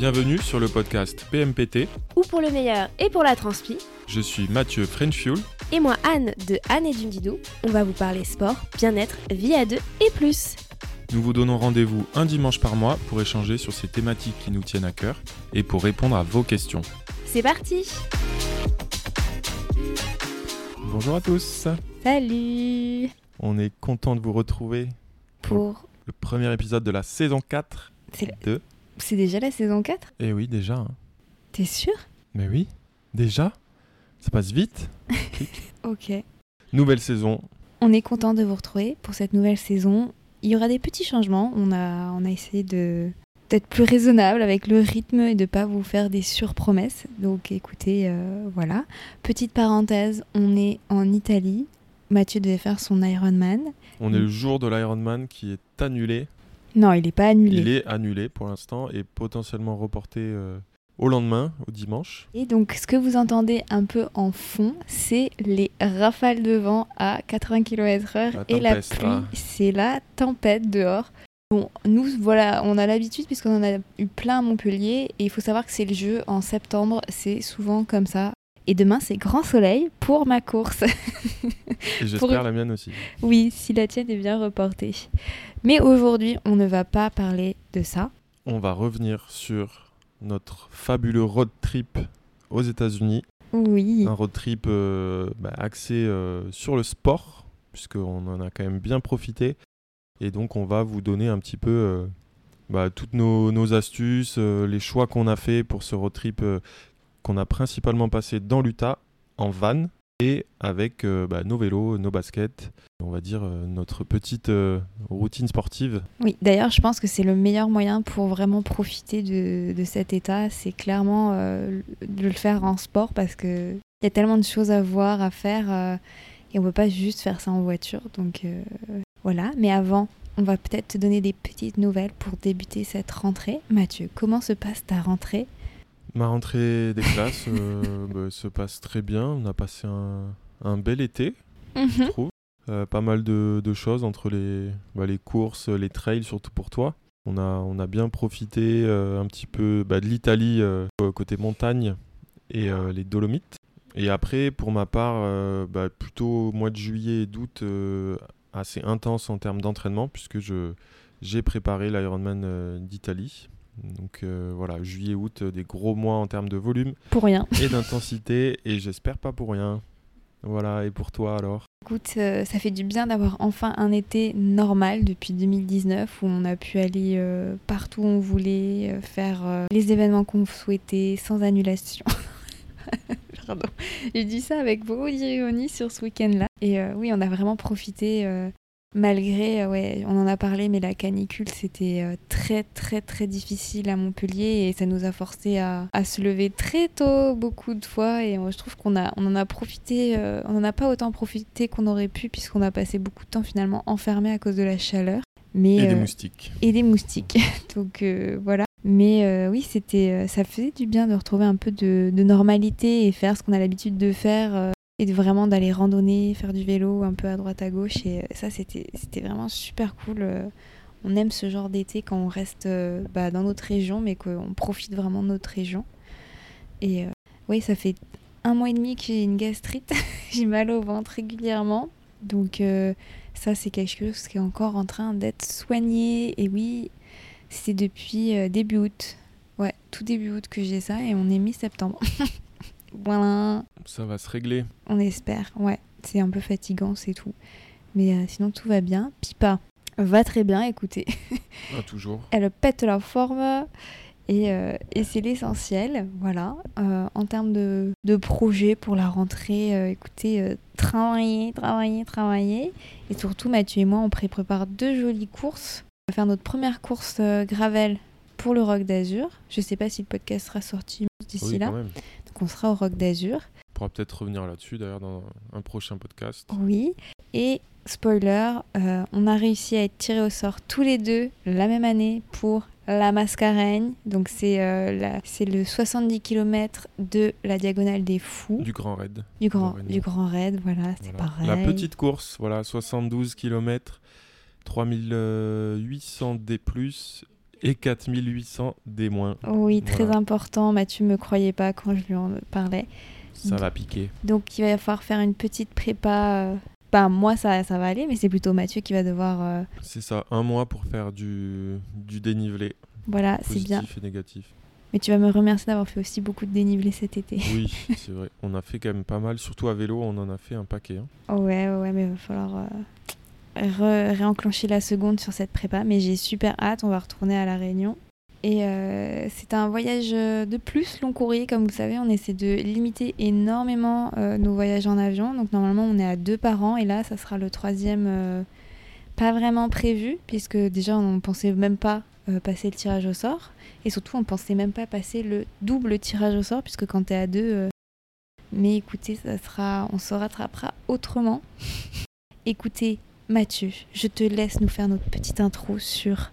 Bienvenue sur le podcast PMPT. Ou pour le meilleur et pour la transpi. Je suis Mathieu Frenchfuel. Et moi Anne de Anne et Dundidou. On va vous parler sport, bien-être, vie à deux et plus. Nous vous donnons rendez-vous un dimanche par mois pour échanger sur ces thématiques qui nous tiennent à cœur et pour répondre à vos questions. C'est parti Bonjour à tous Salut On est content de vous retrouver pour le premier épisode de la saison 4 C'est de... C'est déjà la saison 4 Eh oui, déjà. hein. T'es sûr? Mais oui, déjà Ça passe vite Ok. Nouvelle saison. On est content de vous retrouver pour cette nouvelle saison. Il y aura des petits changements. On a, on a essayé de d'être plus raisonnable avec le rythme et de pas vous faire des surpromesses. Donc écoutez, euh, voilà. Petite parenthèse, on est en Italie. Mathieu devait faire son Ironman. On est le jour de l'Ironman qui est annulé. Non, il n'est pas annulé. Il est annulé pour l'instant et potentiellement reporté euh, au lendemain, au dimanche. Et donc, ce que vous entendez un peu en fond, c'est les rafales de vent à 80 km/h et la pluie. C'est la tempête dehors. Bon, nous, voilà, on a l'habitude puisqu'on en a eu plein à Montpellier et il faut savoir que c'est le jeu en septembre, c'est souvent comme ça. Et demain, c'est grand soleil pour ma course. Et j'espère la mienne aussi. oui, si la tienne est bien reportée. Mais aujourd'hui, on ne va pas parler de ça. On va revenir sur notre fabuleux road trip aux États-Unis. Oui, Un road trip euh, bah, axé euh, sur le sport, puisqu'on en a quand même bien profité. Et donc, on va vous donner un petit peu euh, bah, toutes nos, nos astuces, les choix qu'on a fait pour ce road trip qu'on a principalement passé dans l'Utah, en van, et avec euh, bah, nos vélos, nos baskets, on va dire euh, notre petite euh, routine sportive. Oui, d'ailleurs, je pense que c'est le meilleur moyen pour vraiment profiter de, de cet état. C'est clairement de le faire en sport parce que il y a tellement de choses à voir, à faire, et on peut pas juste faire ça en voiture. Donc voilà. Mais avant, on va peut-être te donner des petites nouvelles pour débuter cette rentrée. Mathieu, comment se passe ta rentrée? Ma rentrée des classes euh, bah, se passe très bien. On a passé un, un bel été, je trouve. Euh, pas mal de, de choses entre les, bah, les courses, les trails, surtout pour toi. On a, on a bien profité euh, un petit peu bah, de l'Italie côté montagne et les Dolomites. Et après, pour ma part, plutôt mois de juillet et d'août, assez intense en termes d'entraînement, puisque j'ai préparé l'Ironman d'Italie. Donc euh, voilà, juillet-août, des gros mois en termes de volume Pour rien. et d'intensité, et j'espère pas pour rien. Voilà, et pour toi alors? Écoute, euh, ça fait du bien d'avoir enfin un été normal depuis 2019 où on a pu aller euh, partout où on voulait, euh, faire euh, les événements qu'on souhaitait sans annulation. Pardon. J'ai dit ça avec beaucoup d'ironie sur ce week-end-là. Et euh, oui, on a vraiment profité euh, malgré, euh, ouais, on en a parlé, mais la canicule, c'était euh, très très très difficile à Montpellier et ça nous a forcé à, à se lever très tôt beaucoup de fois et euh, je trouve qu'on a, on en a profité, euh, on n'en a pas autant profité qu'on aurait pu puisqu'on a passé beaucoup de temps finalement enfermé à cause de la chaleur. Mais, Et des moustiques. et des moustiques. Donc euh, voilà. Mais euh, oui, c'était, ça faisait du bien de retrouver un peu de, de normalité et faire ce qu'on a l'habitude de faire et vraiment d'aller randonner, faire du vélo un peu à droite à gauche. Et euh, ça, c'était, vraiment super cool. euh. On aime ce genre d'été quand on reste euh, bah, dans notre région, mais qu'on profite vraiment de notre région. Et oui, ça fait un mois et demi que j'ai une gastrite. j'ai mal au ventre régulièrement. Donc ça, c'est quelque chose qui est encore en train d'être soigné. Et oui, c'est depuis début août. Ouais, tout début août que j'ai ça et on est mi-septembre. voilà, Ça va se régler. on espère. Ouais, c'est un peu fatigant, c'est tout. Mais euh, sinon, tout va bien. Pipa va très bien, écoutez. Ah, toujours. Elle pète la forme et, euh, et c'est l'essentiel. Voilà. Euh, en termes de, de projet pour la rentrée, écoutez, travailler, travailler, travailler. Et surtout, Mathieu et moi, on pré- prépare deux jolies courses. On va faire notre première course gravel pour le Rock d'Azur. Je sais pas si le podcast sera sorti d'ici Oui, là. Quand même. Donc on sera au Rock d'Azur. On pourra peut-être revenir là-dessus d'ailleurs dans un prochain podcast. Oui. Et spoiler, euh, on a réussi à être tirés au sort tous les deux la même année pour la Mascareigne. Donc c'est euh, le 70 km de la Diagonale des Fous. Du Grand Raid. Du grand, du grand raid, voilà, c'est Voilà. pareil. La petite course, voilà, 72 km, 3800 D+, Et 4800 des moins. Oui, très important. Mathieu me croyait pas quand je lui en parlais. Ça va piquer. Donc il va falloir faire une petite prépa. Bah, moi, ça, ça va aller, mais c'est plutôt Mathieu qui va devoir. Euh, c'est ça, un mois pour faire du, du dénivelé. Voilà, c'est bien. Positif et négatif. Mais tu vas me remercier d'avoir fait aussi beaucoup de dénivelé cet été. Oui, c'est vrai. On a fait quand même pas mal, surtout à vélo, on en a fait un paquet. Hein. ouais, ouais, mais il va falloir euh, réenclencher la seconde sur cette prépa. Mais j'ai super hâte, on va retourner à La Réunion. Et euh, c'est un voyage de plus long courrier, comme vous savez, on essaie de limiter énormément euh, nos voyages en avion. Donc normalement on est à deux par an et là ça sera le troisième euh, pas vraiment prévu, puisque déjà on pensait même pas passer le tirage au sort. Et surtout on pensait même pas passer le double tirage au sort, puisque quand tu es à deux... Mais écoutez, ça sera, on se rattrapera autrement. écoutez, Mathieu, je te laisse nous faire notre petite intro sur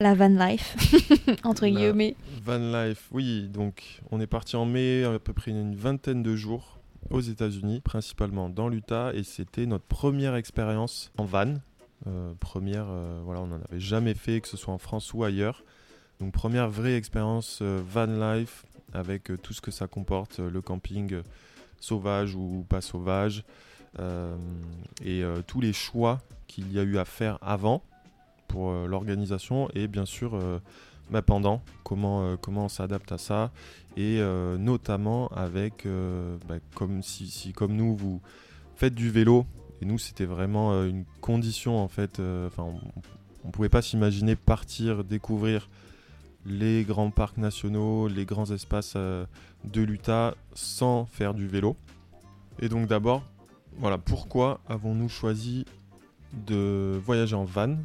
la van life, entre guillemets. Van life, oui. Donc, on est parti en mai, à peu près une vingtaine de jours aux États-Unis, principalement dans l'Utah, et c'était notre première expérience en van. Euh, première, euh, voilà, on n'en avait jamais fait, que ce soit en France ou ailleurs. Donc, première vraie expérience euh, van life avec tout ce que ça comporte, le camping sauvage ou pas sauvage, et tous les choix qu'il y a eu à faire avant pour euh, l'organisation et bien sûr euh, bah, pendant, comment, euh, comment on s'adapte à ça et notamment avec, bah, comme si, si, comme nous vous faites du vélo et nous c'était vraiment une condition en fait, enfin on ne pouvait pas s'imaginer partir découvrir les grands parcs nationaux, les grands espaces de l'Utah sans faire du vélo. Et donc d'abord, voilà, pourquoi avons-nous choisi de voyager en van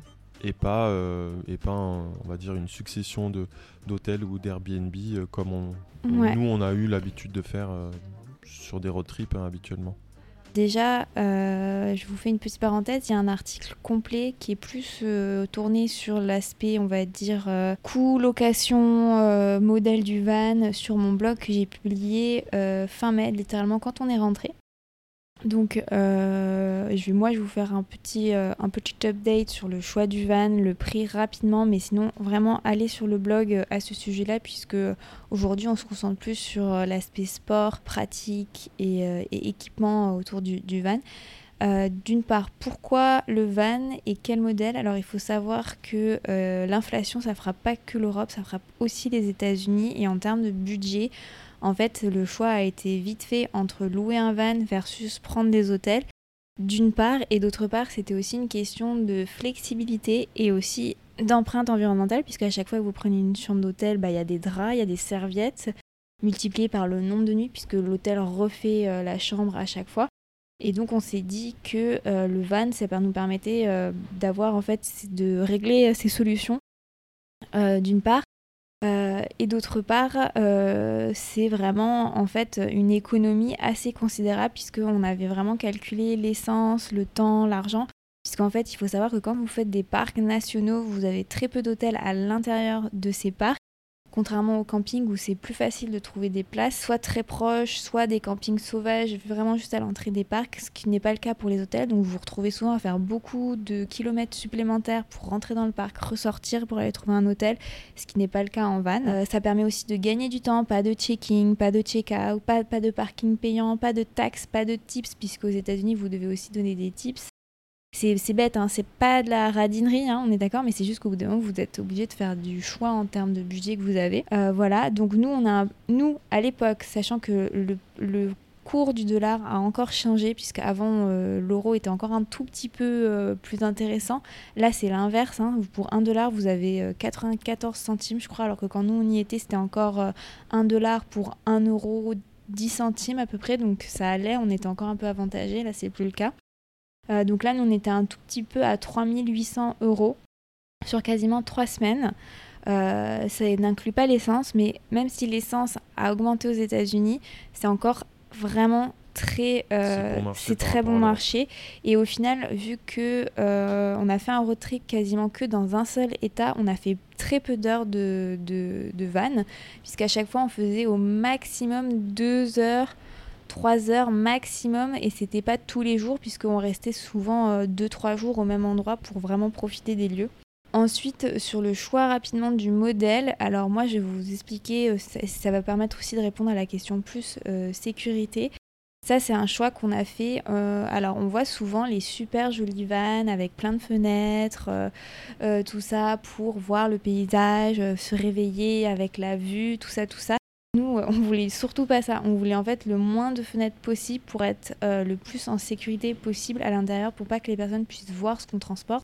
et pas, euh, et pas on va dire une succession de, d'hôtels ou d'Airbnb euh, comme on, nous on a eu l'habitude de faire euh, sur des road trips hein, habituellement. Déjà, je vous fais une petite parenthèse, il y a un article complet qui est plus tourné sur l'aspect, on va dire, coût, location, modèle du van sur mon blog que j'ai publié fin mai, littéralement quand on est rentré. Donc, euh, je vais, moi, je vais vous faire un petit, euh, un petit update sur le choix du van, le prix rapidement, mais sinon, vraiment, allez sur le blog euh, à ce sujet-là, puisque aujourd'hui, on se concentre plus sur l'aspect sport, pratique et, équipement autour du, van. D'une part, pourquoi le van et quel modèle? Alors, il faut savoir que l'inflation, ça frappe pas que l'Europe, ça frappe aussi les États-Unis, et en termes de budget, en fait, le choix a été vite fait entre louer un van versus prendre des hôtels, d'une part, et d'autre part, c'était aussi une question de flexibilité et aussi d'empreinte environnementale, puisque à chaque fois que vous prenez une chambre d'hôtel, bah, il y a des draps, il y a des serviettes, multipliées par le nombre de nuits, puisque l'hôtel refait euh, la chambre à chaque fois. Et donc on s'est dit que euh, le van, ça nous permettait euh, d'avoir en fait de régler ces solutions d'une part euh, et d'autre part, euh, c'est vraiment en fait une économie assez considérable puisqu'on avait vraiment calculé l'essence, le temps, l'argent. Puisqu'en fait, il faut savoir que quand vous faites des parcs nationaux, vous avez très peu d'hôtels à l'intérieur de ces parcs. Contrairement au camping où c'est plus facile de trouver des places, soit très proches, soit des campings sauvages, vraiment juste à l'entrée des parcs, ce qui n'est pas le cas pour les hôtels. Donc vous vous retrouvez souvent à faire beaucoup de kilomètres supplémentaires pour rentrer dans le parc, ressortir pour aller trouver un hôtel, ce qui n'est pas le cas en van. Euh, ça permet aussi de gagner du temps, pas de checking, pas de check-out, pas, pas de parking payant, pas de taxes, pas de tips, puisqu'aux États-Unis vous devez aussi donner des tips. C'est bête, hein, c'est pas de la radinerie, hein, on est d'accord, mais c'est juste qu'au bout d'un moment, vous êtes obligé de faire du choix en termes de budget que vous avez. Euh, voilà, donc nous, à l'époque, sachant que le, cours du dollar a encore changé, puisqu'avant, euh, l'euro était encore un tout petit peu euh, plus intéressant. Là, c'est l'inverse. Hein. Pour 1 dollar, vous avez 94 centimes, je crois, alors que quand nous, on y était, c'était encore 1 dollar pour 1 euro 10 centimes à peu près, donc ça allait, on était encore un peu avantagé, là, c'est plus le cas. Euh, donc là, nous, on était un tout petit peu à 3800 euros sur quasiment trois semaines. Euh, ça n'inclut pas l'essence, mais même si l'essence a augmenté aux États-Unis, c'est encore vraiment très euh, c'est très bon marché et au final vu que on a fait un road trip quasiment que dans un seul état on a fait très peu d'heures de, de, de van puisqu'à chaque fois on faisait au maximum deux heures 3 heures maximum et c'était pas tous les jours puisqu'on restait souvent 2-3 euh, jours au même endroit pour vraiment profiter des lieux. Ensuite, sur le choix rapidement du modèle, alors moi je vais vous expliquer, ça, va permettre aussi de répondre à la question plus sécurité. Ça, c'est un choix qu'on a fait. alors, on voit souvent les super jolies vannes avec plein de fenêtres, tout ça pour voir le paysage, se réveiller avec la vue, tout ça, tout ça. On voulait surtout pas ça. On voulait en fait le moins de fenêtres possible pour être euh, le plus en sécurité possible à l'intérieur, pour pas que les personnes puissent voir ce qu'on transporte,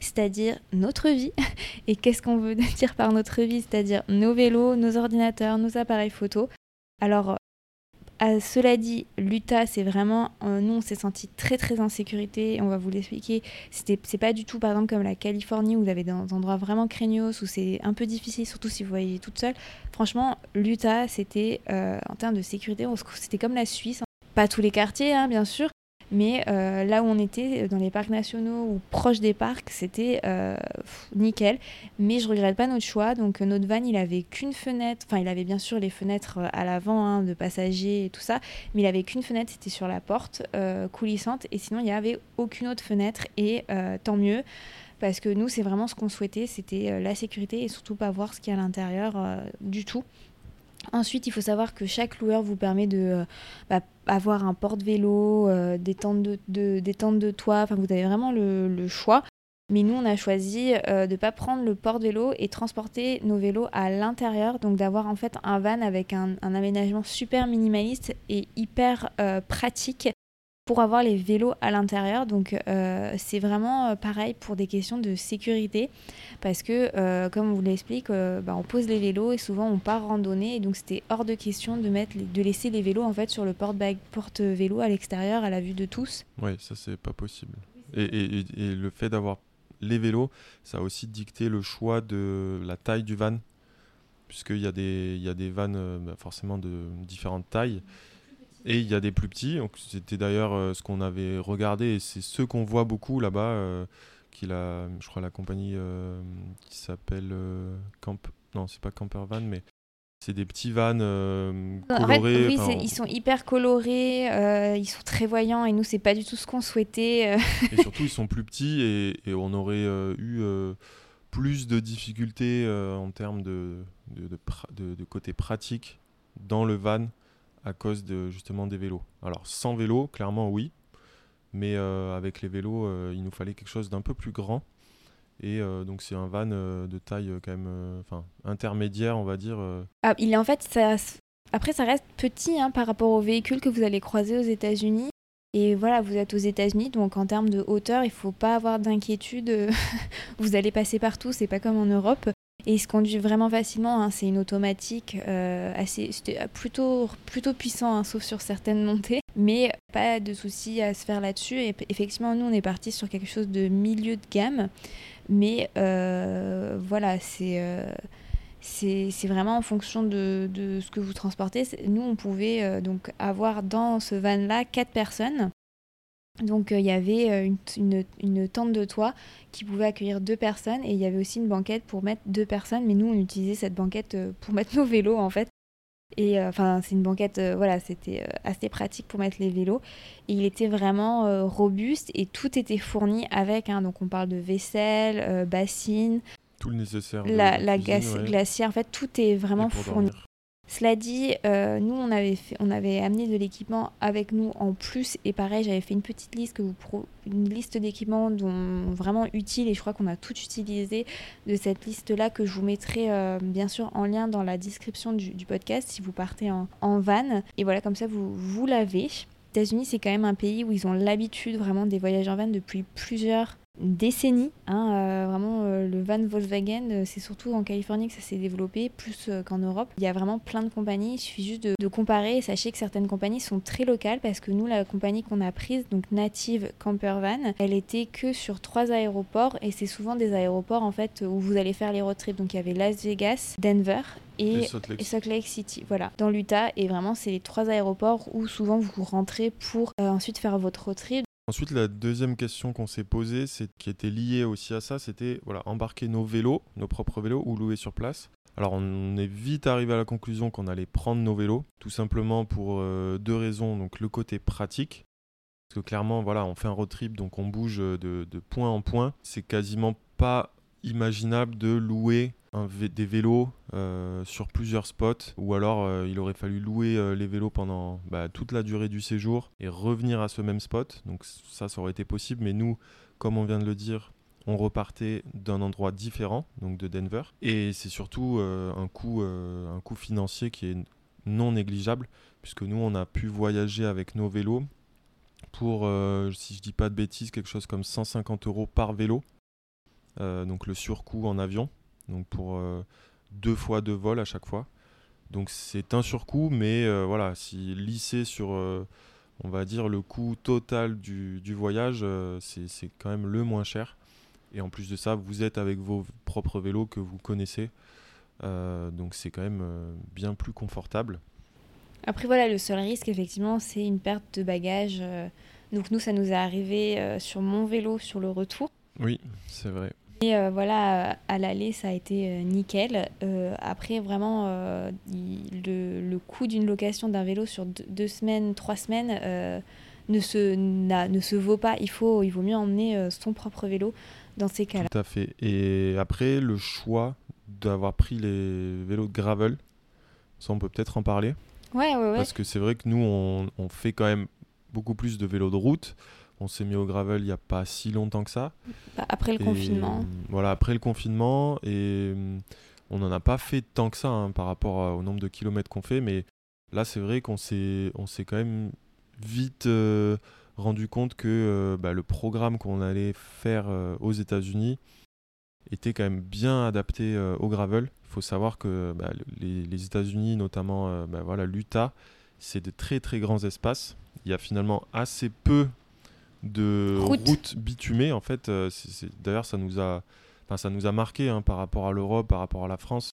c'est-à-dire notre vie. Et qu'est-ce qu'on veut dire par notre vie C'est-à-dire nos vélos, nos ordinateurs, nos appareils photo? Alors, cela dit, l'Utah, c'est vraiment. Nous, on s'est senti très très en sécurité. On va vous l'expliquer. C'est pas du tout, par exemple, comme la Californie où vous avez des endroits vraiment craignos, où c'est un peu difficile, surtout si vous voyez toute seule. Franchement, l'Utah, c'était euh, en termes de sécurité, c'était comme la Suisse. Pas tous les quartiers, hein, bien sûr, mais euh, là où on était, dans les parcs nationaux ou proches des parcs, c'était euh, nickel. Mais je regrette pas notre choix. Donc notre van, il avait qu'une fenêtre. Enfin, il avait bien sûr les fenêtres euh, à l'avant hein, de passagers et tout ça. Mais il avait qu'une fenêtre, c'était sur la porte coulissante. Et sinon, il n'y avait aucune autre fenêtre. Et tant mieux. Parce que nous, c'est vraiment ce qu'on souhaitait, c'était la sécurité et surtout pas voir ce qu'il y a à l'intérieur du tout. Ensuite, il faut savoir que chaque loueur vous permet de euh, bah, avoir un porte-vélo, euh, des, tentes de, toit, enfin vous avez vraiment le, choix. Mais nous, on a choisi euh, de ne pas prendre le porte-vélo et transporter nos vélos à l'intérieur, donc d'avoir en fait un van avec un aménagement super minimaliste et hyper pratique pour avoir les vélos à l'intérieur. Donc euh, c'est vraiment euh, pareil pour des questions de sécurité parce que euh, comme on vous l'explique, bah, on pose les vélos et souvent on part randonner et donc c'était hors de question de mettre de laisser les vélos en fait sur le porte-vélo à l'extérieur à la vue de tous. Oui, ça c'est pas possible. Et, le fait d'avoir les vélos, ça a aussi dicté le choix de la taille du van puisqu'il y a des y a des vannes bah, forcément de différentes tailles. Et il y a des plus petits. C'était d'ailleurs euh, ce qu'on avait regardé et c'est ceux qu'on voit beaucoup là-bas. Euh, qu'il a, je crois, la compagnie euh, qui s'appelle Camp. Non, c'est pas Camper Van, mais c'est des petits vannes colorés. oui, ils sont hyper colorés, ils sont très voyants et nous, c'est pas du tout ce qu'on souhaitait. et surtout, ils sont plus petits et, on aurait eu plus de difficultés en termes de de, de, de, côté pratique dans le van à cause de justement des vélos. Alors sans vélo, clairement oui, mais euh, avec les vélos, euh, il nous fallait quelque chose d'un peu plus grand. Et euh, donc c'est un van de taille quand même, enfin intermédiaire, on va dire. Ah, il est en fait, après ça reste petit hein, par rapport aux véhicules que vous allez croiser aux États-Unis. Et voilà, vous êtes aux États-Unis, donc en termes de hauteur, il faut pas avoir d'inquiétude. vous allez passer partout, c'est pas comme en Europe. Et il se conduit vraiment facilement. Hein. C'est une automatique euh, assez, plutôt, plutôt puissant, hein, sauf sur certaines montées. Mais pas de souci à se faire là-dessus. Effectivement, nous, on est parti sur quelque chose de milieu de gamme. Mais euh, voilà, c'est. Euh, c'est vraiment en fonction de, de, ce que vous transportez. Nous, on pouvait donc avoir dans ce van-là quatre personnes. Donc euh, il y avait euh, une, une, tente de toit qui pouvait accueillir deux personnes et il y avait aussi une banquette pour mettre deux personnes. Mais nous, on utilisait cette banquette euh, pour mettre nos vélos en fait. Et enfin, c'est une banquette, voilà, c'était assez pratique pour mettre les vélos. Et il était vraiment robuste et tout était fourni avec. Hein. donc on parle de vaisselle, bassine. Tout le nécessaire. La, la glacière, en fait, tout est vraiment fourni. Cela dit, euh, nous, on avait, amené de l'équipement avec nous en plus. Et pareil, j'avais fait une petite liste, que vous une liste d'équipements vraiment utiles. Et je crois qu'on a tout utilisé de cette liste-là que je vous mettrai euh, bien sûr en lien dans la description du, podcast si vous partez en, en, van. Et voilà, comme ça, vous, vous l'avez. Les États-Unis, c'est quand même un pays où ils ont l'habitude vraiment des voyages en van depuis plusieurs décennies. Hein, euh, vraiment, euh, le van Volkswagen, euh, c'est surtout en Californie que ça s'est développé, plus qu'en Europe. Il y a vraiment plein de compagnies, il suffit juste de, comparer. sachez que certaines compagnies sont très locales parce que nous, la compagnie qu'on a prise, donc Native Camper Van, elle était que sur trois aéroports et c'est souvent des aéroports en fait où vous allez faire les road trips. Donc il y avait Las Vegas, Denver et, Salt Lake. City. Voilà, dans l'Utah. Et vraiment, c'est les trois aéroports où souvent vous rentrez pour ensuite faire votre road trip. Ensuite, la deuxième question qu'on s'est posée, c'est qui était liée aussi à ça, c'était voilà, embarquer nos vélos, nos propres vélos ou louer sur place. Alors on est vite arrivé à la conclusion qu'on allait prendre nos vélos, tout simplement pour euh, deux raisons. Donc le côté pratique, parce que clairement voilà, on fait un road trip, donc on bouge de, point en point. C'est quasiment pas imaginable de louer des vélos sur plusieurs spots ou alors il aurait fallu louer les vélos pendant bah, toute la durée du séjour et revenir à ce même spot. Donc ça, ça aurait été possible. Mais nous, comme on vient de le dire, on repartait d'un endroit différent, donc de Denver. Et c'est surtout un, coût, un coût financier qui est non négligeable, puisque nous, on a pu voyager avec nos vélos pour, euh, si je dis pas de bêtises, quelque chose comme 150 euros par vélo. Euh, donc le surcoût en avion, donc pour euh, deux fois deux vols à chaque fois. Donc c'est un surcoût, mais voilà, si lissé sur, on va dire, le coût total du, du voyage, c'est quand même le moins cher. Et en plus de ça, vous êtes avec vos propres vélos que vous connaissez. donc c'est quand même bien plus confortable. Après, voilà, le seul risque, effectivement, c'est une perte de bagages. Euh. Donc, nous, ça nous est arrivé euh, sur mon vélo sur le retour. Oui, c'est vrai. Et euh, voilà, à l'aller, ça a été nickel. après, vraiment, le, le, coût d'une location d'un vélo sur deux, semaines, trois semaines ne, se, ne se vaut pas. Il, faut, il vaut mieux emmener son propre vélo dans ces cas-là. Tout à fait. Et après, le choix d'avoir pris les vélos de gravel, ça, on peut peut-être en parler. Ouais, ouais, ouais. Parce que c'est vrai que nous, on, on, fait quand même beaucoup plus de vélo de route. On s'est mis au gravel il n'y a pas si longtemps que ça. Bah, après le confinement. Voilà, après le confinement. Et mm, on n'en a pas fait tant que ça hein, par rapport au nombre de kilomètres qu'on fait. Mais là, c'est vrai qu'on s'est, quand même vite euh, rendu compte que euh, bah, le programme qu'on allait faire euh, aux États-Unis était quand même bien adapté au gravel. Il faut savoir que bah, les, États-Unis, notamment euh, bah, voilà, l'Utah, c'est de très très grands espaces. Il y a finalement assez peu de routes bitumées. En fait, euh, d'ailleurs, ça nous a, ça nous a marqué hein, par rapport à l'Europe, par rapport à la France,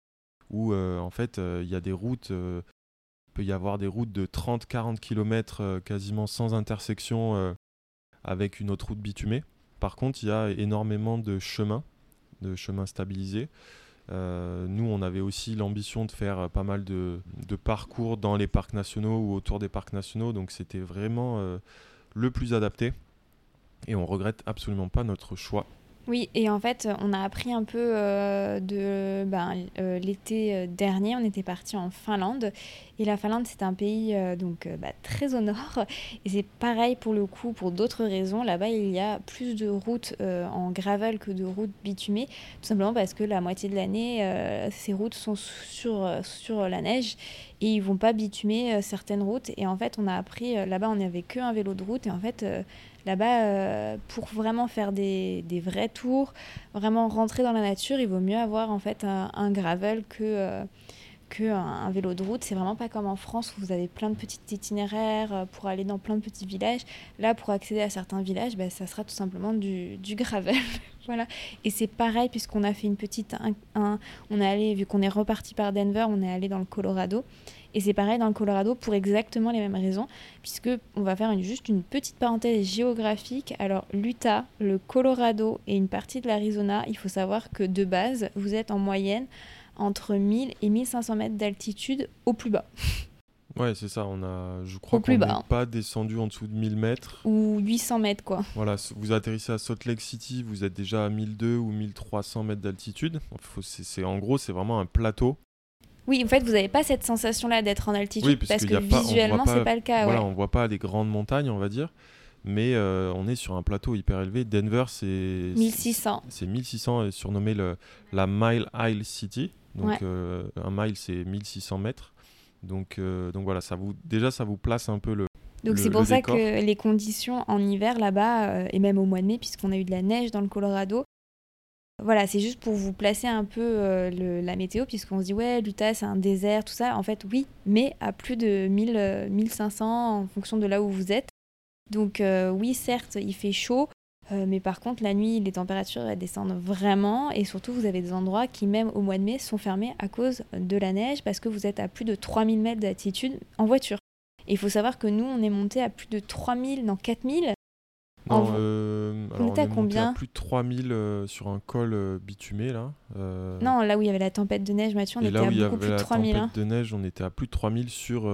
où euh, en fait, il y a des routes. il peut y avoir des routes de 30-40 km quasiment sans intersection avec une autre route bitumée. Par contre, il y a énormément de chemins, de chemins stabilisés. Euh, nous, on avait aussi l'ambition de faire euh, pas mal de, parcours dans les parcs nationaux ou autour des parcs nationaux, donc c'était vraiment euh, le plus adapté. Et on regrette absolument pas notre choix oui, et en fait, on a appris un peu euh, de ben, euh, l'été euh, dernier. On était parti en Finlande. Et la Finlande, c'est un pays donc bah, très au nord. Et c'est pareil pour le coup, pour d'autres raisons. Là-bas, il y a plus de routes en gravel que de routes bitumées. Tout simplement parce que la moitié de l'année, ces routes sont sur, sur la neige. Et ils vont pas bitumer certaines routes. Et en fait, on a appris, là-bas, on n'avait qu'un vélo de route. Et en fait Là-bas, euh, pour vraiment faire des, vrais tours, vraiment rentrer dans la nature, il vaut mieux avoir en fait un, gravel que, euh, que un, vélo de route. C'est vraiment pas comme en France où vous avez plein de petits itinéraires euh, pour aller dans plein de petits villages. Là, pour accéder à certains villages, bah, ça sera tout simplement du, du gravel. voilà. Et c'est pareil puisqu'on a fait une petite, on est allé vu qu'on est reparti par Denver, on est allé dans le Colorado. Et c'est pareil dans le Colorado pour exactement les mêmes raisons, puisque on va faire juste une petite parenthèse géographique. Alors l'Utah, le Colorado et une partie de l'Arizona, il faut savoir que de base, vous êtes en moyenne entre 1000 et 1500 mètres d'altitude au plus bas. Ouais, c'est ça. On a, je crois qu'on n'est pas descendu en dessous de 1000 mètres. Ou 800 mètres, quoi. Voilà, vous atterrissez à Salt Lake City, vous êtes déjà à 1002 ou 1300 mètres d'altitude. En gros, c'est vraiment un plateau oui, en fait, vous n'avez pas cette sensation-là d'être en altitude parce que visuellement, c'est pas le cas. Voilà, on voit pas des grandes montagnes, on va dire, mais euh, on est sur un plateau hyper élevé. Denver, c'est 1600. C'est 1600, surnommé le, la Mile High City. Donc euh, un mile, c'est 1600 mètres. Donc, euh, donc voilà, ça vous, déjà, ça vous place un peu le. Donc c'est pour ça que les conditions en hiver là-bas, et même au mois de mai, puisqu'on a eu de la neige dans le Colorado, voilà, c'est juste pour vous placer un peu euh, la météo, puisqu'on se dit, ouais, l'Utah, c'est un désert, tout ça. En fait, oui, mais à plus de 1000, 1500 euh, en fonction de là où vous êtes. Donc, euh, oui, certes, il fait chaud, mais par contre, la nuit, les températures elles descendent vraiment. Et surtout, vous avez des endroits qui, même au mois de mai, sont fermés à cause de la neige, parce que vous êtes à plus de 3000 mètres d'altitude en voiture. Il faut savoir que nous, on est monté à plus de 3000, non 4000 non, euh, on était à combien Plus de 3000 euh, sur un col euh, bitumé là. Non, là où il y avait la tempête de neige, Mathieu, on était à beaucoup plus de 3000. Là où il y avait la tempête de neige, on était à plus de 3000 sur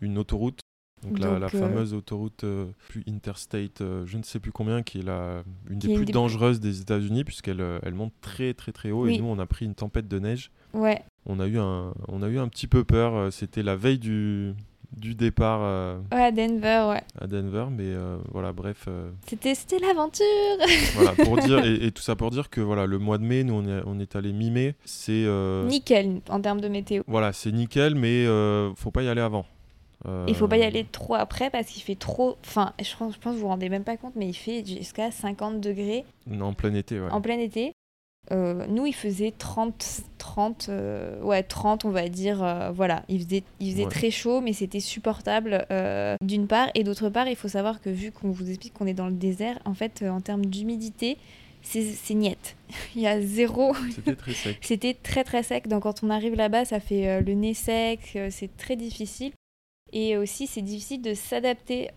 une autoroute Donc, la, fameuse autoroute plus interstate, je ne sais plus combien, qui est la, une des plus dangereuses des États-Unis puisqu'elle elle monte très très très haut et nous on a pris une tempête de neige. Ouais. On a eu un, on a eu un petit peu peur. C'était la veille du, du départ euh, à Denver, ouais. À Denver, mais euh, voilà, bref. Euh, c'était, c'était l'aventure. voilà, pour dire et, tout ça pour dire que voilà, le mois de mai, nous on est, on est allé mi-mai, c'est nickel en termes de météo. Voilà, c'est nickel, mais faut pas y aller avant. Il faut pas y aller trop après parce qu'il fait trop. Enfin, je pense, je pense que vous vous rendez même pas compte, mais il fait jusqu'à 50 degrés. En plein été, ouais. En plein été. Euh, nous, il faisait 30, 30, euh, ouais, 30, on va dire. Euh, voilà, il faisait, il faisait très chaud, mais c'était supportable d'une part. Et d'autre part, il faut savoir que vu qu'on vous explique qu'on est dans le désert, en fait, en termes d'humidité, c'est niette. il y a zéro. C'était très sec. c'était très très sec. Donc quand on arrive là-bas, ça fait le nez sec, c'est très difficile. Et aussi, c'est difficile de s'adapter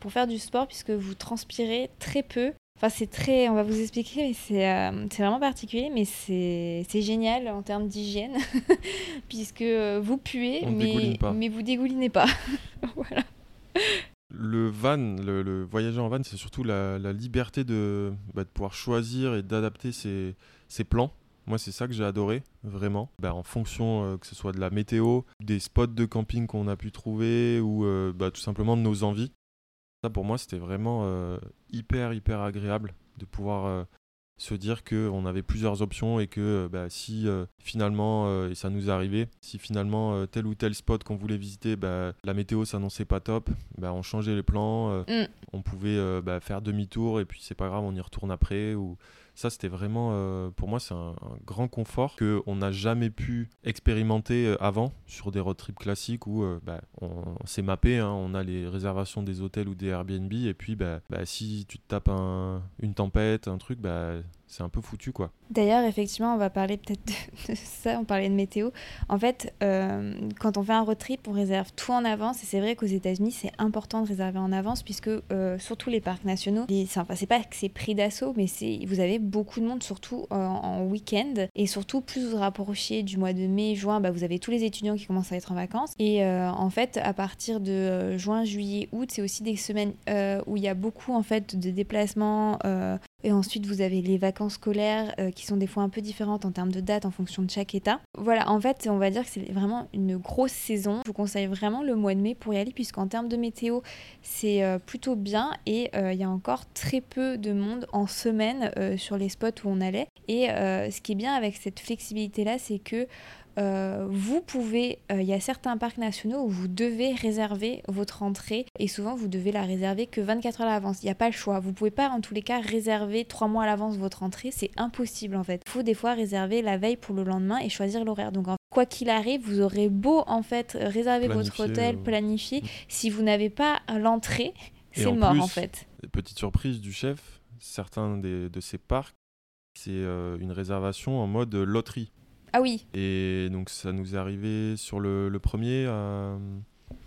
pour faire du sport puisque vous transpirez très peu. Enfin, c'est très. On va vous expliquer, mais c'est euh, vraiment particulier, mais c'est génial en termes d'hygiène, puisque vous puez, mais, mais vous dégoulinez pas. voilà. Le van, le, voyager en van, c'est surtout la, liberté de, bah, de, pouvoir choisir et d'adapter ses, ses, plans. Moi, c'est ça que j'ai adoré, vraiment. Bah, en fonction euh, que ce soit de la météo, des spots de camping qu'on a pu trouver ou euh, bah, tout simplement de nos envies. Ça, pour moi, c'était vraiment euh, hyper, hyper agréable de pouvoir euh, se dire qu'on avait plusieurs options et que euh, bah, si finalement, et ça nous est arrivé, si finalement tel ou tel spot qu'on voulait visiter, bah, la météo s'annonçait pas top, bah, on changeait les plans, mm. on pouvait bah, faire demi-tour et puis c'est pas grave, on y retourne après. Ou ça, c'était vraiment, euh, pour moi, c'est un, grand confort qu'on n'a jamais pu expérimenter euh, avant sur des road trips classiques où euh, bah, on, s'est mappé, hein, on a les réservations des hôtels ou des Airbnb, et puis bah, bah, si tu te tapes une tempête, un truc, bah, c'est un peu foutu quoi. D'ailleurs, effectivement, on va parler peut-être de, ça, on parlait de météo. En fait, euh, quand on fait un road trip, on réserve tout en avance et c'est vrai qu'aux États-Unis, c'est important de réserver en avance puisque euh, surtout les parcs nationaux, c'est pas que c'est pris d'assaut, mais c'est vous avez beaucoup de monde, surtout en week-end et surtout plus vous rapprochez du mois de mai, juin, bah, vous avez tous les étudiants qui commencent à être en vacances et euh, en fait, à partir de juin, juillet, août, c'est aussi des semaines où il y a beaucoup en fait de déplacements et ensuite, vous avez les vacances scolaires euh, qui sont des fois un peu différentes en termes de date en fonction de chaque état. Voilà, en fait, on va dire que c'est vraiment une grosse saison. Je vous conseille vraiment le mois de mai pour y aller, puisqu'en termes de météo, c'est euh, plutôt bien et euh, il y a encore très peu de monde en semaine sur les spots où on allait. Et ce qui est bien avec cette flexibilité-là, c'est que euh, vous pouvez, euh, il y a certains parcs nationaux où vous devez réserver votre entrée et souvent vous devez la réserver que 24 heures à l'avance. Il n'y a pas le choix. Vous pouvez pas en tous les cas réserver 3 mois à l'avance votre entrée. C'est impossible en fait. Il faut des fois réserver la veille pour le lendemain et choisir l'horaire. Donc quoi qu'il arrive, vous aurez beau en fait réserver votre hôtel, euh, planifier. Mm. Si vous n'avez pas l'entrée, c'est mort en fait. Petite surprise du chef, certains de ces parcs, c'est une réservation en mode loterie. Ah oui. Et donc ça nous est arrivé sur le, premier à...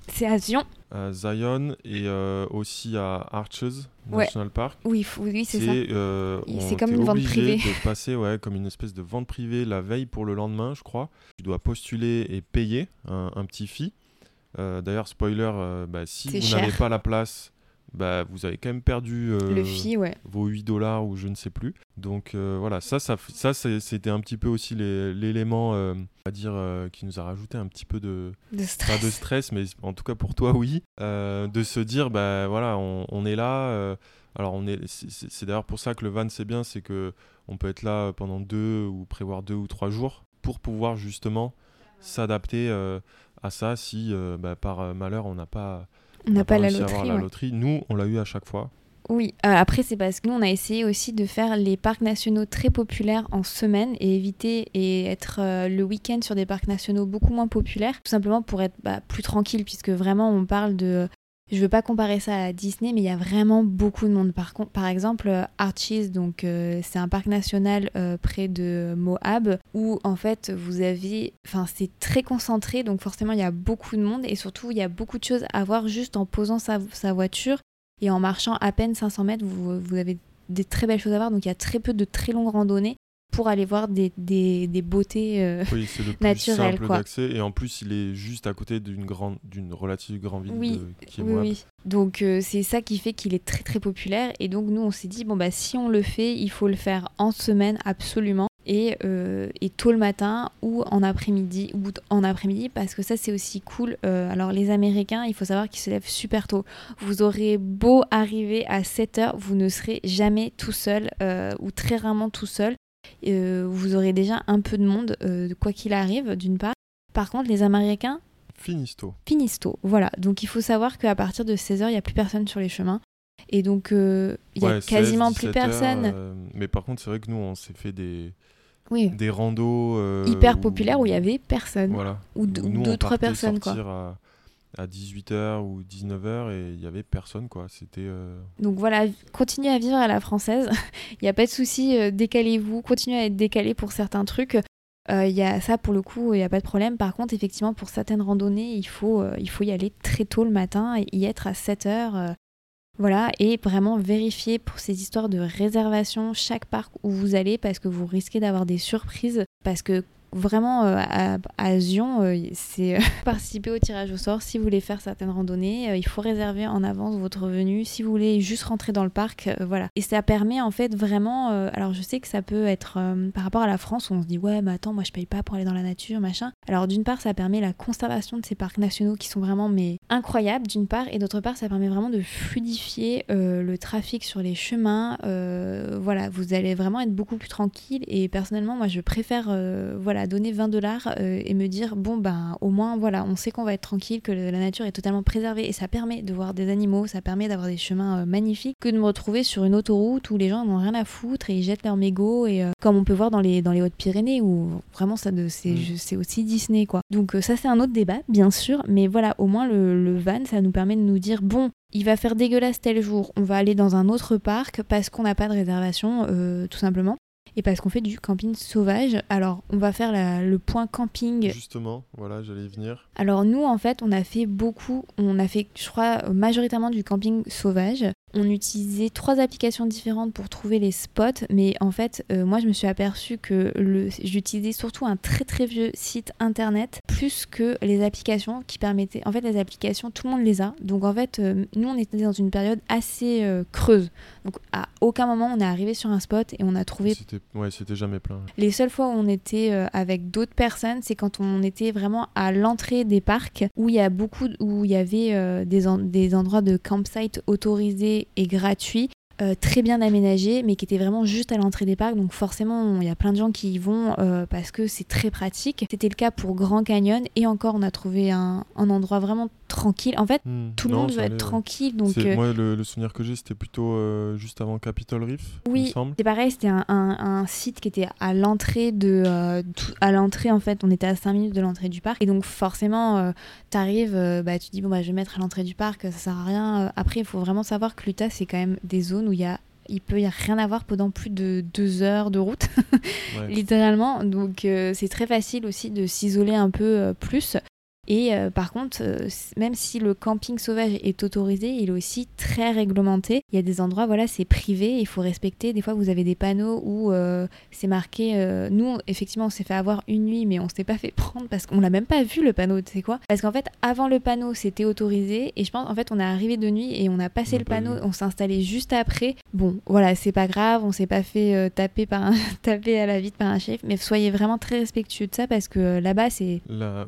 C'est à Zion. À Zion et euh, aussi à Arches National Park. Oui, oui c'est ça. Euh, c'est comme une vente privée. de passer ouais, comme une espèce de vente privée la veille pour le lendemain, je crois. Tu dois postuler et payer un, petit fee. Euh, d'ailleurs, spoiler, bah, si vous n'avez pas la place bah, vous avez quand même perdu euh, vos 8 dollars ou je ne sais plus. Donc euh, voilà, ça, ça, ça c'était un petit peu aussi l'élément, euh, va dire, qui nous a rajouté un petit peu de, de stress. Pas de stress, mais en tout cas pour toi, oui. de se dire, bah voilà, on, est là. alors on est, c'est d'ailleurs pour ça que le van c'est bien, c'est que on peut être là pendant deux ou prévoir deux ou trois jours pour pouvoir justement s'adapter à ça si bah, par malheur on n'a pas on n'a pas, la loterie, la loterie. Nous, on l'a eu à chaque fois. Oui, euh, après c'est parce que nous on a essayé aussi de faire les parcs nationaux très populaires en semaine et éviter et être euh, le week-end sur des parcs nationaux beaucoup moins populaires, tout simplement pour être bah, plus tranquille puisque vraiment on parle de je veux pas comparer ça à Disney, mais il y a vraiment beaucoup de monde. Par, par exemple, euh, Archies, donc euh, c'est un parc national euh, près de Moab, où en fait vous avez, enfin c'est très concentré, donc forcément il y a beaucoup de monde et surtout il y a beaucoup de choses à voir juste en posant sa, voiture et en marchant à peine 500 mètres, vous, vous avez des très belles choses à voir. Donc il y a très peu de très longues randonnées pour aller voir des, des, des beautés euh, oui, c'est le plus naturelles. simple Quoi. d'accès et en plus il est juste à côté d'une grande, d'une relative grande ville Oui, de- qui est Oui, oui. Donc euh, c'est ça qui fait qu'il est très très populaire. Et donc nous on s'est dit bon bah si on le fait, il faut le faire en semaine absolument. Et, euh, et tôt le matin ou en après-midi ou en après-midi parce que ça c'est aussi cool. Euh, alors les Américains, il faut savoir qu'ils se lèvent super tôt. Vous aurez beau arriver à 7 heures, vous ne serez jamais tout seul euh, ou très rarement tout seul. Euh, vous aurez déjà un peu de monde, euh, quoi qu'il arrive, d'une part. Par contre, les Américains, Finisto. finissent tôt. Voilà, donc il faut savoir qu'à partir de 16h, il n'y a plus personne sur les chemins. Et donc, euh, il n'y a Ouais, 16, quasiment plus 17 heures, personne. euh, mais par contre, c'est vrai que nous, on s'est fait des, Oui, des randos. euh, hyper populaire où il y avait personne. Voilà. Ou deux- nous, deux, trois personnes, quoi. À, à 18h ou 19h et il y avait personne, quoi. C'était. euh, Donc voilà, continuez à vivre à la française. Il n'y a pas de souci, euh, décalez-vous, continuez à être décalé pour certains trucs. Euh, y a ça pour le coup, il n'y a pas de problème. Par contre, effectivement, pour certaines randonnées, il faut, euh, il faut y aller très tôt le matin et y être à 7 heures. euh, voilà, et vraiment vérifier pour ces histoires de réservation chaque parc où vous allez parce que vous risquez d'avoir des surprises. Parce que vraiment, euh, à, à Zion, euh, c'est euh, participer au tirage au sort. Si vous voulez faire certaines randonnées, il faut réserver en avance votre venue. Si vous voulez juste rentrer dans le parc, voilà. Et ça permet en fait vraiment. alors je sais que ça peut être par rapport à la France où on se dit ouais, mais attends, moi je paye pas pour aller dans la nature, machin. Alors d'une part, ça permet la conservation de ces parcs nationaux qui sont vraiment mais incroyables d'une part, et d'autre part, ça permet vraiment de fluidifier le trafic sur les chemins. Voilà, vous allez vraiment être beaucoup plus tranquille. Et personnellement, moi, je préfère euh, voilà donner 20 dollars et me dire bon ben au moins voilà, on sait qu'on va être tranquille, que la nature est totalement préservée, et ça permet de voir des animaux, ça permet d'avoir des chemins euh, magnifiques, que de me retrouver sur une autoroute où les gens n'ont rien à foutre et ils jettent leurs mégots et euh, comme on peut voir dans les dans les Hautes-Pyrénées où vraiment ça de c'est Mm. c'est aussi Disney quoi. Donc euh, ça c'est un autre débat bien sûr, mais voilà au moins le, le van ça nous permet de nous dire bon il va faire dégueulasse tel jour, on va aller dans un autre parc parce qu'on n'a pas de réservation euh, tout simplement. Et parce qu'on fait du camping sauvage. Alors, on va faire la- le point camping Justement, voilà, j'allais y venir. alors nous, en fait, on a fait beaucoup, on a fait, je crois, majoritairement du camping sauvage. On utilisait trois applications différentes pour trouver les spots, mais en fait, euh, moi, je me suis aperçue que le, j'utilisais surtout un très très vieux site internet, plus que les applications qui permettaient... En fait, les applications, tout le monde les a. Donc en fait, euh, nous, on était dans une période assez euh, creuse. Donc à aucun moment, on est arrivé sur un spot et on a trouvé C'était ouais, c'était jamais plein. les seules fois où on était avec d'autres personnes, c'est quand on était vraiment à l'entrée des parcs où il y a beaucoup, où il y avait des, en- des endroits de campsite autorisés et gratuits. euh, très bien aménagés mais qui étaient vraiment juste à l'entrée des parcs donc forcément il y a plein de gens qui y vont euh, parce que c'est très pratique c'était le cas pour Grand Canyon et encore on a trouvé un endroit vraiment tranquille en fait Hmm, tout le non, monde être allait, ouais. tranquille donc euh, Moi, le, le souvenir que j'ai, c'était plutôt euh, juste avant Capitol Reef, Oui, c'est pareil, c'était un, un- un site qui était à l'entrée de euh, tout- à l'entrée en fait, on était à 5 minutes de l'entrée du parc et donc forcément euh, t'arrives euh, bah tu dis bon bah je vais mettre à l'entrée du parc, ça sert à rien. Après il faut vraiment savoir que l'Utah c'est quand même des zones où il y a il peut y a rien avoir pendant plus de deux heures de route Ouais. littéralement donc euh, c'est très facile aussi de s'isoler un peu euh, plus et euh, par contre, euh, même si le camping sauvage est autorisé, il est aussi très réglementé. Il y a des endroits, voilà, c'est privé, il faut respecter. Des fois, vous avez des panneaux où euh, c'est marqué. nous, effectivement, on s'est fait avoir une nuit, mais on s'est pas fait prendre parce qu'on l'a même pas vu le panneau. Tu sais quoi Parce qu'en fait, avant le panneau, c'était autorisé, et je pense, en fait, on est arrivé de nuit et on a passé On a le panneau, vu. on s'est installé juste après. Bon, voilà, c'est pas grave, on s'est pas fait taper par un taper à la vitre par un chef, mais soyez vraiment très respectueux de ça parce que là-bas, c'est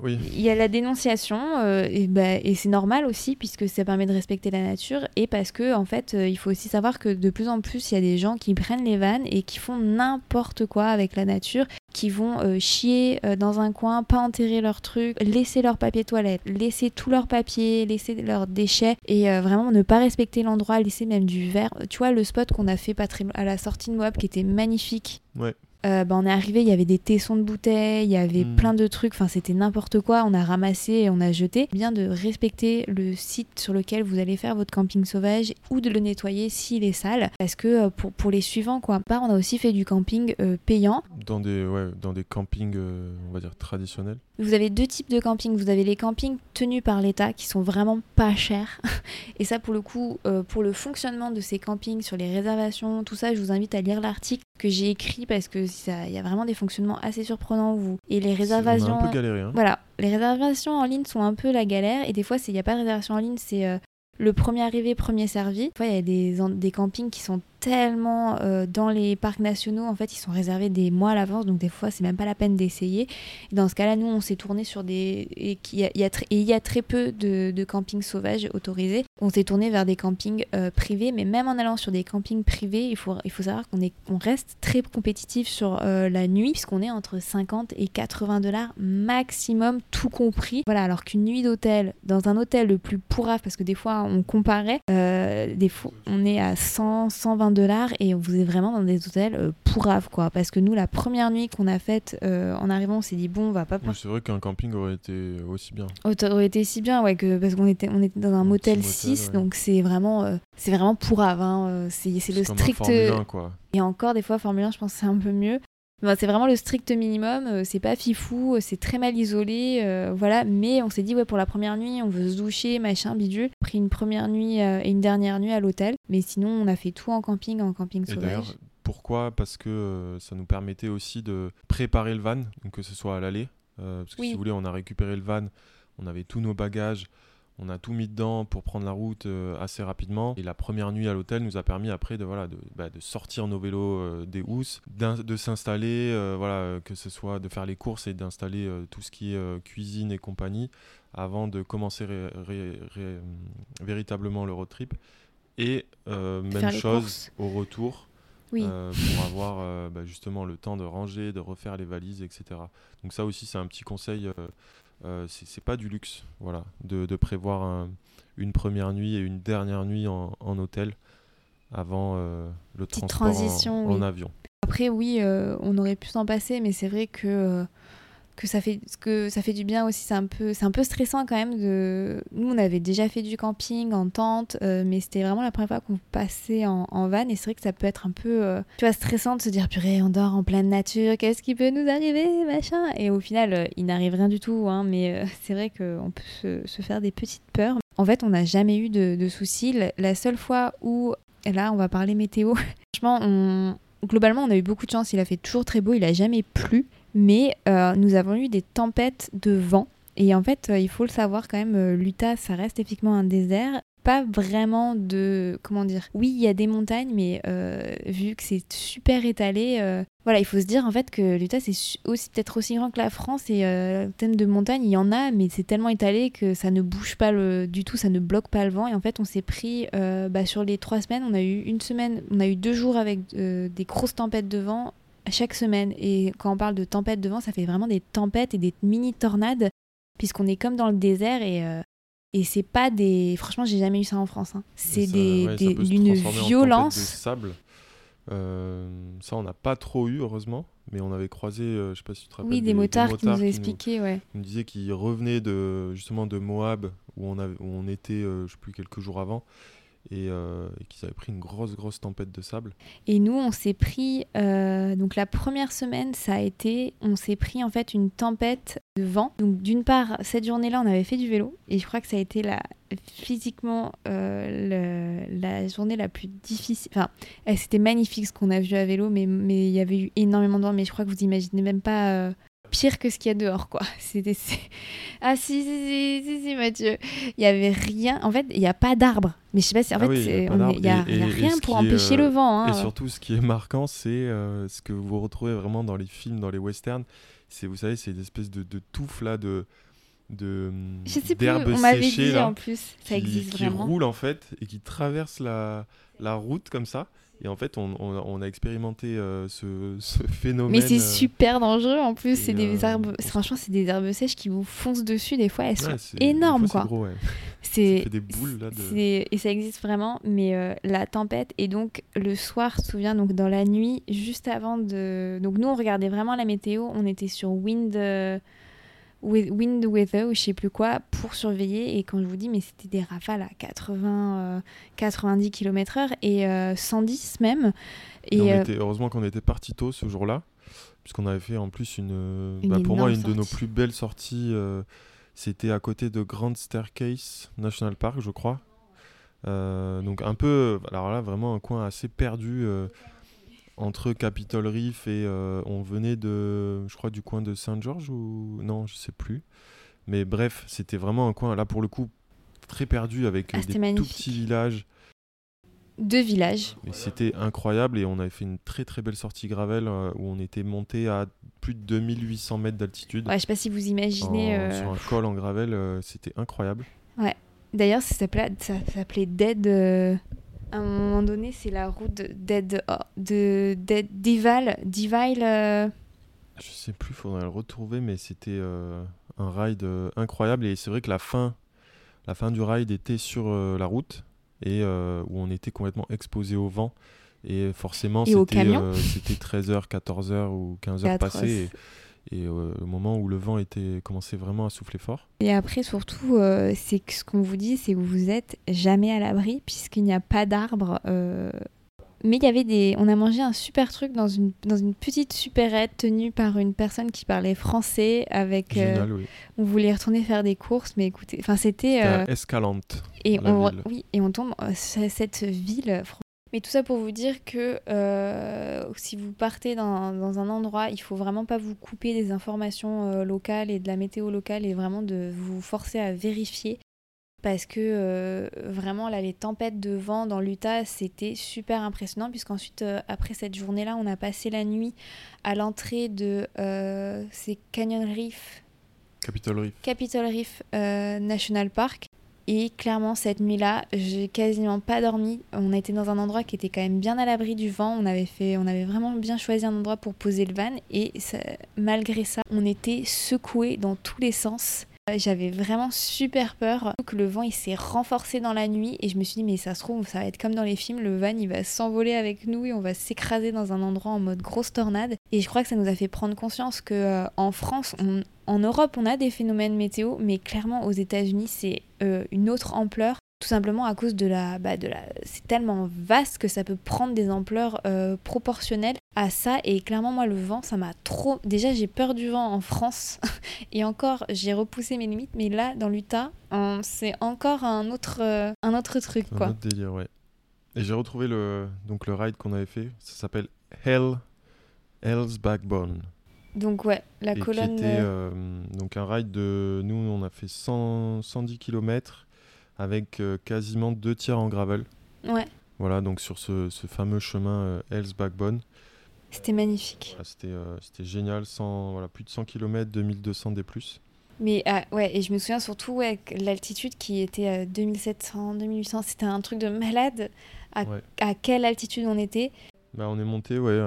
oui. il y a la dénonciation euh, et, bah, et c'est normal aussi puisque ça permet de respecter la nature et parce que en fait euh, il faut aussi savoir que de plus en plus il y a des gens qui prennent les vannes et qui font n'importe quoi avec la nature qui vont euh, chier dans un coin, pas enterrer leurs trucs, laisser leur papier toilette, laisser tous leurs papiers, laisser leurs déchets et vraiment ne pas respecter l'endroit, laisser même du verre. Tu vois le spot qu'on a fait à la sortie de Moab qui était magnifique. Ouais. Euh, bah, on est arrivé, il y avait des tessons de bouteilles, il y avait Mm. plein de trucs, enfin c'était n'importe quoi, on a ramassé et on a jeté. Bien de respecter le site sur lequel vous allez faire votre camping sauvage ou de le nettoyer s'il est sale, parce que euh, pour, pour les suivants, quoi. Par, on a aussi fait du camping euh, payant. Dans des, ouais, dans des campings, euh, on va dire, traditionnels. Vous avez deux types de camping. Vous avez les campings tenus par l'État qui sont vraiment pas chers. Et ça, pour le coup, euh, pour le fonctionnement de ces campings, sur les réservations, tout ça, je vous invite à lire l'article que j'ai écrit parce que il y a vraiment des fonctionnements assez surprenants. Vous et les réservations. un peu galéré, hein. Voilà, les réservations en ligne sont un peu la galère. Et des fois, il n'y a pas de réservation en ligne, c'est euh, le premier arrivé, premier servi. Des fois, il y a des, des campings qui sont tellement euh, dans les parcs nationaux, en fait, ils sont réservés des mois à l'avance, donc des fois, c'est même pas la peine d'essayer. Dans ce cas-là, nous, on s'est tourné sur des. Et il y a, très peu de, campings sauvages autorisés. On s'est tourné vers des campings euh, privés, mais même en allant sur des campings privés, il faut, il faut savoir qu'on est, on reste très compétitif sur euh, la nuit, puisqu'on est entre 50 et 80 dollars maximum, tout compris. Voilà, alors qu'une nuit d'hôtel, dans un hôtel le plus pourrave, parce que des fois, on comparait, des fois, on est à 100, 120 dollars et vous êtes vraiment dans des hôtels euh, pourraves quoi. Parce que nous, la première nuit qu'on a faite euh, en arrivant, on s'est dit bon, on va pas. c'est vrai qu'un camping aurait été aussi bien. Aurait été si bien, ouais, que, parce qu'on était, on était dans un, motel 6, donc c'est vraiment, euh, c'est vraiment pourrave. Hein, c'est le strict. quoi. Et encore, des fois, Formule 1, je pense que c'est un peu mieux c'est vraiment le strict minimum, euh, c'est pas fifou, euh, c'est très mal isolé, euh, voilà. Mais on s'est dit, ouais, pour la première nuit, on veut se doucher, machin, bidule. Pris une première nuit et une dernière nuit à l'hôtel. Mais sinon, on a fait tout en camping, en camping sauvage. Pourquoi? Parce que ça nous permettait aussi de préparer le van, que ce soit à l'aller. parce que si vous voulez, on a récupéré le van, on avait tous nos bagages, on a tout mis dedans pour prendre la route euh, assez rapidement. Et la première nuit à l'hôtel nous a permis après de, voilà, de, bah, de sortir nos vélos euh, des housses, de s'installer, euh, voilà, que ce soit de faire les courses et d'installer tout ce qui est cuisine et compagnie avant de commencer véritablement le road trip. Et même chose au retour. pour avoir bah, justement le temps de ranger, de refaire les valises, etc. Donc ça aussi c'est un petit conseil euh, c'est pas du luxe, voilà, de, de prévoir une première nuit et une dernière nuit en, en hôtel avant euh, le transport en, avion. Après, oui, euh, on aurait pu s'en passer, mais c'est vrai que que ça fait que ça fait du bien aussi c'est un peu c'est un peu stressant quand même de nous on avait déjà fait du camping en tente euh, mais c'était vraiment la première fois qu'on passait en, van et c'est vrai que ça peut être un peu euh, tu vois stressant de se dire purée on dort en pleine nature qu'est-ce qui peut nous arriver machin. Et au final euh, il n'arrive rien du tout hein, mais c'est vrai qu'on peut se, faire des petites peurs. En fait on n'a jamais eu de, soucis. La seule fois où là on va parler météo franchement globalement on a eu beaucoup de chance. Il a fait toujours très beau il a jamais plu mais euh, nous avons eu des tempêtes de vent. Et en fait, euh, il faut le savoir quand même, euh, l'Utah, ça reste effectivement un désert. Pas vraiment de. Comment dire Oui, il y a des montagnes, mais vu que c'est super étalé, voilà, il faut se dire en fait que l'Utah, c'est aussi peut-être aussi grand que la France. Et en termes de montagne, il y en a, mais c'est tellement étalé que ça ne bouge pas du tout, ça ne bloque pas le vent. Et en fait, on s'est pris bah, sur les trois semaines, on a eu une semaine, on a eu deux jours avec des grosses tempêtes de vent chaque semaine. Et quand on parle de tempête de vent, ça fait vraiment des tempêtes et des mini tornades, puisqu'on est comme dans le désert et, euh, et c'est pas des. Franchement, j'ai jamais eu ça en France. Hein. C'est des, des d'une violence. De sable. Euh, ça, on n'a pas trop eu, heureusement, mais on avait croisé, euh, je sais pas si tu te rappelles. Oui, des, motards, qui nous ont expliqué, ouais. Ils nous disaient qu'ils revenaient de, justement de Moab, où on, avait, où on était, je sais plus, quelques jours avant, euh, et, qu'ils avaient pris une grosse, grosse tempête de sable. Et nous, on s'est pris, euh, donc la première semaine, ça a été, on s'est pris en fait une tempête de vent. Donc d'une part, cette journée-là, on avait fait du vélo, et je crois que ça a été la, physiquement euh, la journée la plus difficile. Enfin, eh, c'était magnifique ce qu'on a vu à vélo, mais il y avait eu énormément de vent, mais je crois que vous imaginez même pas pire que ce qu'il y a dehors, quoi. C'était. Ah, si, si, si, si, Mathieu. Il n'y avait rien. En fait, il n'y a pas d'arbre. Mais je sais pas si. En ah fait, il n'y a, rien pour empêcher le vent. Hein. Et surtout, ce qui est marquant, c'est euh, ce que vous retrouvez vraiment dans les films, dans les westerns. C'est, vous savez, c'est une espèce de, de touffe là, de de je sais plus, on m'avait dit là, en plus ça existe qui vraiment qui roule en fait et qui traverse la, la route comme ça et en fait, on, a expérimenté euh, ce, phénomène. Mais c'est euh, super dangereux en plus. C'est des herbes. Euh, franchement, c'est des herbes sèches qui vous foncent dessus. Des fois, elles sont énormes, quoi. C'est des boules là. Et ça existe vraiment. Mais la tempête et donc le soir, je souviens, donc dans la nuit, juste avant de. Donc nous, on regardait vraiment la météo. On était sur Wind wind weather ou je sais plus quoi pour surveiller et quand je vous dis mais c'était des rafales à 80 90 km/h et 110 euh, même et, euh, heureusement qu'on était parti tôt ce jour-là puisqu'on avait fait en plus une, bah, pour moi une de nos plus belles sorties. C'était à côté de Grand Staircase National Park, je crois. donc un peu, alors là vraiment un coin assez perdu entre Capitol Reef et on venait de, je crois du coin de Saint George ou non, je sais plus. Mais bref, c'était vraiment un coin là pour le coup très perdu avec ah, des tout petits villages. Deux villages. Et c'était incroyable et on avait fait une très très belle sortie gravel euh, où on était monté à plus de 2800 mètres d'altitude. Ouais, je sais pas si vous imaginez. Euh, sur un col en gravel, euh, c'était incroyable. Ouais. D'ailleurs, ça s'appelait Dead. À un moment donné, c'est la route de Dead, oh, de Dead Dival. Dival. Je sais plus, faudrait le retrouver, mais c'était un ride incroyable et c'est vrai que la fin la fin du ride était sur euh, la route et euh, où on était complètement exposé au vent. Et forcément, c'était 13h, 14h ou 15h passées. Et, euh, au moment où le vent était commençait vraiment à souffler fort. Et après, surtout, c'est que ce qu'on vous dit, c'est que vous êtes jamais à l'abri puisqu'il n'y a pas d'arbres mais il y avait des. On a mangé un super truc dans une, dans une petite supérette tenue par une personne qui parlait français. Avec, euh, Génial, oui. On voulait retourner faire des courses, mais écoutez. Enfin, c'était. Euh, Escalante. Et on, oui, et on tombe euh, cette ville. Mais tout ça pour vous dire que si vous partez dans, dans, un endroit, il faut vraiment pas vous couper des informations locales et de la météo locale et vraiment de vous forcer à vérifier. Parce que euh, vraiment là les tempêtes de vent dans l'Utah c'était super impressionnant puisqu'ensuite euh, après cette journée là on a passé la nuit à l'entrée de euh, c'est Canyon Reef. Capitol Reef. Capitol Reef National Park et clairement cette nuit là j'ai quasiment pas dormi. On été dans un endroit qui était quand même bien à l'abri du vent. On avait fait on avait vraiment bien choisi un endroit pour poser le van. Et malgré ça on était secoué dans tous les sens. J'avais vraiment super peur. Que le vent il s'est renforcé dans la nuit. Et je me suis dit mais ça se trouve ça va être comme dans les films, le van il va s'envoler avec nous et on va s'écraser dans un endroit en mode grosse tornade. Et je crois que ça nous a fait prendre conscience que euh, en France, en Europe on a des phénomènes météo, mais clairement aux États-Unis c'est euh, une autre ampleur tout simplement à cause de la, bah de la, c'est tellement vaste que ça peut prendre des ampleurs euh, proportionnelles à ça. Et clairement, moi, le vent, ça m'a trop. Déjà, j'ai peur du vent en France, et encore, j'ai repoussé mes limites. Mais là, dans l'Utah, c'est encore un autre, euh, un autre truc, quoi. Un autre délire, ouais. Et j'ai retrouvé le, donc le ride qu'on avait fait. Ça s'appelle Hell, Hell's Backbone. Donc ouais, la colonne. Qui euh, donc un ride de, nous on a fait 100, 110 km avec euh, quasiment deux tiers en gravel. Ouais. Voilà, donc sur ce, ce fameux chemin euh, Hells Backbone. C'était magnifique. c'était, euh, c'était génial, voilà, plus de 100 km, 2200 des plus. Mais ah, ouais, et je me souviens surtout avec l'altitude qui était à 2700, 2800, c'était un truc de malade. À, à quelle altitude on était bah, on est monté, ouais,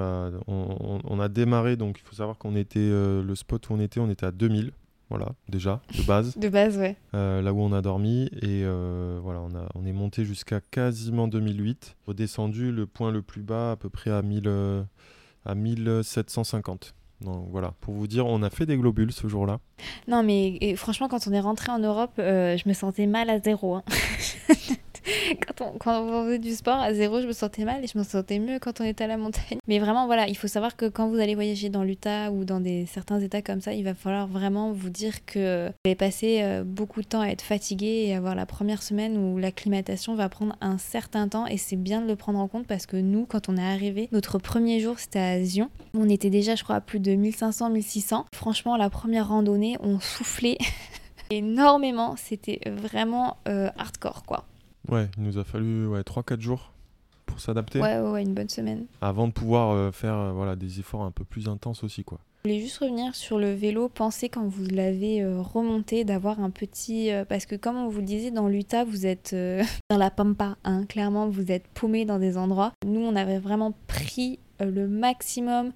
on, on, a démarré, donc il faut savoir qu'on était, le spot où on était, on était à 2000. Voilà, déjà, de base. de base, ouais. Euh, là où on a dormi. Et euh, voilà, on, a, on est monté jusqu'à quasiment 2008. Redescendu le point le plus bas, à peu près à, 1000, euh, à 1750. Donc voilà, pour vous dire, on a fait des globules ce jour-là. Non, mais franchement, quand on est rentré en Europe, je me sentais mal à zéro. Hein. quand, on, faisait du sport à zéro, je me sentais mal et je me sentais mieux quand on était à la montagne. Mais vraiment, voilà, il faut savoir que quand vous allez voyager dans l'Utah ou dans des, certains états comme ça, il va falloir vraiment vous dire que vous allez passer euh, beaucoup de temps à être fatigué et avoir la première semaine où l'acclimatation va prendre un certain temps et c'est bien de le prendre en compte parce que nous, quand on est arrivé, notre premier jour c'était à Zion. On était déjà, je crois, à plus de 1500-1600. Franchement, la première randonnée, on soufflait énormément. C'était vraiment euh, hardcore, quoi. Ouais, il nous a fallu ouais, 3-4 jours pour s'adapter. Ouais, ouais, une bonne semaine. Avant de pouvoir euh, faire euh, voilà, des efforts un peu plus intenses aussi. quoi. Je voulais juste revenir sur le vélo. Pensez quand vous l'avez euh, remonté d'avoir un petit. parce que comme on vous le disait, dans l'Utah, vous êtes dans la pampa. Hein, clairement, vous êtes paumé dans des endroits. Nous, on avait vraiment pris le maximum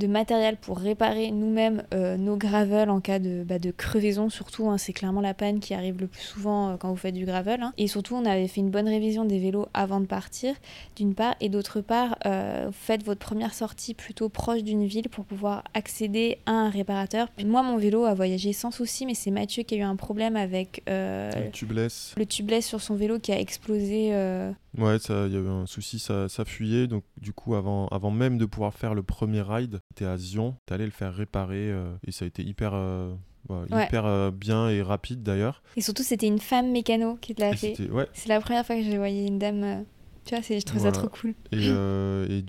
de matériel pour réparer nous-mêmes euh, nos gravels en cas de, bah, de crevaison surtout. Hein, c'est clairement la panne qui arrive le plus souvent euh, quand vous faites du gravel. Hein. Et surtout, on avait fait une bonne révision des vélos avant de partir, d'une part. Et d'autre part, euh, faites votre première sortie plutôt proche d'une ville pour pouvoir accéder à un réparateur. Moi, mon vélo a voyagé sans souci, mais c'est Mathieu qui a eu un problème avec le tubeless. Le tubeless sur son vélo qui a explosé. Ouais, il y avait un souci, ça, ça fuyait. Donc, du coup, avant, avant même de pouvoir faire le premier ride, T'es à Zion, t'es allé le faire réparer et ça a été hyper hyper bien et rapide d'ailleurs. Et surtout, c'était une femme mécano qui te l'a fait. C'est la première fois que j'ai voyé une dame. tu vois, je trouve ça trop cool. Et,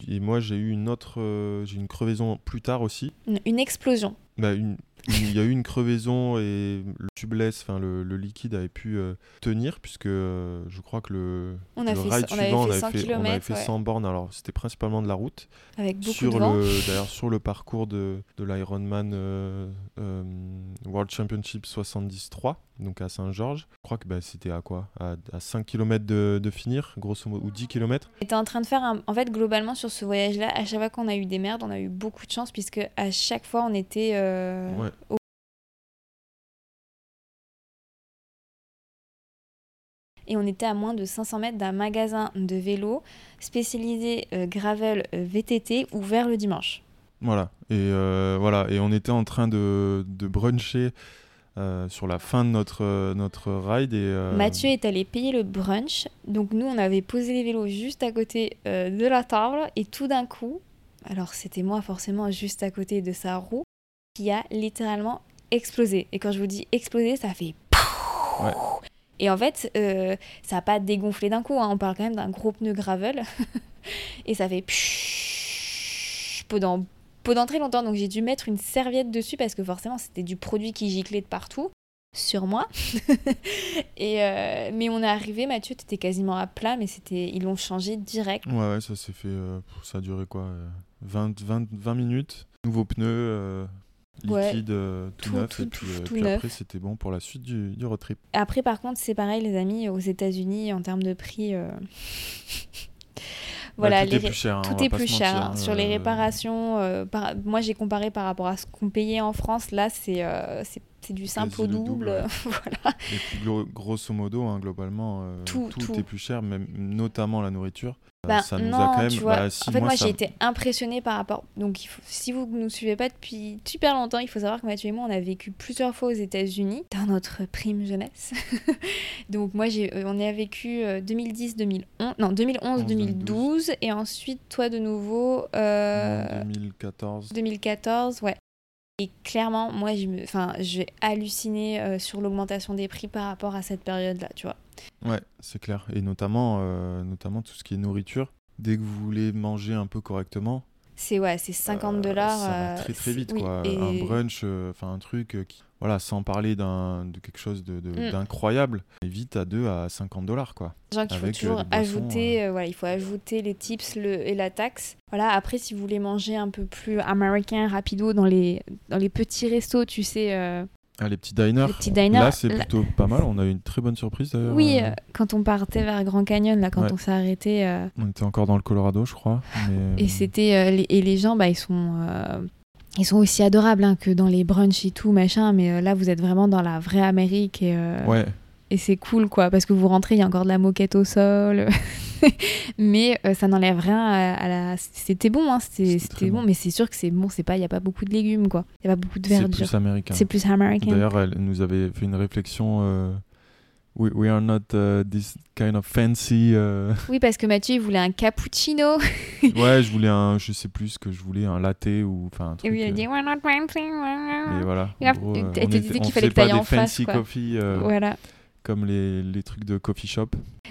et, moi, j'ai eu une autre. j'ai une crevaison plus tard aussi. Une, explosion. Bah, une, il y a eu une crevaison et tubeless, enfin le, liquide avait pu euh, tenir puisque euh, je crois que le, on a ride suivant, on avait fait, on avait fait 100 bornes. Alors c'était principalement de la route. Avec beaucoup sur de vent. D'ailleurs sur le parcours de, de l'Ironman euh, World Championship 73, donc à Saint-Georges. Je crois que bah, c'était à quoi? À, 5 km de, de, finir, grosso modo, ou 10 km. était en train de faire, un... en fait globalement sur ce voyage-là, à chaque fois qu'on a eu des merdes, on a eu beaucoup de chance puisque à chaque fois on était et on était à moins de 500 mètres d'un magasin de vélo spécialisé euh, gravel euh, VTT ouvert le dimanche. Voilà, et euh, voilà, et on était en train de, de bruncher sur la fin de notre, notre ride. Et, Mathieu est allé payer le brunch, donc nous on avait posé les vélos juste à côté de la table, et tout d'un coup, alors c'était moi forcément juste à côté de sa roue, qui a littéralement explosé. Et quand je vous dis explosé, ça fait... Ouais. Et en fait, euh, ça n'a pas dégonflé d'un coup. Hein. On parle quand même d'un gros pneu gravel. et ça fait pendant, pendant très longtemps. Donc j'ai dû mettre une serviette dessus parce que forcément c'était du produit qui giclait de partout sur moi. et mais on est arrivé, Mathieu, tu étais quasiment à plat, mais c'était ils l'ont changé direct. Ouais, ouais ça s'est fait. Ça a duré quoi 20, 20, 20 minutes. Nouveau pneu, liquide euh, tout, neuf et puis, euh, après c'était bon pour la suite du, du road trip. Après par contre c'est pareil les amis aux États-Unis en termes de prix euh, voilà, tout est plus cher. Hein, tout est plus cher. Hein. Sur les réparations, moi j'ai comparé par rapport à ce qu'on payait en France. Là, c'est c'est du simple au double. voilà. Et puis grosso modo, hein, globalement, tout, tout, est plus cher, même, notamment la nourriture. Bah, ça nous a quand même. Bah, en fait, moi, j'ai été impressionnée par rapport. Donc, il faut... si vous ne nous suivez pas depuis super longtemps, il faut savoir que Mathieu et moi, on a vécu plusieurs fois aux États-Unis dans notre prime jeunesse. Donc, moi, j'ai... Euh, on y a vécu 2010-2011, euh, non 2011-2012, et ensuite toi de nouveau. 2014. Euh, 2014, ouais. Et clairement, moi, je me... enfin, j'ai halluciné sur l'augmentation des prix par rapport à cette période-là, tu vois. Ouais, c'est clair. Et notamment, euh, notamment tout ce qui est nourriture. Dès que vous voulez manger un peu correctement, c'est ouais, c'est 50 euh, dollars. ça va très très vite quoi. Un brunch, euh, enfin un truc qui, voilà, sans parler d'un de quelque chose de, mm. d'incroyable, et vite à 2 à 50 dollars quoi. Genre qu'il faut toujours ajouter, voilà, il faut ajouter les tips le, et la taxe. Voilà, après si vous voulez manger un peu plus américain, rapido dans les dans les petits restos, tu sais, ah, les petits diners. Là, c'est plutôt pas mal. On a eu une très bonne surprise d'ailleurs. Oui, euh. Euh, quand on partait vers Grand Canyon, là, quand on s'est arrêté. Euh, on était encore dans le Colorado, je crois. Et c'était et les gens, bah, ils sont. Ils sont aussi adorables hein, que dans les brunchs et tout, machin, mais là vous êtes vraiment dans la vraie Amérique et, ouais. et c'est cool quoi, parce que vous rentrez, il y a encore de la moquette au sol. mais euh, ça n'enlève rien à, la. C'était bon, hein, c'était bon, mais c'est sûr que c'est bon, c'est pas, il y a pas beaucoup de légumes, quoi. Il y a pas beaucoup de verdure. C'est plus américain. C'est plus américain. D'ailleurs, elle nous avait fait une réflexion. Euh, we, we, are not uh, this kind of fancy. Uh, oui, parce que Mathieu, il voulait un cappuccino. ouais, je voulais un, je sais plus ce que je voulais, un latte ou enfin un truc. Et il a dit, we're not fancy. Et voilà. Elle te disait qu'il fallait que tu en face. Fancy coffee. voilà comme les, les, trucs de coffee shop.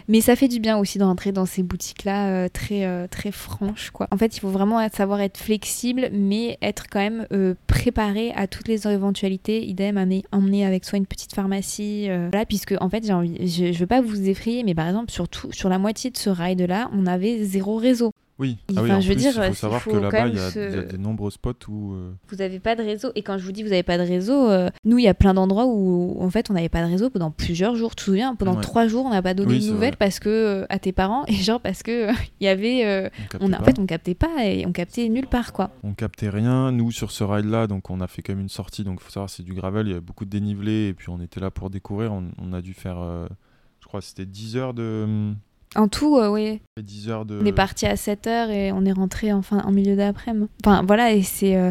Mais ça fait du bien aussi d'entrer dans ces boutiques-là euh, très, euh, très franches. Quoi. En fait, il faut vraiment savoir être flexible, mais être quand même euh, préparé à toutes les éventualités. Idem, emmener avec soi une petite pharmacie. voilà, puisque, en fait, envie, je ne veux pas vous effrayer, mais par exemple, surtout sur la moitié de ce ride-là, on avait zéro réseau. Oui, ah oui je veux dire, il faut savoir que là-bas, il y, a des nombreux spots où... Euh, vous n'avez pas de réseau. Et quand je vous dis vous n'avez pas de réseau, euh, nous, il y a plein d'endroits où, en fait, on n'avait pas de réseau pendant plusieurs jours. Tu te souviens Pendant trois jours, on n'a pas donné de nouvelles parce que, euh, à tes parents, et genre parce que il y avait... On, en fait, on captait pas et on captait nulle part, quoi. On captait rien. Nous, sur ce ride-là, donc on a fait quand même une sortie. Donc il faut savoir, c'est du gravel, il y a beaucoup de dénivelé. Et puis on était là pour découvrir. On, on a dû faire, je crois, c'était 10 heures de en tout, euh, oui. 10 heures de... On est parti à 7 heures et on est rentré enfin en milieu d'après-midi. Enfin voilà, et c'est. Euh,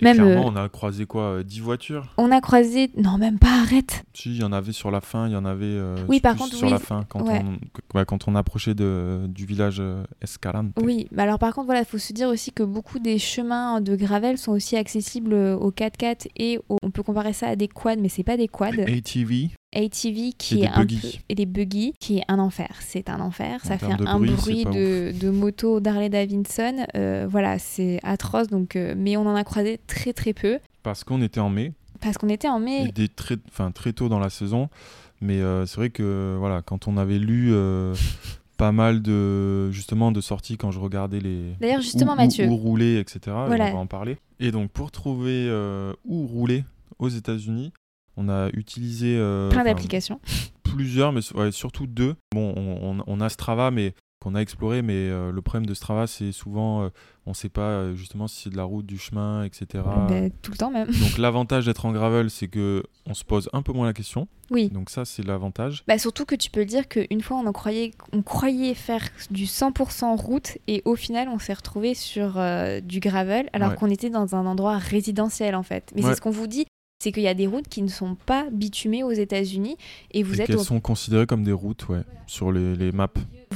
même clairement, on a croisé quoi 10 voitures? On a croisé non même pas arrête. Si, il y en avait sur la fin, il y en avait Oui, par contre sur la fin quand on quand on approchait de, du village Escalante. Oui, bah alors par contre voilà, il faut se dire aussi que beaucoup des chemins de gravel sont aussi accessibles aux 4x4 et on peut comparer ça à des quads mais c'est pas des quads. ATV. ATV qui est un peu et les buggy qui est un enfer. C'est un enfer. ça fait un bruit, de, de, moto d'Harley Davidson. Euh, voilà, c'est atroce. Donc, euh, mais on en a croisé très très peu. Parce qu'on était en mai. Parce qu'on était en mai. Et très, enfin, très tôt dans la saison. Mais euh, c'est vrai que voilà, quand on avait lu pas mal de justement de sorties quand je regardais les. D'ailleurs justement Mathieu. Où, rouler, etc. on va en parler. Et donc pour trouver où rouler aux États-Unis, on a utilisé. Euh, Plein d'applications. Plusieurs, mais surtout deux. Bon, on, a Strava, mais qu'on a exploré, mais euh, le problème de Strava, c'est souvent, euh, on ne sait pas justement si c'est de la route, du chemin, etc. Ben, tout le temps même. Donc l'avantage d'être en gravel, c'est que on se pose un peu moins la question. Oui. Donc ça, c'est l'avantage. Bah, surtout que tu peux dire qu'une fois, on, en croyait, on croyait faire du 100% route, et au final, on s'est retrouvé sur du gravel, alors qu'on était dans un endroit résidentiel en fait. Mais c'est ce qu'on vous dit, c'est qu'il y a des routes qui ne sont pas bitumées aux États-Unis et vous êtes. Elles sont considérées comme des routes, ouais, sur les, les, maps.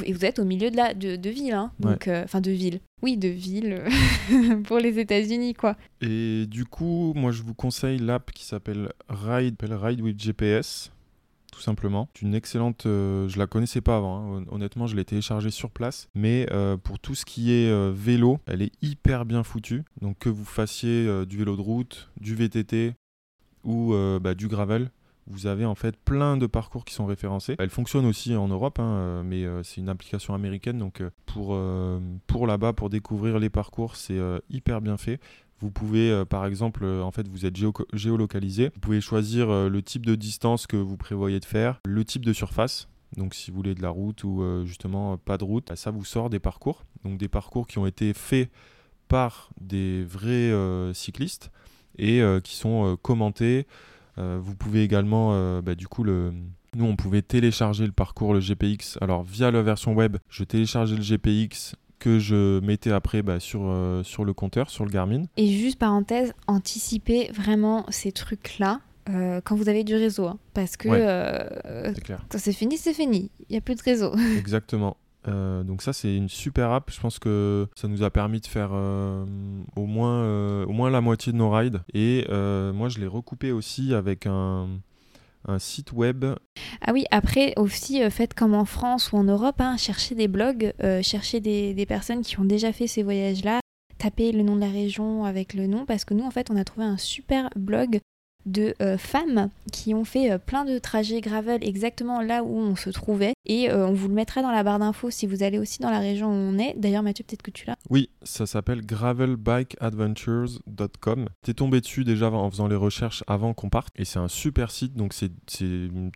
Et vous êtes au milieu de la de, de ville, hein, donc euh, enfin de ville. Oui, de ville pour les États-Unis, quoi. Et du coup, moi, je vous conseille l'app qui s'appelle Ride, Ride with GPS tout simplement. C'est une excellente, euh, je la connaissais pas avant, hein. honnêtement je l'ai téléchargée sur place, mais euh, pour tout ce qui est vélo, elle est hyper bien foutue. Donc que vous fassiez du vélo de route, du VTT, ou euh, bah, du gravel. Vous avez en fait plein de parcours qui sont référencés. Elle fonctionne aussi en Europe, hein, euh, mais euh, c'est une application américaine. Donc pour, pour là-bas, pour découvrir les parcours, c'est hyper bien fait. Vous pouvez, par exemple, en fait, vous êtes géolocalisé. Vous pouvez choisir le type de distance que vous prévoyez de faire, le type de surface. Donc, si vous voulez de la route ou justement pas de route, ça vous sort des parcours. Donc, des parcours qui ont été faits par des vrais cyclistes et euh, qui sont euh, commentés. Euh, vous pouvez également, bah, du coup, le, nous, on pouvait télécharger le parcours, le GPX. Alors, via la version web, je téléchargeais le GPX que je mettais après bah, sur, sur le compteur, sur le Garmin. Et juste parenthèse, anticiper vraiment ces trucs-là. quand vous avez du réseau, hein, parce que quand c'est fini, c'est fini, il n'y a plus de réseau. Exactement. Euh, donc ça c'est une super app, je pense que ça nous a permis de faire euh, au, moins, euh, au moins la moitié de nos rides. Et moi je l'ai recoupé aussi avec un, un, site web. Ah oui, après aussi faites comme en France ou en Europe, hein, cherchez des blogs, cherchez des, des, personnes qui ont déjà fait ces voyages-là, tapez le nom de la région avec le nom parce que nous en fait on a trouvé un super blog de euh, femmes qui ont fait euh, plein de trajets gravel exactement là où on se trouvait et euh, on vous le mettra dans la barre d'infos si vous allez aussi dans la région où on est. D'ailleurs Mathieu peut-être que tu l'as. Oui, ça s'appelle gravelbikeadventures.com. T'es tombé dessus déjà en faisant les recherches avant qu'on parte et c'est un super site donc c'est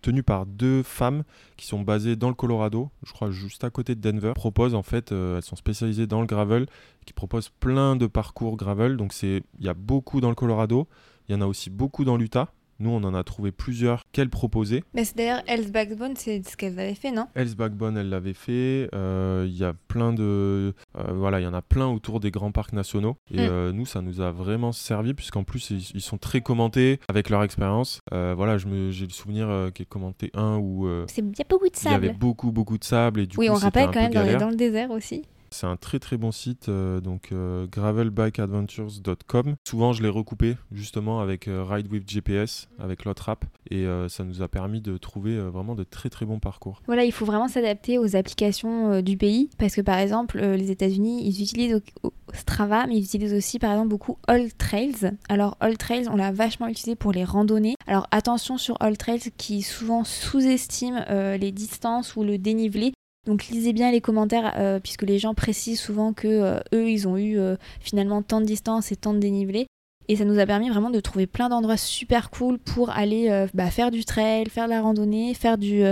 tenu par deux femmes qui sont basées dans le Colorado, je crois juste à côté de Denver. Proposent en fait, elles sont spécialisées dans le gravel, qui proposent plein de parcours gravel donc il y a beaucoup dans le Colorado il y en a aussi beaucoup dans l'Utah. Nous, on en a trouvé plusieurs qu'elle proposait. Mais c'est d'ailleurs Else Backbone, c'est ce qu'elle avait fait, non? Else Backbone, elle l'avait fait. Euh, il y a plein de, euh, voilà, il y en a plein autour des grands parcs nationaux. Et mm. euh, nous, ça nous a vraiment servi puisqu'en plus ils, sont très commentés avec leur expérience. voilà, j'ai le souvenir qu'elle commentait un où c'est il y a beaucoup de sable. Il y avait beaucoup beaucoup de sable et du oui, on rappelle quand même dans, le désert aussi. C'est un très très bon site, euh, donc euh, gravelbikeadventures.com. Souvent, je l'ai recoupé justement avec euh, Ride with GPS, avec l'autre app, et ça nous a permis de trouver vraiment de très très bons parcours. Voilà, il faut vraiment s'adapter aux applications du pays, parce que par exemple, les États-Unis, ils utilisent Strava, mais ils utilisent aussi par exemple beaucoup All Trails. Alors All Trails, on l'a vachement utilisé pour les randonnées. Alors attention sur All Trails qui souvent sous-estime les distances ou le dénivelé. Donc lisez bien les commentaires euh, puisque les gens précisent souvent que euh, eux ils ont eu euh, finalement tant de distance et tant de dénivelé. Et ça nous a permis vraiment de trouver plein d'endroits super cool pour aller bah, faire du trail, faire de la randonnée, faire du,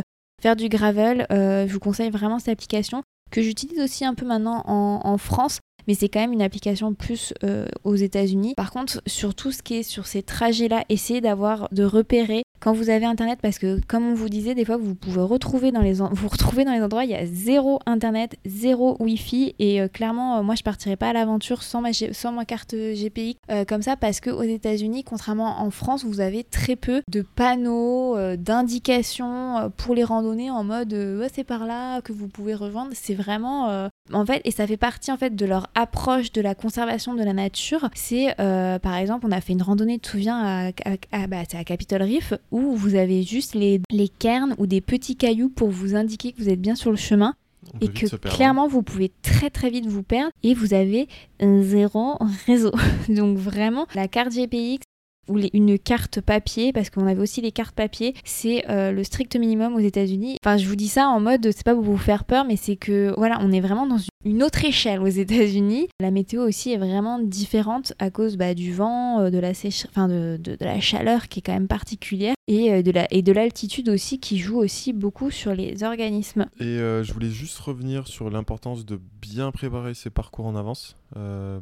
faire du gravel. je vous conseille vraiment cette application que j'utilise aussi un peu maintenant en, France mais c'est quand même une application plus aux États-Unis. Par contre, sur tout ce qui est sur ces trajets-là, essayez d'avoir de repérer quand vous avez internet, parce que comme on vous disait, des fois vous pouvez retrouver dans les vous retrouvez dans les endroits il y a zéro internet, zéro wifi et euh, clairement moi je partirais pas à l'aventure sans ma carte GPX comme ça parce que aux États-Unis, contrairement en France, vous avez très peu de panneaux, d'indications pour les randonnées en mode c'est par là que vous pouvez rejoindre. C'est vraiment en fait et ça fait partie en fait de leur approche de la conservation de la nature. C'est par exemple on a fait une randonnée, tu te souviens, à, à, bah, à Capitol Reef, où vous avez juste les, les cairns ou des petits cailloux pour vous indiquer que vous êtes bien sur le chemin. et que clairement vous pouvez très très vite vous perdre et vous avez zéro réseau. Donc vraiment la carte GPX ou une carte papier, parce qu'on avait aussi les cartes papier, c'est euh, le strict minimum aux États-Unis. Enfin, je vous dis ça en mode, c'est pas pour vous faire peur, mais c'est que voilà, on est vraiment dans une autre échelle aux États-Unis. La météo aussi est vraiment différente à cause bah, du vent, euh, de la enfin de, de, la chaleur qui est quand même particulière et euh, de la l'altitude aussi qui joue aussi beaucoup sur les organismes. Et je voulais juste revenir sur l'importance de bien préparer ses parcours en avance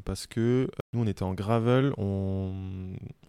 parce que nous on était en gravel, on,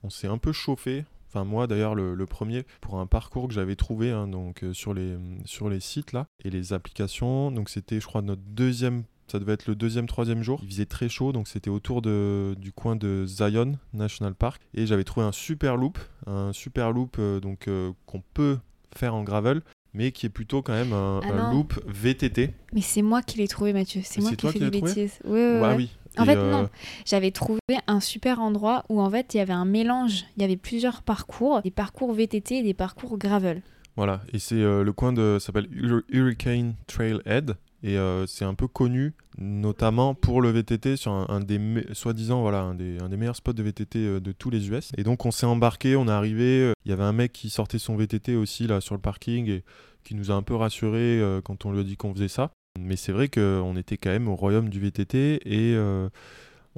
on s'est un peu chauffé. Enfin moi d'ailleurs le, premier pour un parcours que j'avais trouvé hein, donc euh, sur les sur les sites là et les applications. Donc c'était je crois notre deuxième ça devait être le deuxième, troisième jour. Il faisait très chaud, donc c'était autour de, du coin de Zion National Park. Et j'avais trouvé un super loop, un super loop euh, donc euh, qu'on peut faire en gravel, mais qui est plutôt quand même un, ah loop VTT. Mais c'est moi qui l'ai trouvé, Mathieu. C'est moi qui ai fait des bêtises. Oui, oui, bah oui. En fait, non. Euh, J'avais trouvé un super endroit où en fait il y avait un mélange. Il y avait plusieurs parcours, des parcours VTT et des parcours gravel. Voilà, et c'est euh, le coin de. s'appelle Hurricane Trailhead. Et euh, c'est un peu connu, notamment pour le VTT, sur un, des, soi-disant, voilà, un des, un des, meilleurs spots de VTT de tous les US. Et donc on s'est embarqué, on est arrivé, il y avait un mec qui sortait son VTT aussi là sur le parking et qui nous a un peu rassuré quand on lui a dit qu'on faisait ça. Mais c'est vrai qu'on était quand même au royaume du VTT et euh,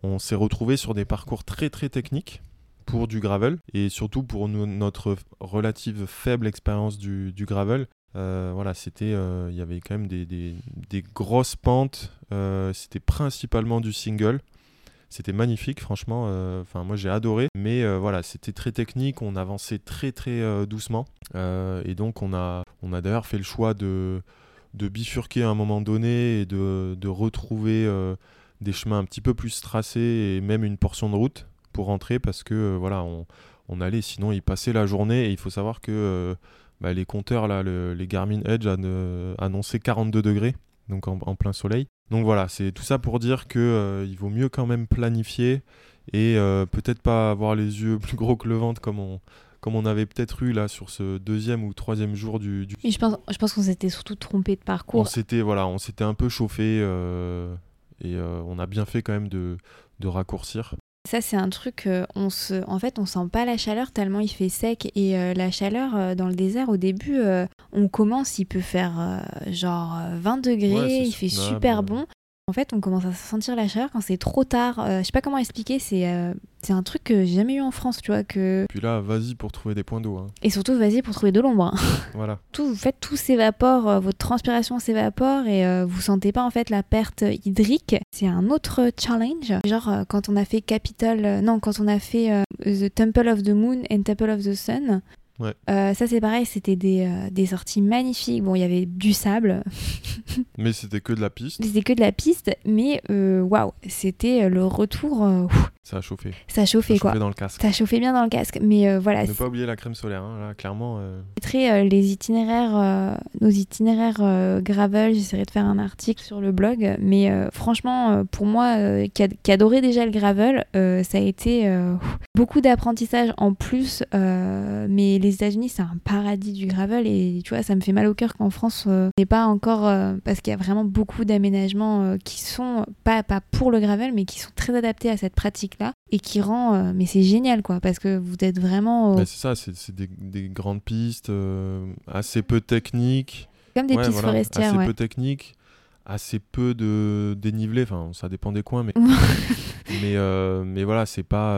on s'est retrouvé sur des parcours très très techniques pour du gravel et surtout pour notre relative faible expérience du, gravel. Euh, voilà, c'était, euh, il y avait quand même des, des grosses pentes. c'était principalement du single. C'était magnifique, franchement. Enfin, moi j'ai adoré. Mais voilà, c'était très technique. On avançait très très doucement. et donc on a, on a d'ailleurs fait le choix de de bifurquer à un moment donné et de, de retrouver euh, des chemins un petit peu plus tracés et même une portion de route pour rentrer parce que euh, voilà on, on, allait sinon y passer la journée et il faut savoir que euh, bah, les compteurs là les Garmin Edge annonçaient 42 degrés donc en, plein soleil donc voilà c'est tout ça pour dire que il vaut mieux quand même planifier et peut-être pas avoir les yeux plus gros que le ventre comme on, comme on avait peut-être eu là sur ce deuxième ou troisième jour du. du... je pense, je pense qu'on s'était surtout trompé de parcours. On s'était voilà, on s'était un peu chauffé euh, et euh, on a bien fait quand même de, de raccourcir. Ça, c'est un truc, euh, on se, en fait, on sent pas la chaleur tellement il fait sec. Et la chaleur dans le désert, au début, on commence, il peut faire genre 20 degrés, il fait super bon. En fait, on commence à sentir la chaleur quand c'est trop tard. Euh, je sais pas comment expliquer, c'est euh, c'est un truc que j'ai jamais eu en France, tu vois. Que... Puis là, vas-y pour trouver des points d'eau. Hein. Et surtout, vas-y pour trouver de l'ombre. Hein. voilà. Tout, vous faites, tout s'évapore, euh, votre transpiration s'évapore et vous sentez pas en fait la perte hydrique. C'est un autre challenge. Genre, quand on a fait Capitol, non, quand on a fait The Temple of the Moon and Temple of the Sun, euh, ça c'est pareil, c'était des, euh, des, sorties magnifiques. Bon, il y avait du sable. mais c'était que de la piste. C'était que de la piste, mais euh, waouh, c'était le retour. Ça a chauffé. Ça a chauffé, ça a quoi. Chauffé dans le casque. Ça a chauffé bien dans le casque, mais voilà. Ne pas oublier la crème solaire, hein, là, clairement. Très les itinéraires, nos itinéraires gravel. J'essaierai de faire un article sur le blog, mais franchement, pour moi, qui, qui, adorait déjà le gravel, ça a été beaucoup d'apprentissage en plus, mais les États-Unis, c'est un paradis du gravel et tu vois, ça me fait mal au cœur qu'en France, euh, n'est pas encore euh, parce qu'il y a vraiment beaucoup d'aménagements euh, qui sont pas pas pour le gravel, mais qui sont très adaptés à cette et qui rend, mais c'est génial quoi, parce que vous êtes vraiment. c'est ça, c'est des, des, grandes pistes assez peu techniques. Comme des pistes forestières. Assez peu techniques assez peu de dénivelé, enfin ça dépend des coins, mais mais, mais voilà, c'est pas,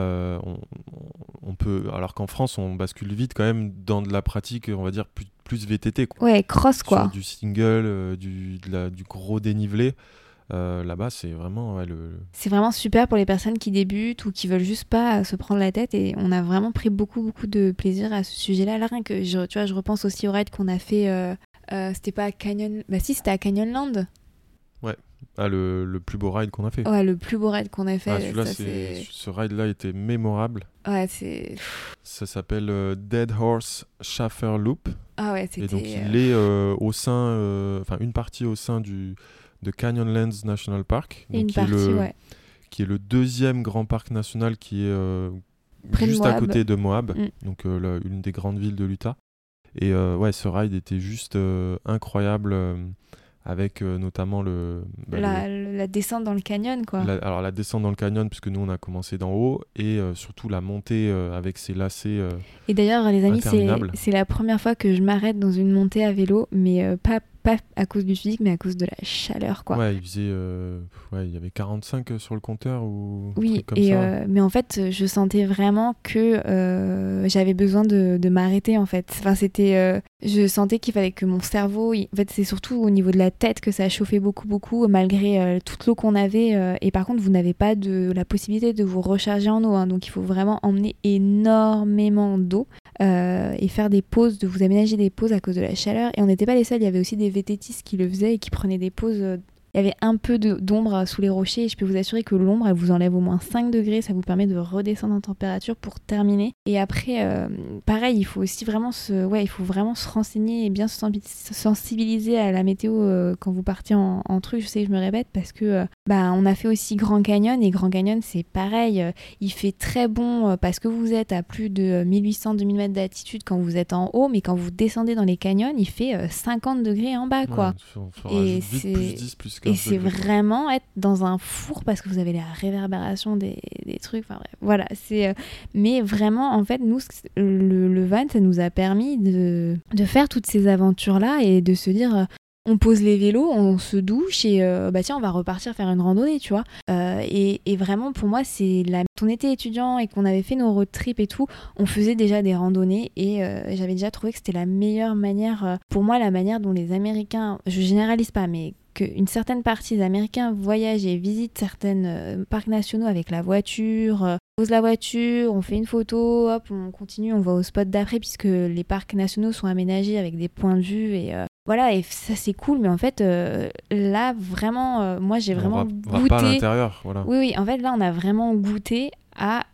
on peut, alors qu'en France, on bascule vite quand même dans de la pratique, on va dire plus, VTT. Quoi. Ouais, cross quoi. du single, euh, du, du gros dénivelé. Là-bas, c'est vraiment le. C'est vraiment super pour les personnes qui débutent ou qui veulent juste pas se prendre la tête. Et on a vraiment pris beaucoup, beaucoup de plaisir à ce sujet-là. Là, rien que je, tu vois, je repense aussi au ride qu'on a fait. c'était pas à Canyon. Bah, si, c'était à Canyonland. Ouais. Ah, le, le, plus beau ride qu'on a fait. Ouais, le plus beau ride qu'on a fait. Ah, ce ride-là était mémorable. Ouais, c'est. Ça s'appelle euh, Dead Horse Schaffer Loop. Ah ouais, c'était. Et donc il euh, est euh, au sein, enfin une partie au sein du de Canyonlands National Park. Donc, une qui partie, est le, ouais. Qui est le deuxième grand parc national qui est juste à côté de Moab, mm. donc une des grandes villes de l'Utah. Et ouais, ce ride était juste incroyable avec euh, notamment le, bah, la, descente dans le canyon quoi. alors la descente dans le canyon puisque nous on a commencé d'en haut et euh, surtout la montée euh, avec ses lacets. et d'ailleurs les amis c'est la première fois que je m'arrête dans une montée à vélo mais pas pas à cause du physique, mais à cause de la chaleur, quoi. Ouais, il faisait, euh, ouais, il y avait 45 sur le compteur ou. Oui, comme et ça. Euh, mais en fait, je sentais vraiment que euh, j'avais besoin de, de m'arrêter, en fait. Enfin, c'était, je sentais qu'il fallait que mon cerveau, en fait, c'est surtout au niveau de la tête que ça chauffait beaucoup, beaucoup, malgré toute l'eau qu'on avait. et par contre, vous n'avez pas de la possibilité de vous recharger en eau, hein, donc il faut vraiment emmener énormément d'eau. Et faire des pauses, de vous aménager des pauses à cause de la chaleur. Et on n'était pas les seuls, il y avait aussi des vététistes qui le faisaient et qui prenaient des pauses euh, il y avait un peu d'ombre sous les rochers et je peux vous assurer que l'ombre, elle vous enlève au moins 5 degrés, ça vous permet de redescendre en température pour terminer. Et après, euh, pareil, il faut aussi vraiment se, ouais, il faut vraiment se renseigner et bien se sensibiliser à la météo euh, quand vous partez en, truc. Je sais que je me répète parce que euh, bah, on a fait aussi Grand Canyon et Grand Canyon, c'est pareil. il fait très bon parce que vous êtes à plus de 1800-2000 mètres d'altitude quand vous êtes en haut, mais quand vous descendez dans les canyons, il fait 50 degrés en bas, quoi. et c'est plus 10, plus et c'est vraiment être dans un four parce que vous avez la réverbération des, des trucs. Enfin bref, voilà. C'est, euh, mais vraiment, en fait, nous, le, le, van, ça nous a permis de, de faire toutes ces aventures-là et de se dire. Euh, on pose les vélos, on se douche et euh, bah tiens, on va repartir faire une randonnée, tu vois. et, et, vraiment, pour moi, c'est la. Quand on était étudiant et qu'on avait fait nos road trips et tout, on faisait déjà des randonnées et j'avais déjà trouvé que c'était la meilleure manière, pour moi, la manière dont les Américains, je généralise pas, mais qu'une certaine partie des Américains voyagent et visitent certains euh, parcs nationaux avec la voiture, euh, pose la voiture, on fait une photo, hop, on continue, on va au spot d'après puisque les parcs nationaux sont aménagés avec des points de vue et euh, voilà et ça c'est cool mais en fait là vraiment moi j'ai vraiment goûté à l'intérieur voilà. Oui oui, en fait là on a vraiment goûté à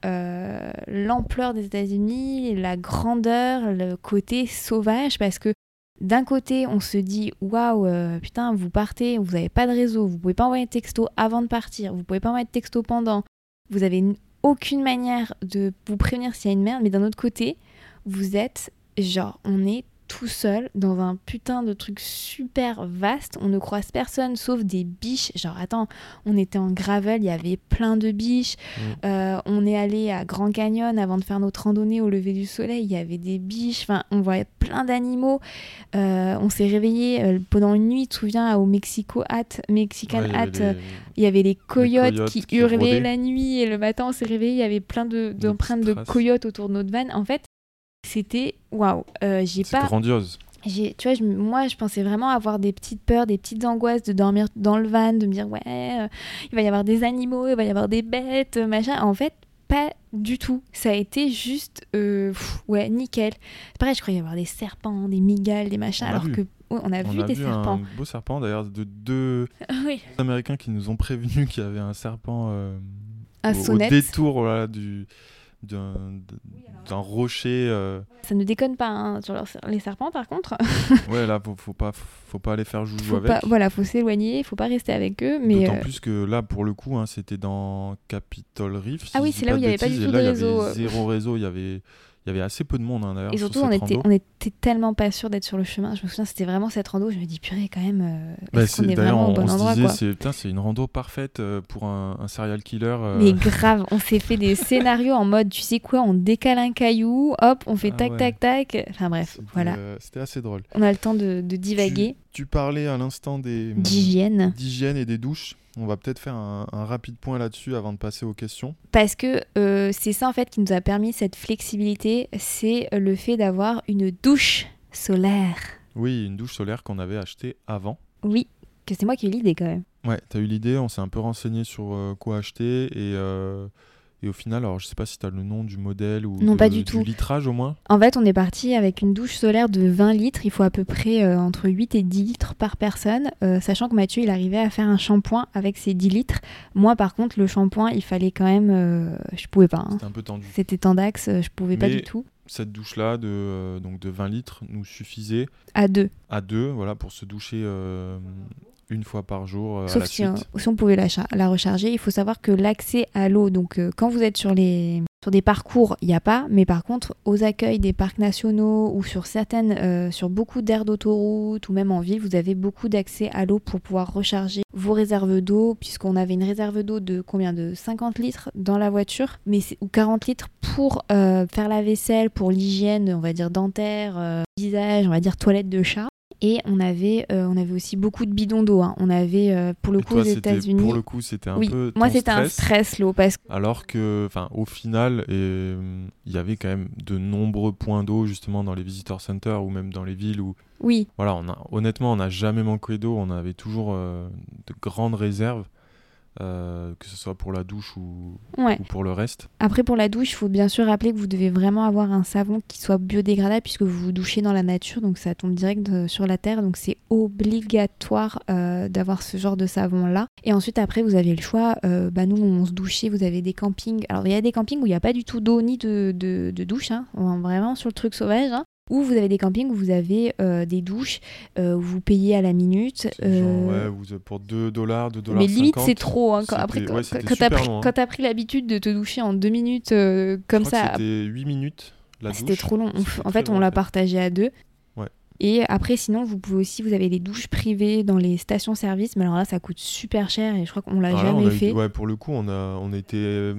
l'ampleur des États-Unis, la grandeur, le côté sauvage parce que d'un côté, on se dit waouh, euh, putain, vous partez, vous n'avez pas de réseau, vous pouvez pas envoyer de texto avant de partir, vous pouvez pas envoyer de texto pendant, vous avez aucune manière de vous prévenir s'il y a une merde, mais d'un autre côté, vous êtes genre, on est tout seul dans un putain de truc super vaste. On ne croise personne sauf des biches. Genre, attends, on était en gravel, il y avait plein de biches. Mm. Euh, on est allé à Grand Canyon avant de faire notre randonnée au lever du soleil, il y avait des biches. Enfin, on voyait plein d'animaux. Euh, on s'est réveillé euh, pendant une nuit, tu te souviens, au Mexico Hat, Mexican Hat. Il y avait les coyotes, qui, hurlaient la nuit et le matin on s'est réveillé, il y avait plein d'empreintes de, de coyotes autour de notre van. En fait, c'était waouh. Euh, j'ai pas. grandiose. Tu vois, moi, je pensais vraiment avoir des petites peurs, des petites angoisses de dormir dans le van, de me dire, ouais, euh, il va y avoir des animaux, il va y avoir des bêtes, machin. En fait, pas du tout. Ça a été juste, euh, ouais, nickel. Pareil, je croyais y avoir des serpents, des migales, des machins, alors que on a vu des serpents. Un beau serpent d'ailleurs de deux Américains qui nous ont prévenus qu'il y avait un serpent au, au, détour du d'un rocher. Euh. Ça ne déconne pas hein, sur les serpents par contre. ouais, là, faut, faut, pas, faut pas aller faire joujou avec. Pas, voilà, faut s'éloigner, il faut pas rester avec eux. Mais D'autant euh, plus que là, pour le coup, hein, c'était dans Capitol Reef. ah oui, c'est là où il n'y avait pas du tout de réseau. Euh. zéro réseau, il y avait il y avait assez peu de monde hein, d'ailleurs. Et surtout, on était, on était tellement pas sûr d'être sur le chemin. Je me souviens, c'était vraiment cette rando. Je me dis, purée, quand même, euh, bah, est-ce qu'on est, vraiment au bon endroit C'est une rando parfaite euh, pour un, un serial killer. Euh. Mais grave, on s'est fait des scénarios en mode, tu sais quoi, on décale un caillou, hop, on fait ah tac, tac, tac. Enfin bref, voilà. c'était assez drôle. On a le temps de, de divaguer. Tu, tu parlais à l'instant des d'hygiène, d'hygiène et des douches. On va peut-être faire un, rapide point là-dessus avant de passer aux questions. Parce que euh, c'est ça en fait qui nous a permis cette flexibilité, c'est le fait d'avoir une douche solaire. Oui, une douche solaire qu'on avait achetée avant. Oui, que c'est moi qui ai eu l'idée quand même. Ouais, tu as eu l'idée, on s'est un peu renseigné sur quoi acheter et et au final, alors je sais pas si tu as le nom du modèle ou non, pas du, tout. litrage au moins. En fait, on est parti avec une douche solaire de 20 litres. Il faut à peu près euh, entre 8 et 10 litres par personne, euh, sachant que Mathieu, il arrivait à faire un shampoing avec ses 10 litres. Moi, par contre, le shampoing, il fallait quand même... Euh, je pouvais pas. Hein. C'était un peu tendu. C'était tendax, je pouvais pas du tout. Cette douche-là de, donc de 20 litres nous suffisait. À deux. À deux, voilà, pour se doucher une fois par jour. Euh, Sauf si, on pouvait la, la, recharger. Il faut savoir que l'accès à l'eau, donc euh, quand vous êtes sur, les, sur des parcours, il n'y a pas. Mais par contre, aux accueils des parcs nationaux ou sur certaines, euh, sur beaucoup d'aires d'autoroute ou même en ville, vous avez beaucoup d'accès à l'eau pour pouvoir recharger vos réserves d'eau, puisqu'on avait une réserve d'eau de combien? De 50 litres dans la voiture, mais ou 40 litres pour faire la vaisselle, pour l'hygiène, on va dire dentaire, visage, on va dire toilette de chat. Et on avait, euh, on avait aussi beaucoup de bidons d'eau. Hein. On avait, euh, pour le coup, aux États-Unis. Pour le coup, c'était un oui. peu. Moi, c'était un stress l'eau. Parce... Alors que, enfin, au final, il y avait quand même de nombreux points d'eau, justement, dans les visitor centers ou même dans les villes où. Oui. Voilà, on a, honnêtement, on n'a jamais manqué d'eau. On avait toujours euh, de grandes réserves. Euh, que ce soit pour la douche ou, pour le reste. Après, pour la douche, il faut bien sûr rappeler que vous devez vraiment avoir un savon qui soit biodégradable puisque vous vous douchez dans la nature, donc ça tombe direct euh, sur la terre, donc c'est obligatoire euh, d'avoir ce genre de savon-là. Et ensuite, après, vous avez le choix. bah, nous, on se douchait, vous avez des campings. Alors, il y a des campings où il n'y a pas du tout d'eau ni de, de, douche, hein. vraiment sur le truc sauvage. Hein. Ou vous avez des campings où vous avez euh, des douches euh, où vous payez à la minute. Euh... ouais, vous, pour 2 dollars, 2 dollars. Mais limite, c'est trop. Hein, quand, après, quand, tu as pris, l'habitude de te doucher en 2 minutes comme ça. C'était 8 minutes. Ah, c'était trop long. en fait, on l'a partagé à deux. Ouais. Et après, sinon, vous pouvez aussi, vous avez des douches privées dans les stations-service, mais alors là, ça coûte super cher et je crois qu'on l'a jamais fait. ouais, pour le coup, on a, on a été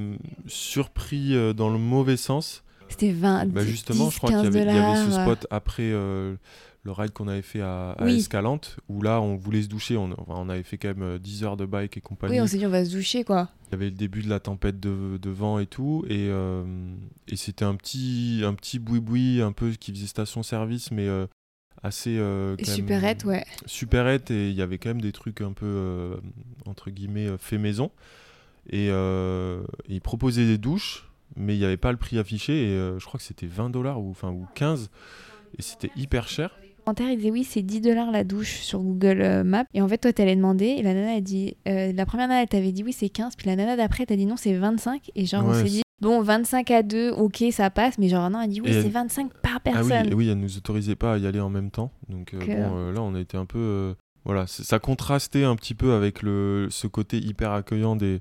surpris dans le mauvais sens c'était 20 bah Justement, je crois qu'il y, avait ce spot après euh, le ride qu'on avait fait à, Escalante, où là, on voulait se doucher. On, on, avait fait quand même 10 euh, heures de bike et compagnie. Oui, on s'est dit, on va se doucher, quoi. Il y avait le début de la tempête de, de vent et tout. Et, euh, et c'était un petit, un petit boui-boui, un peu qui faisait station-service, mais assez. superette, ouais. Superette, et il y avait quand même des trucs un peu, entre guillemets, fait maison. Et, et ils proposaient des douches mais il n'y avait pas le prix affiché et euh, je crois que c'était 20 dollars ou, enfin, ou 15 et c'était hyper cher. Commentaire, il disait oui, c'est 10 dollars la douche sur Google euh, Maps. Et en fait, toi, t'allais demander et la nana a dit, euh, la première nana, elle t'avait dit oui, c'est 15, puis la nana d'après, t'as dit non, c'est 25. Et genre, on s'est dit, bon, 25 à 2, ok, ça passe, mais genre, non, elle dit oui, c'est 25 par personne. Ah oui, et oui, elle nous autorisait pas à y aller en même temps. Donc, bon, là, on a été un peu. voilà, ça contrastait un petit peu avec le, ce côté hyper accueillant des,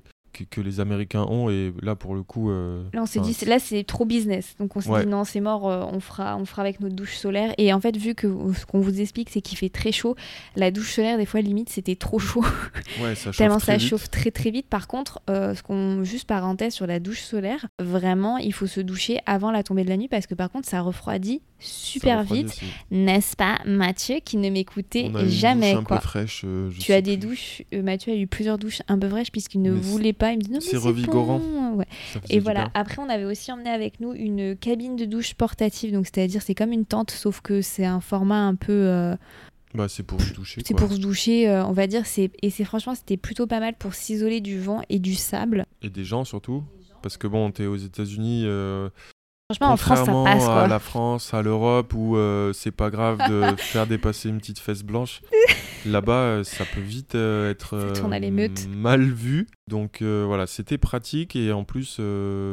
que, les Américains ont. Et là, pour le coup. Euh, là, on s'est dit, là, c'est trop business. Donc, on s'est dit, non, c'est mort, euh, on, fera, on fera avec notre douche solaire. Et en fait, vu que ce qu'on vous explique, c'est qu'il fait très chaud, la douche solaire, des fois, limite, c'était trop chaud. Ouais, ça chauffe Tellement ça chauffe très, très vite. Par contre, euh, ce qu'on, juste parenthèse sur la douche solaire, vraiment, il faut se doucher avant la tombée de la nuit parce que, par contre, ça refroidit super vite, n'est-ce pas, Mathieu, qui ne m'écoutait jamais. quoi. fraîche, tu as des douches, Mathieu a eu plusieurs douches un peu fraîches puisqu'il ne voulait pas il me dit non, c'est revigorant. Et voilà. Après, on avait aussi emmené avec nous une cabine de douche portative. Donc, c'est-à-dire, c'est comme une tente, sauf que c'est un format un peu. Euh, bah, c'est pour se doucher. C'est pour se doucher, euh, on va dire. C'est et c'est franchement, c'était plutôt pas mal pour s'isoler du vent et du sable. Et des gens surtout. Parce que bon, t'es aux États-Unis, euh, Franchement, en France, ça passe. à la France, à l'Europe, où euh, c'est pas grave de faire dépasser une petite fesse blanche. Là-bas, euh, ça peut vite euh, être mal vu. Donc voilà, c'était pratique et en plus.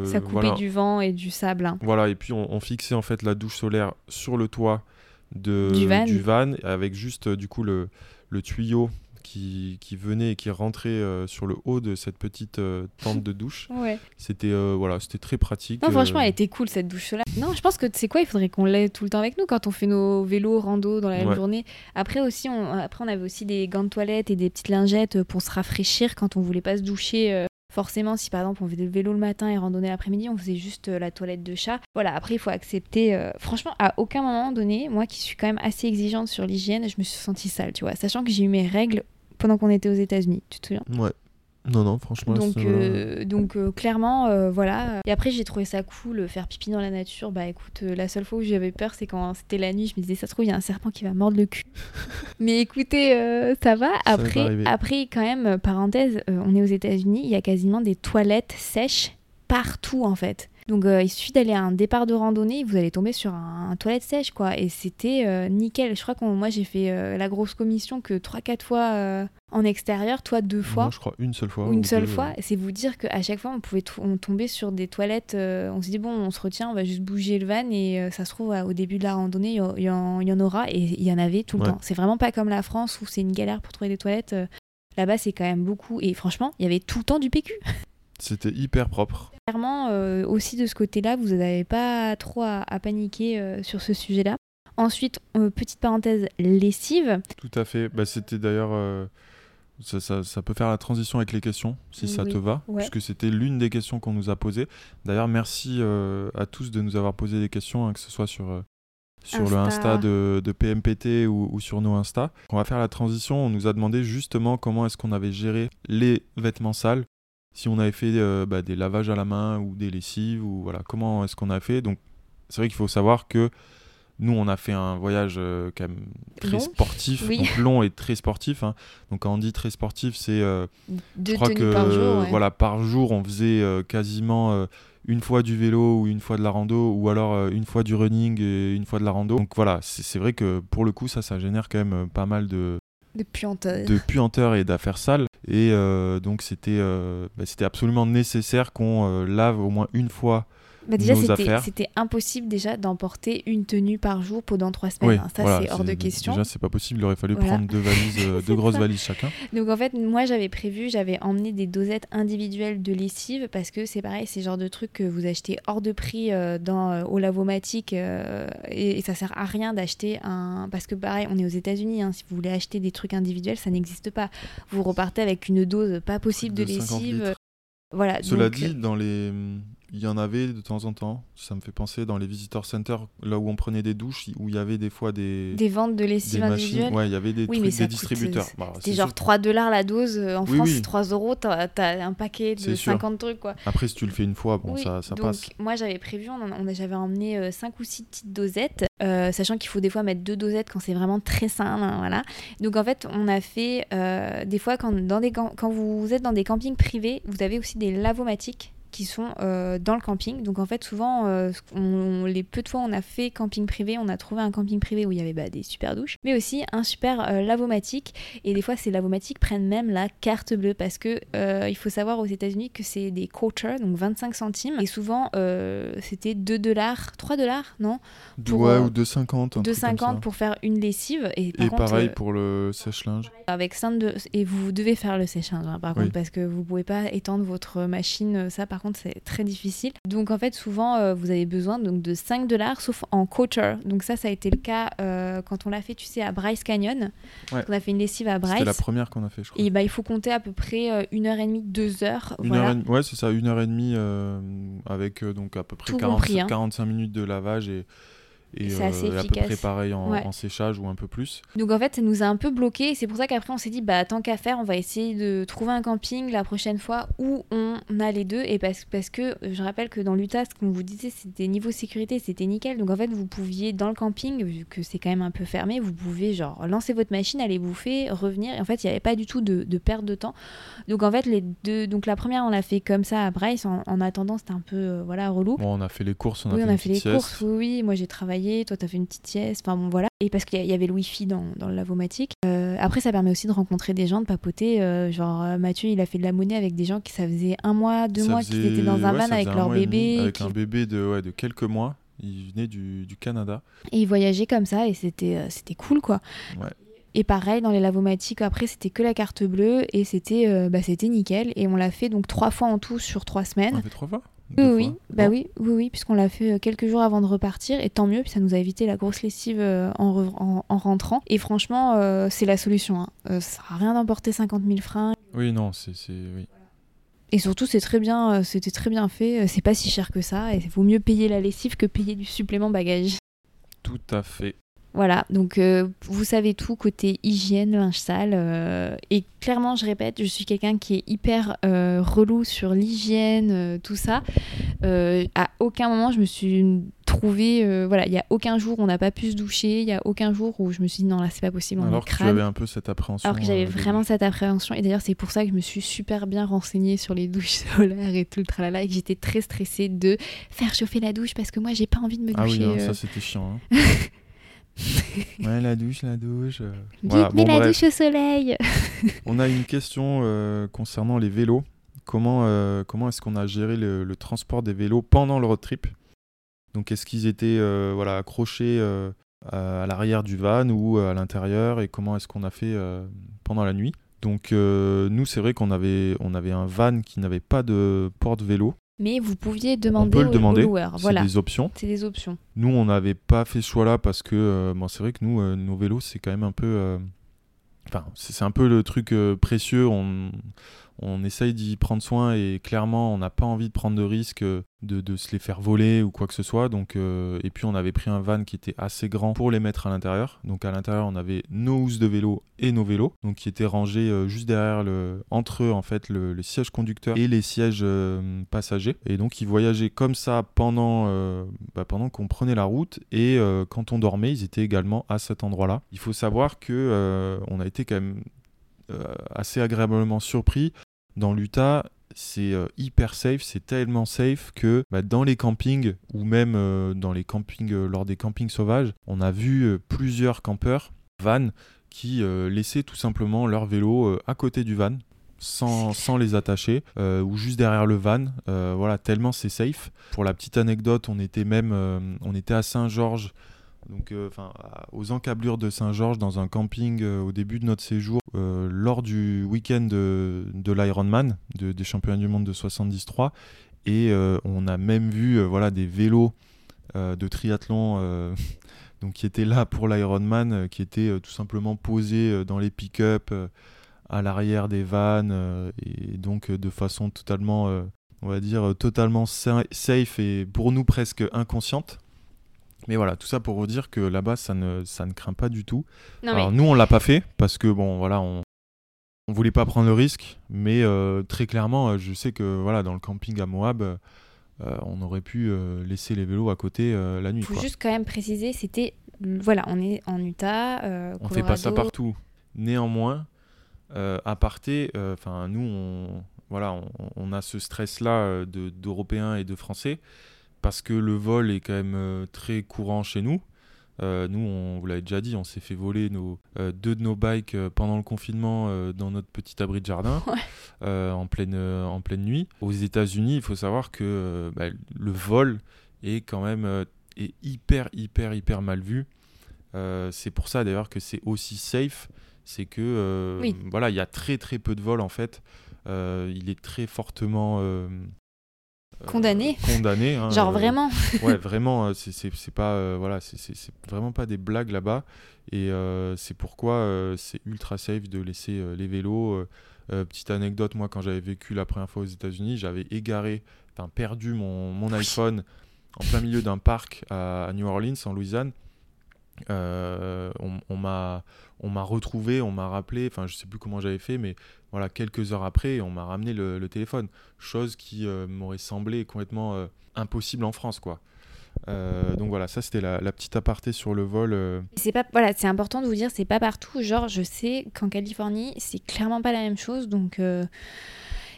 ça coupait du vent et du sable. Hein. Voilà, et puis on, fixait en fait la douche solaire sur le toit de, du, van. avec juste du coup le, le tuyau qui, qui venait et qui rentrait euh, sur le haut de cette petite euh, tente de douche. C'était euh, voilà, c'était très pratique. Non, franchement, elle était cool cette douche là. Non, je pense que c'est quoi, il faudrait qu'on l'ait tout le temps avec nous quand on fait nos vélos rando dans la même journée. Après aussi, on, après on avait aussi des gants de toilette et des petites lingettes pour se rafraîchir quand on voulait pas se doucher. Forcément, si par exemple on faisait le vélo le matin et randonnée l'après-midi, on faisait juste la toilette de chat. Voilà, après il faut accepter. franchement, à aucun moment donné, moi qui suis quand même assez exigeante sur l'hygiène, je me suis sentie sale, tu vois. Sachant que j'ai eu mes règles pendant qu'on était aux États-Unis, tu te souviens? Ouais. Non, non, franchement. Donc, euh, donc euh, clairement, euh, voilà. Et après, j'ai trouvé ça cool, faire pipi dans la nature. Bah écoute, la seule fois où j'avais peur, c'est quand c'était la nuit. Je me disais, ça se trouve, il y a un serpent qui va mordre le cul. Mais écoutez, ça va. Après, après, quand même, parenthèse, on est aux États-Unis, il y a quasiment des toilettes sèches partout en fait. Donc il suffit d'aller à un départ de randonnée, vous allez tomber sur un, toilette sèche quoi. Et c'était nickel. Je crois que moi j'ai fait la grosse commission que 3-4 fois en extérieur, toi deux fois. je crois une seule fois. une seule fois. C'est vous dire qu'à chaque fois, on pouvait tomber sur des toilettes. Euh, on se dit, bon, on se retient, on va juste bouger le van et euh, ça se trouve, au début de la randonnée, il y, en aura et il y en avait tout le temps. C'est vraiment pas comme la France où c'est une galère pour trouver des toilettes. Euh, là-bas, c'est quand même beaucoup. Et franchement, il y avait tout le temps du PQ. C'était hyper propre. Clairement, aussi de ce côté-là, vous n'avez pas trop à, à paniquer sur ce sujet-là. Ensuite, petite parenthèse, lessive. Tout à fait. Bah, C'était d'ailleurs ça, peut faire la transition avec les questions, si ça te va, puisque c'était l'une des questions qu'on nous a posées. D'ailleurs, merci euh, à tous de nous avoir posé des questions, hein, que ce soit sur, euh, sur le Insta de, PMPT ou, sur nos Insta. On va faire la transition. On nous a demandé justement comment est-ce qu'on avait géré les vêtements sales, si on avait fait euh, bah, des lavages à la main ou des lessives, ou voilà, comment est-ce qu'on a fait? Donc, c'est vrai qu'il faut savoir que nous, on a fait un voyage euh, quand même très sportif, donc long et très sportif. Hein. Donc, quand on dit très sportif, c'est. Euh, je crois que par jour, voilà, par jour, on faisait quasiment une fois du vélo ou une fois de la rando, ou alors une fois du running et une fois de la rando. Donc voilà, c'est vrai que pour le coup, ça, ça génère quand même pas mal de. De puanteurs et d'affaires sales. Et donc, c'était bah, c'était absolument nécessaire qu'on lave au moins une fois bah déjà, c'était impossible déjà d'emporter une tenue par jour pendant trois semaines. Hein. Ça, c'est hors de question. Déjà, c'est pas possible. Il aurait fallu prendre deux valises, euh, deux grosses valises chacun. Donc en fait, moi, j'avais prévu, j'avais emmené des dosettes individuelles de lessive parce que c'est pareil, c'est le genre de truc que vous achetez hors de prix euh, dans euh, au lavomatique et, ça sert à rien d'acheter un parce que pareil, on est aux États-Unis. Hein, si vous voulez acheter des trucs individuels, ça n'existe pas. Vous repartez avec une dose pas possible de, lessive. Voilà. Cela dit, dans les il y en avait de temps en temps. Ça me fait penser dans les visitor centers, là où on prenait des douches, où il y avait des fois des. Des ventes de lessive individuelle Ouais, il y avait des, trucs, des distributeurs. Bah, C'était genre 3 dollars la dose. Euh, en France, c'est 3 euros, t'as as un paquet de 50 trucs. Quoi. Après, si tu le fais une fois, bon, ça, ça donc, passe. Moi, j'avais prévu, on, j'avais emmené 5 euh, ou 6 petites dosettes, euh, sachant qu'il faut des fois mettre deux dosettes quand c'est vraiment très sain. Hein, voilà. Donc, en fait, on a fait des fois, quand, dans des, quand vous êtes dans des campings privés, vous avez aussi des lavomatiques qui sont euh, dans le camping. Donc en fait, souvent, euh, on, les peu de fois on a fait camping privé, on a trouvé un camping privé où il y avait bah, des super douches, mais aussi un super euh, lavomatique. Et des fois, ces lavomatiques prennent même la carte bleue parce que il faut savoir aux États-Unis que c'est des quarters, donc 25 centimes. Et souvent, c'était 2 dollars, 3 dollars, non? Pour, Ouais, ou 2,50. 2,50 pour faire une lessive. Et, et pareil pour le sèche-linge. Avec 5 de... Et vous devez faire le sèche-linge, hein, par contre, parce que vous pouvez pas étendre votre machine, ça par contre, c'est très difficile. Donc, en fait, souvent, euh, vous avez besoin donc, de 5 dollars, sauf en coacher. Donc, ça, ça a été le cas euh, quand on l'a fait, tu sais, à Bryce Canyon. On a fait une lessive à Bryce. C'était la première qu'on a fait, je crois. Et bah, il faut compter à peu près euh, une heure et demie, deux heures. Une voilà. heure. Ouais, c'est ça, une heure et demie avec donc à peu près 45 hein. minutes de lavage et et c'est assez euh, à peu près pareil en, séchage ou un peu plus. Donc en fait, ça nous a un peu bloqué. C'est pour ça qu'après, on s'est dit, bah tant qu'à faire, on va essayer de trouver un camping la prochaine fois où on a les deux. Et parce, parce que je rappelle que dans l'Utah, ce qu'on vous disait, c'était niveau sécurité, c'était nickel. Donc en fait, vous pouviez dans le camping, vu que c'est quand même un peu fermé, vous pouvez genre lancer votre machine, aller bouffer, revenir. Et en fait, il n'y avait pas du tout de, de, perte de temps. Donc en fait, les deux. Donc la première, on l'a fait comme ça à Bryce. En, attendant, c'était un peu euh, voilà relou. Bon, on a fait les courses, on a fait, on a fait les courses. Oui, oui, moi j'ai travaillé toi t'as fait une petite sieste, enfin bon voilà. Et parce qu'il y avait le wifi dans, dans le lavomatique. Euh, après ça permet aussi de rencontrer des gens, de papoter. Euh, genre euh, Mathieu il a fait de la monnaie avec des gens qui ça faisait un mois, deux mois qu'ils étaient dans un van avec leur bébé. Avec un bébé de, ouais, de quelques mois. Il venait du, du Canada. Et ils voyageaient comme ça et c'était c'était cool quoi. Ouais. Et pareil, dans les lavomatiques, après, c'était que la carte bleue et c'était bah, c'était nickel. Et on l'a fait donc trois fois en tout sur trois semaines. On l'a fait trois fois? Oui, oui, bah oui, oui, oui, puisqu'on l'a fait euh, quelques jours avant de repartir, et tant mieux, puis ça nous a évité la grosse lessive euh, en, en, rentrant. Et franchement, euh, c'est la solution. Hein. ça sert à rien d'emporter 50 000 freins. Oui, non, c'est. Oui. Et surtout, c'est très bien, c'était très bien fait. C'est pas si cher que ça, et il vaut mieux payer la lessive que payer du supplément bagage. Tout à fait. Voilà, donc euh, vous savez tout côté hygiène, linge sale. euh, et clairement, je répète, je suis quelqu'un qui est hyper euh, relou sur l'hygiène, tout ça. À aucun moment, je me suis trouvée. voilà, il y a aucun jour où on n'a pas pu se doucher. Il y a aucun jour où je me suis dit non, là, c'est pas possible, on Alors que tu crade. avais un peu cette appréhension. Alors que j'avais vraiment cette appréhension. Et d'ailleurs, c'est pour ça que je me suis super bien renseignée sur les douches solaires et tout le tralala. Et que j'étais très stressée de faire chauffer la douche parce que moi, j'ai pas envie de me Ah oui, doucher. hein, euh. ça c'était chiant. hein. ouais, la douche, la douche. euh. Voilà, bon, la bref. douche au soleil On a une question euh, concernant les vélos. Comment, euh, comment est-ce qu'on a géré le, le transport des vélos pendant le road trip? Donc, est-ce qu'ils étaient euh, voilà, accrochés à, à l'arrière du van ou à l'intérieur? Et comment est-ce qu'on a fait pendant la nuit? Donc, nous, c'est vrai qu'on avait, on avait un van qui n'avait pas de porte-vélo. Mais vous pouviez On demander peut le demander. loueur. C'est Voilà, des options. c'est des options. Nous, on n'avait pas fait ce choix-là parce que euh, bon, c'est vrai que nous, euh, nos vélos, c'est quand même un peu. euh, Enfin, c'est c'est un peu le truc précieux. On, on essaye d'y prendre soin et clairement, on n'a pas envie de prendre de risques euh, de, se les faire voler ou quoi que ce soit. Euh, et puis, on avait pris un van qui était assez grand pour les mettre à l'intérieur. Donc, à l'intérieur, on avait nos housses de vélo et nos vélos, donc qui étaient rangés euh, juste derrière le, entre eux en fait le, siège conducteur et les sièges passagers. Et donc, ils voyageaient comme ça pendant, bah, pendant qu'on prenait la route et quand on dormait, ils étaient également à cet endroit-là. Il faut savoir que on a été quand même assez agréablement surpris dans l'Utah. C'est euh, hyper safe, c'est tellement safe que bah, dans les campings ou même euh, dans les campings euh, lors des campings sauvages, on a vu euh, plusieurs campeurs van qui laissaient tout simplement leur vélo à côté du van sans, sans les attacher euh, ou juste derrière le van. Euh, voilà, tellement c'est safe. Pour la petite anecdote, on était même euh, on était à Saint-Georges. Donc, euh, aux encablures de Saint-Georges, dans un camping euh, au début de notre séjour, euh, lors du week-end de, l'Ironman, de- des championnats du monde de 73. Et on a même vu voilà, des vélos de triathlon donc, qui étaient là pour l'Ironman, qui étaient tout simplement posés dans les pick-up à l'arrière des vannes, et donc de façon totalement, on va dire, totalement sa- safe et pour nous presque inconsciente. Mais voilà, tout ça pour vous dire que là-bas, ça ne, ça ne craint pas du tout. Non, Alors mais nous, on l'a pas fait parce que bon, voilà, on on voulait pas prendre le risque, mais euh, très clairement, euh, je sais que voilà, dans le camping à Moab, euh, on aurait pu euh, laisser les vélos à côté la nuit. il faut quoi. juste quand même préciser, c'était. Voilà, on est en Utah. euh, On fait pas ça Colorado. partout. Néanmoins, à parté, enfin nous, on, voilà, on, on a ce stress-là euh, de- d'Européens et de Français parce que le vol est quand même euh, très courant chez nous. Euh, nous, on vous l'avez déjà dit, on s'est fait voler nos, euh, deux de nos bikes euh, pendant le confinement dans notre petit abri de jardin Ouais. en, pleine, en pleine nuit. Aux États-Unis, il faut savoir que bah, le vol est quand même est hyper, hyper, hyper mal vu. C'est pour ça d'ailleurs que c'est aussi safe. C'est que Oui. voilà, il y a très très peu de vols en fait. Il est très fortement Condamné. condamné. hein, Genre euh, vraiment. ouais, vraiment, euh, c'est- pas, euh, voilà, c'est- vraiment pas des blagues là-bas. Et euh, c'est pourquoi euh, c'est ultra safe de laisser euh, les vélos. euh, euh, petite anecdote, moi, quand j'avais vécu la première fois aux États-Unis, j'avais égaré, enfin perdu mon, mon iPhone en plein milieu d'un parc à, à New Orleans, en Louisiane. Euh, on on m'a retrouvé, on m'a rappelé, enfin je sais plus comment j'avais fait, mais voilà quelques heures après, on m'a ramené le, téléphone, chose qui euh, m'aurait semblé complètement euh, impossible en France, quoi. Donc voilà, ça c'était la, la petite aparté sur le vol. C'est pas voilà, c'est important de vous dire, c'est pas partout. Genre, je sais qu'en Californie, c'est clairement pas la même chose. Donc,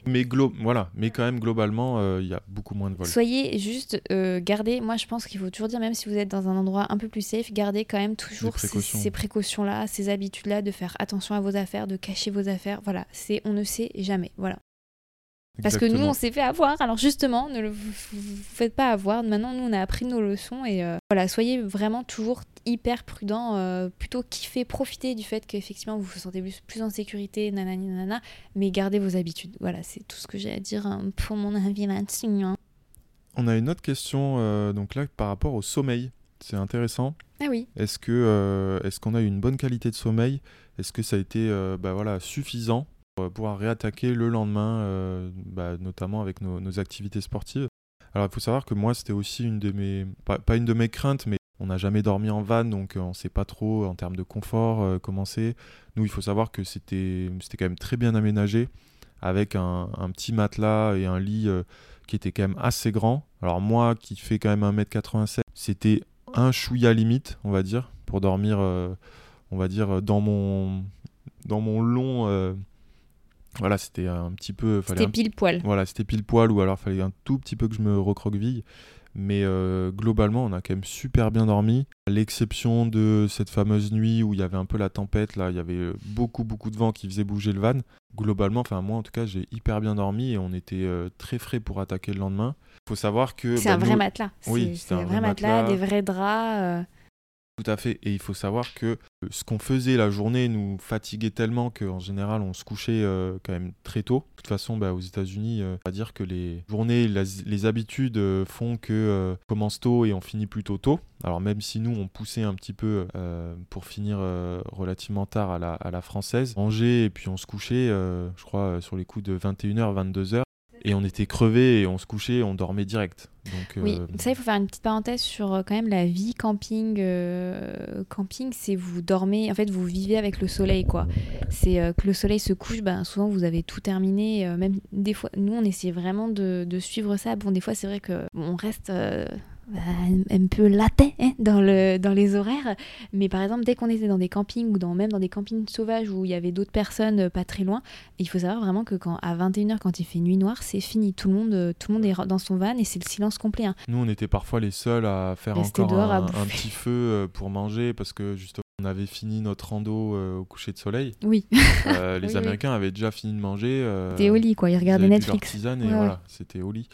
mais glo voilà, mais quand même globalement, euh, il y a beaucoup moins de vols. soyez juste euh, gardez. Moi, je pense qu'il faut toujours dire, même si vous êtes dans un endroit un peu plus safe, gardez quand même toujours ces, précautions. ces précautions-là, ces habitudes-là, de faire attention à vos affaires, de cacher vos affaires. Voilà, c'est on ne sait jamais. Voilà. Parce que nous, on s'est fait avoir. Alors justement, ne le, vous, faites pas avoir. Maintenant, nous, on a appris nos leçons et euh, voilà, soyez vraiment toujours hyper prudent. euh, plutôt kiffer, profiter du fait qu'effectivement vous vous sentez plus, plus en sécurité, nanani nanana, mais gardez vos habitudes. Voilà, c'est tout ce que j'ai à dire hein, pour mon avis là-dessus. hein. On a une autre question, euh, donc là par rapport au sommeil. C'est intéressant. Ah oui. Est-ce que euh, est-ce qu'on a eu une bonne qualité de sommeil? Est-ce que ça a été bah, voilà, suffisant? Pour pouvoir réattaquer le lendemain, euh, bah, notamment avec nos, activités sportives Alors il faut savoir que moi c'était aussi une de mes pas, une de mes craintes, mais On n'a jamais dormi en van, donc on ne sait pas trop en termes de confort comment c'est. Nous, il faut savoir que c'était quand même très bien aménagé, avec un, petit matelas et un lit qui était quand même assez grand. Alors moi, qui fais quand même 1m87, c'était un chouïa limite, on va dire, pour dormir, on va dire, dans mon, dans mon long voilà, c'était un petit peu. C'était pile poil. Voilà, c'était pile poil, ou alors il fallait un tout petit peu que je me recroqueville. Mais euh, globalement, on a quand même super bien dormi. À l'exception de cette fameuse nuit où il y avait un peu la tempête, là, il y avait euh, beaucoup, beaucoup de vent qui faisait bouger le van. Globalement, enfin, moi en tout cas, j'ai hyper bien dormi et on était euh, très frais pour attaquer le lendemain. Il faut savoir que. C'est un bah, vrai matelas. Oui, c'est un vrai matelas, des vrais draps. Tout à fait. Et il faut savoir que euh, ce qu'on faisait la journée nous fatiguait tellement qu'en général on se couchait euh, quand même très tôt. De toute façon, bah, aux États-Unis, euh, va dire que les journées, les habitudes font que on commence tôt et on finit plutôt tôt. Alors même si nous on poussait un petit peu pour finir relativement tard à la, à la française, manger et puis on se couchait, je crois, sur les coups de 21h, 22h et on était crevés et on se couchait, on dormait direct. Donc, oui, euh, ça il faut faire une petite parenthèse sur euh, quand même la vie camping. Euh, camping, c'est vous dormez, en fait vous vivez avec le soleil quoi. C'est que le soleil se couche, ben, souvent vous avez tout terminé. même des fois, nous on essaie vraiment de, de suivre ça. Bon, des fois c'est vrai que on reste bah, un peu latin hein, dans, le, dans les horaires. Mais par exemple, dès qu'on était dans des campings ou dans, même dans des campings sauvages où il y avait d'autres personnes euh, pas très loin, il faut savoir vraiment que quand, à 21h, quand il fait nuit noire, c'est fini. Tout le, monde, euh, tout le monde est dans son van et c'est le silence complet. Hein. Nous, on était parfois les seuls à faire encore un, petit feu euh, pour manger parce que justement, on avait fini notre rando au coucher de soleil. Oui. les Américains avaient déjà fini de manger. c'était au lit, quoi. Ils regardaient Netflix. et voilà, c'était au lit.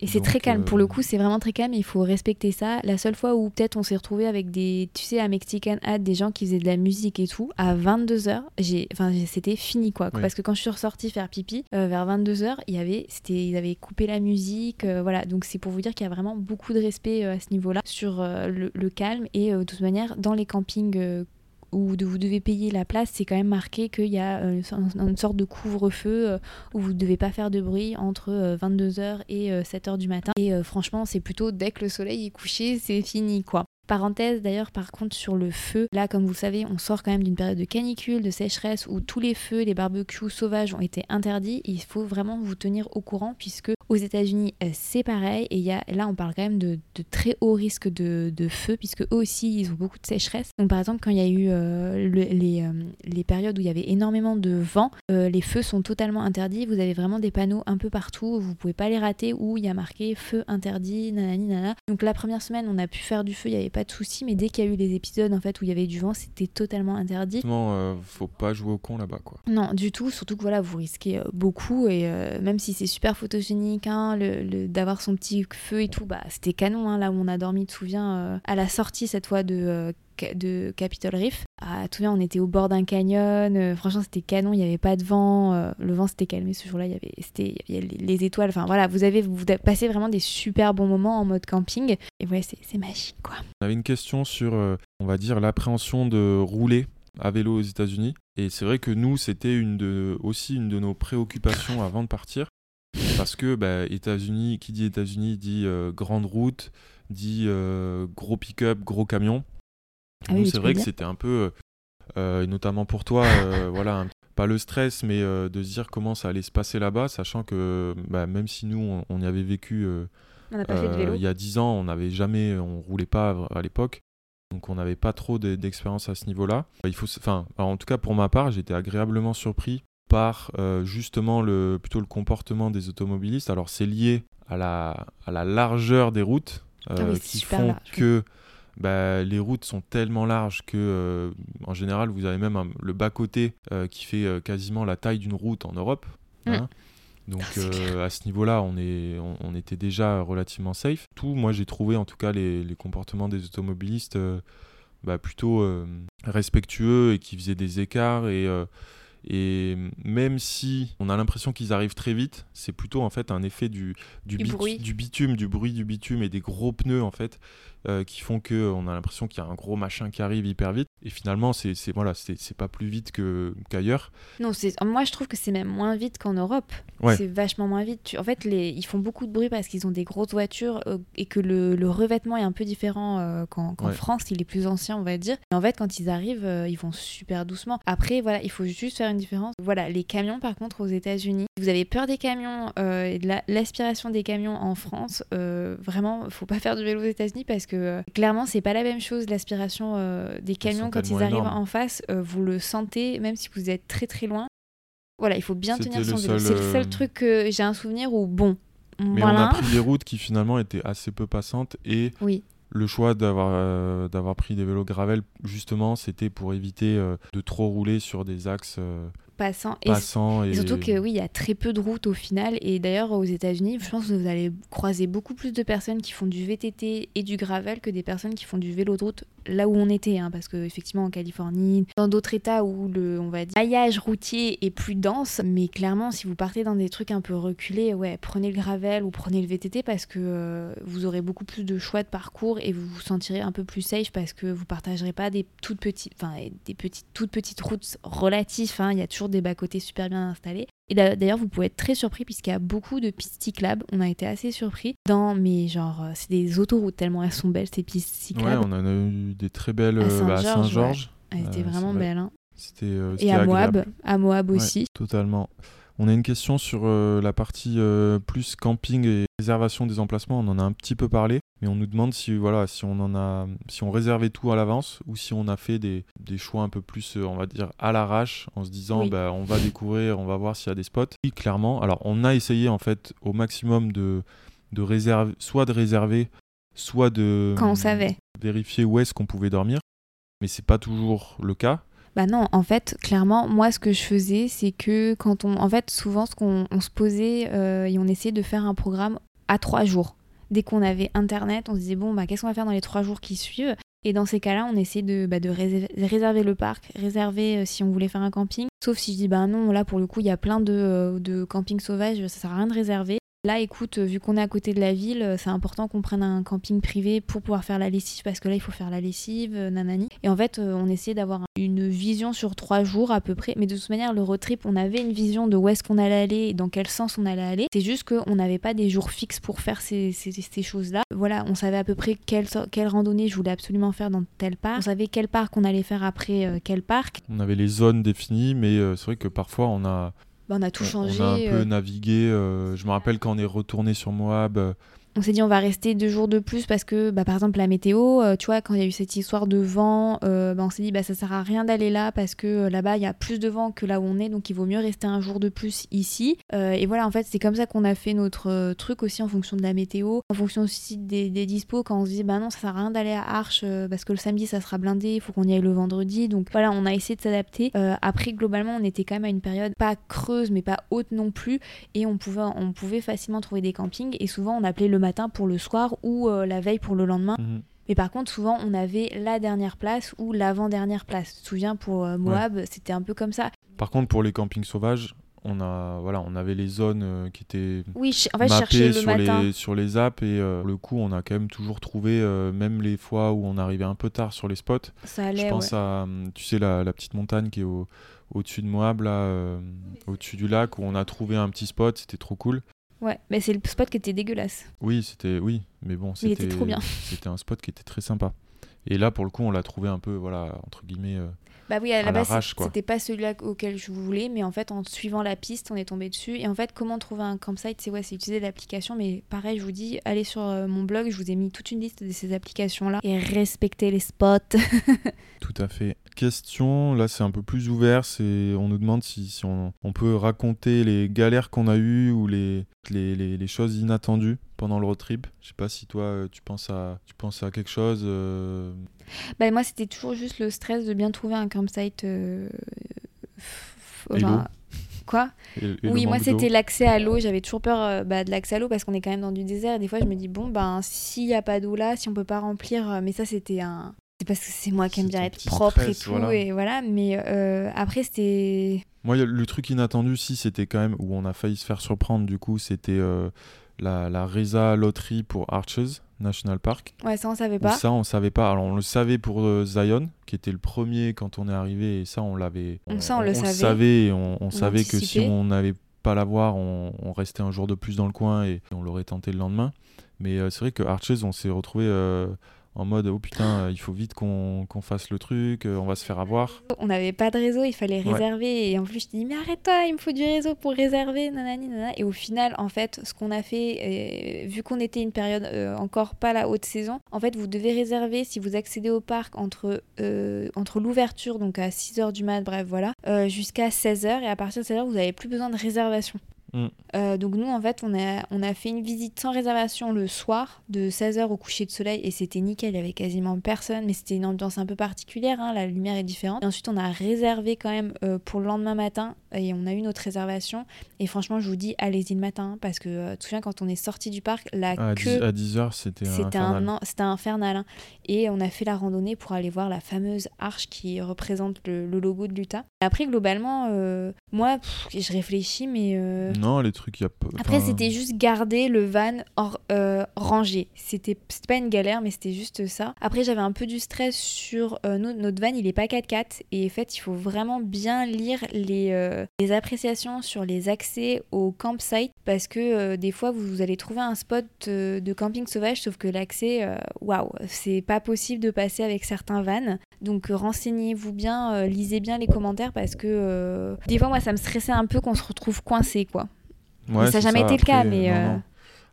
Et c'est très calme. Pour le euh, coup, c'est vraiment très calme. Il faut respecter ça. La seule fois où peut-être on s'est retrouvé avec des, tu sais, à Mexican Hat, des gens qui faisaient de la musique et tout, à 22h, j'ai, enfin, c'était fini quoi. Parce que quand je suis ressortie faire pipi, euh, vers 22h, il y avait, c'était, ils avaient coupé la musique, euh, voilà. Donc c'est pour vous dire qu'il y a vraiment beaucoup de respect à ce niveau-là sur le, le, calme et de toute manière dans les campings où vous devez payer la place, c'est quand même marqué qu'il y a euh, une sorte de couvre-feu euh, où vous ne devez pas faire de bruit entre 22h euh, et 7h du matin. Et franchement, c'est plutôt dès que le soleil est couché, c'est fini quoi. Parenthèse d'ailleurs par contre sur le feu, là comme vous le savez on sort quand même d'une période de canicule, de sécheresse où tous les feux, les barbecues sauvages ont été interdits. Il faut vraiment vous tenir au courant puisque aux États-Unis euh, c'est pareil et y a, là on parle quand même de, très haut risque de, feu puisque eux aussi ils ont beaucoup de sécheresse. Donc par exemple quand il y a eu euh, les, euh, les, périodes où il y avait énormément de vent, les feux sont totalement interdits. Vous avez vraiment des panneaux un peu partout, vous pouvez pas les rater où il y a marqué feu interdit, nanani nana. Donc la première semaine on a pu faire du feu, il n'y avait pas de souci, mais dès qu'il y a eu les épisodes en fait où il y avait du vent, c'était totalement interdit. Non, euh, faut pas jouer au con là-bas quoi. Non, du tout, surtout que voilà, vous risquez euh, beaucoup et euh, même si c'est super photogénique, hein, le, d'avoir son petit feu et tout, bah c'était canon hein, là où on a dormi, tu te souviens, à la sortie cette fois de de Capitol Reef. À tout bien, on était au bord d'un canyon. Euh, franchement, c'était canon. Il n'y avait pas de vent. Euh, le vent s'était calmé ce jour-là. Il y avait, c'était, les étoiles. Enfin voilà, vous avez, vous passé vraiment des super bons moments en mode camping. Et ouais, c'est, magique quoi. On avait une question sur, euh, on va dire, l'appréhension de rouler à vélo aux États-Unis. Et c'est vrai que nous, c'était une de, aussi une de nos préoccupations avant de partir. Parce que bah, États-Unis, qui dit États-Unis dit grande route, dit gros pick-up, gros camion. Ah c'est vrai que c'était un peu, euh, notamment pour toi, euh, voilà, pas le stress, mais euh, de se dire comment ça allait se passer là-bas, sachant que bah, même si nous, on, y avait vécu il y a 10 ans, on n'avait jamais, on roulait pas à l'époque. Donc on n'avait pas trop d'expérience à ce niveau-là. Il faut, enfin, en tout cas pour ma part, j'étais agréablement surpris par justement le, plutôt le comportement des automobilistes. Alors c'est lié à la, à la largeur des routes ah qui font que bah, les routes sont tellement larges que, euh, en général, vous avez même le bas-côté euh, qui fait euh, quasiment la taille d'une route en Europe. Mm. Hein. Donc ah, à ce niveau-là, on, est, on, était déjà relativement safe. Tout, moi j'ai trouvé en tout cas les, les comportements des automobilistes bah, plutôt respectueux et qui faisaient des écarts et, Et même si on a l'impression qu'ils arrivent très vite, c'est plutôt en fait un effet du, du, Du bruit. du bitume, du bruit du bitume et des gros pneus en fait euh, qui font que on a l'impression qu'il y a un gros machin qui arrive hyper vite. Et finalement, c'est voilà, c'est pas plus vite qu'ailleurs. Non, c'est moi je trouve que c'est même moins vite qu'en Europe. Ouais. C'est vachement moins vite. Tu- En fait, les... ils font beaucoup de bruit parce qu'ils ont des grosses voitures euh, et que le, le revêtement est un peu différent euh, qu'en Ouais. France. Il est plus ancien, on va dire. Et en fait, quand ils arrivent, euh, ils vont super doucement. Après, voilà, il faut juste faire une différence. Voilà, les camions, par contre, aux États-Unis, vous avez peur des camions et de la- l'aspiration des camions en France. vraiment, faut pas faire du vélo aux États-Unis parce que euh, clairement, c'est pas la même chose l'aspiration euh, des camions quand ils arrivent en face. euh, vous le sentez, même si vous êtes très très loin. Voilà, il faut bien tenir son vélo. C'est le seul truc que j'ai un souvenir où, bon, Mais voilà. on a pris des routes qui finalement étaient assez peu passantes et Oui, le choix d'avoir euh, d'avoir pris des vélos gravel justement c'était pour éviter euh, de trop rouler sur des axes euh, passant. Et, passants et, et surtout que oui, il y a très peu de routes au final. Et d'ailleurs, aux États-Unis, je pense que vous allez croiser beaucoup plus de personnes qui font du VTT et du gravel que des personnes qui font du vélo de route là où on était. hein, parce que effectivement, en Californie, dans d'autres États où le, on va dire, maillage routier est plus dense. Mais clairement, si vous partez dans des trucs un peu reculés, ouais, prenez le gravel ou prenez le VTT parce que euh, vous aurez beaucoup plus de choix de parcours et vous vous sentirez un peu plus safe parce que vous partagerez pas des toutes petites, enfin des petites, toutes petites routes relatives. hein. Il y a toujours des bas-côtés super bien installés. Et d'a- d'ailleurs, vous pouvez être très surpris puisqu'il y a beaucoup de pistes cyclables. On a été assez surpris. Dans, mais genre, euh, c'est des autoroutes tellement elles sont belles ces pistes ouais cyclables. on en a eu des très belles À euh, bah, Saint-Georges, Elles étaient vraiment vrai. belles. hein. c'était euh, Et à agréable. Moab, à Moab Ouais, aussi. totalement on a une question sur euh, la partie euh, plus camping et réservation des emplacements on en a un petit peu parlé mais on nous demande si voilà si on en a si on réservait tout à l'avance ou si on a fait des, des choix un peu plus euh, on va dire à l'arrache en se disant Oui. bah, on va découvrir on va voir s'il y a des spots oui clairement alors on a essayé en fait au maximum de de réserver soit de réserver soit de Quand on savait. vérifier où est-ce qu'on pouvait dormir mais c'est pas toujours le cas Bah non, en fait, clairement, moi, ce que je faisais, c'est que quand on. En fait, souvent, ce qu'on on se posait euh, et on essayait de faire un programme à trois jours. Dès qu'on avait Internet, on se disait, bon, bah, qu'est-ce qu'on va faire dans les trois jours qui suivent? Et dans ces cas-là, on essayait de, bah, de réserver, le parc, réserver euh, si on voulait faire un camping. Sauf si je dis, bah non, là, pour le coup, il y a plein de, euh, de campings sauvages, ça sert à rien de réserver. Là, écoute, euh, vu qu'on est à côté de la ville, euh, c'est important qu'on prenne un camping privé pour pouvoir faire la lessive, parce que là, il faut faire la lessive, euh, nanani. Et en fait, on essayait d'avoir une vision sur trois jours à peu près. Mais de toute manière, le road trip, on avait une vision de où est-ce qu'on allait aller et dans quel sens on allait aller. C'est juste qu'on n'avait pas des jours fixes pour faire ces, choses-là. Voilà, on savait à peu près quelle, randonnée je voulais absolument faire dans tel parc. On savait quel parc on allait faire après quel parc. on avait les zones définies mais c'est vrai que parfois on a Bah, on a tout On- changé. On a un peu euh, navigué. euh, je me rappelle quand on est retourné sur Moab. On s'est dit on va rester deux jours de plus parce que bah, par exemple la météo, euh, tu vois, quand il y a eu cette histoire de vent, euh, bah, on s'est dit bah ça sert à rien d'aller là parce que euh, là-bas il y a plus de vent que là où on est, donc il vaut mieux rester un jour de plus ici. Et voilà, en fait c'est comme ça qu'on a fait notre truc aussi en fonction de la météo, en fonction aussi des, des dispos. Quand on se dit bah non ça sert à rien d'aller à Arches euh, parce que le samedi ça sera blindé, il faut qu'on y aille le vendredi. Donc voilà, on a essayé de s'adapter. Après globalement on était quand même à une période pas creuse mais pas haute non plus et on pouvait, on pouvait facilement trouver des campings et souvent on appelait le matin pour le soir ou euh, la veille pour le lendemain. mhm. Mais par contre souvent on avait la dernière place ou l'avant-dernière place. Tu te souviens pour euh, Moab c'était un peu comme ça. Par contre, pour les campings sauvages, on a voilà, on avait les zones euh, qui étaient Oui, je- en fait je cherchais mappées sur matin. les sur les apps et euh, le coup, on a quand même toujours trouvé, euh, même les fois où on arrivait un peu tard sur les spots. Ça Je allait, pense ouais. à, tu sais, la, la petite montagne qui est au au-dessus de Moab là, euh, au-dessus du lac où on a trouvé un petit spot, c'était trop cool. Ouais, mais c'est le spot qui était dégueulasse. Oui, c'était oui, mais bon, c'était était trop bien. C'était un spot qui était très sympa. Et là, pour le coup, on l'a trouvé un peu, voilà, entre guillemets. euh, Bah oui, à À la base, c'était pas celui-là auquel je voulais, mais en fait, en suivant la piste, on est tombé dessus. Et en fait, comment trouver un campsite C'est ouais, c'est utiliser l'application, mais pareil, je vous dis, allez sur euh, mon blog, je vous ai mis toute une liste de ces applications-là et respectez les spots. Tout à fait. Question, là c'est un peu plus ouvert, c'est on nous demande si, si on, on peut raconter les galères qu'on a eues ou les, les, les- les choses inattendues pendant le road trip. Je sais pas si toi euh, tu penses à, tu penses à quelque chose. euh, bah moi, c'était toujours juste le stress de bien trouver un campsite. euh, enfin, Quoi? Et- et le Oui, moi c'était l'accès à l'eau. J'avais toujours peur euh, bah, de l'accès à l'eau parce qu'on est quand même dans du désert. Et des fois, je me dis, bon, ben, s'il n'y a pas d'eau là, si on peut pas remplir. euh, Mais ça, c'était un. C'est parce que c'est moi qui aime bien être propre et tout, et voilà. Mais après, c'était. Moi, le truc inattendu, si, c'était quand même où on a failli se faire surprendre, du coup, c'était la, la Reza Loterie pour Arches National Park. Ouais, ça on savait pas. Ça on savait pas. Alors on le savait pour euh, Zion, qui était le premier quand on est arrivé, et ça on l'avait. On, ça on, le savait. savait et on, savait que si on n'avait pas la voir, on, restait un jour de plus dans le coin et on l'aurait tenté le lendemain. Mais euh, c'est vrai que Arches, on s'est retrouvé euh, en mode oh putain, euh, il faut vite qu'on fasse le truc, euh, on va se faire avoir. On n'avait pas de réseau, il fallait réserver. Et en plus, je dis, mais arrête-toi, il me faut du réseau pour réserver. Nanani, nanana. Et au final, en fait, ce qu'on a fait, vu qu'on était une période euh, encore pas la haute saison, en fait, vous devez réserver si vous accédez au parc entre, entre l'ouverture, donc à 6h du mat, bref, voilà, jusqu'à 16h. Et à partir de 16h, vous n'avez plus besoin de réservation. Mm. Euh, donc nous, en fait, on a, on a fait une visite sans réservation le soir, de 16h au coucher de soleil, et c'était nickel, il y avait quasiment personne, mais c'était une ambiance un peu particulière, hein, la lumière est différente. Et ensuite, on a réservé quand même euh, pour le lendemain matin, et on a eu notre réservation, et franchement, je vous dis, allez-y le matin, parce que euh, tu te souviens, quand on est sorti du parc, la queue... à 10h, c'était infernal. C'était infernal. Hein. Et on a fait la randonnée pour aller voir la fameuse arche qui représente le, logo de l'Utah. Après, globalement, moi, je réfléchis, mais... Non, les trucs, il y a Après, c'était juste garder le van euh, rangé. C'était pas une galère, mais c'était juste ça. Après, j'avais un peu du stress sur euh, notre, van, il est pas 4x4. Et en fait, il faut vraiment bien lire les, euh, les appréciations sur les accès au campsite. Parce que des fois, vous, allez trouver un spot de camping sauvage, sauf que l'accès, waouh, c'est pas possible de passer avec certains vannes. Donc, renseignez-vous bien, lisez bien les commentaires parce que des fois, moi, ça me stressait un peu qu'on se retrouve coincé, quoi ça n'a jamais été le cas, mais. Euh,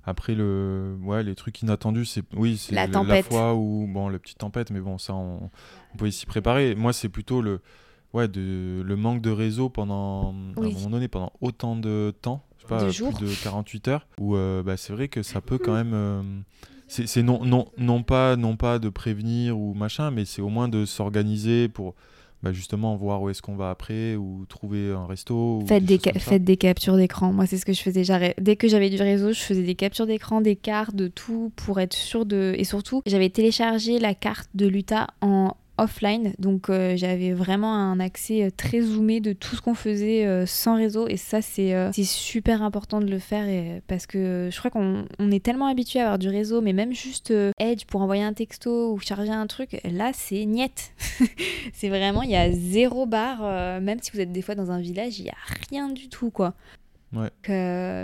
Après, le... ouais, les trucs inattendus, c'est oui, c'est la, la, fois où, bon, la petite tempête, mais bon, ça, on, on peut s'y préparer. Moi, c'est plutôt le, ouais, de... le manque de réseau pendant, à un moment donné, pendant autant de temps, je sais pas, plus de 48 heures, où euh, bah, c'est vrai que ça peut quand même. Euh, c'est non, non, non, pas, non pas de prévenir ou machin, mais c'est au moins de s'organiser pour bah justement voir où est-ce qu'on va après ou trouver un resto. Faites, des, faites des captures d'écran. Moi, c'est ce que je faisais. Dès que j'avais du réseau, je faisais des captures d'écran, des cartes, de tout pour être sûr de. Et surtout, j'avais téléchargé la carte de l'Utah en offline. Donc euh, j'avais vraiment un accès euh, très zoomé de tout ce qu'on faisait euh, sans réseau. Et ça, c'est super important de le faire parce que je crois qu'on est tellement habitué à avoir du réseau, mais même juste Edge pour envoyer un texto ou charger un truc, là, c'est niette. c'est vraiment, il y a zéro barre. même si vous êtes des fois dans un village, il n'y a rien du tout, quoi. Ouais.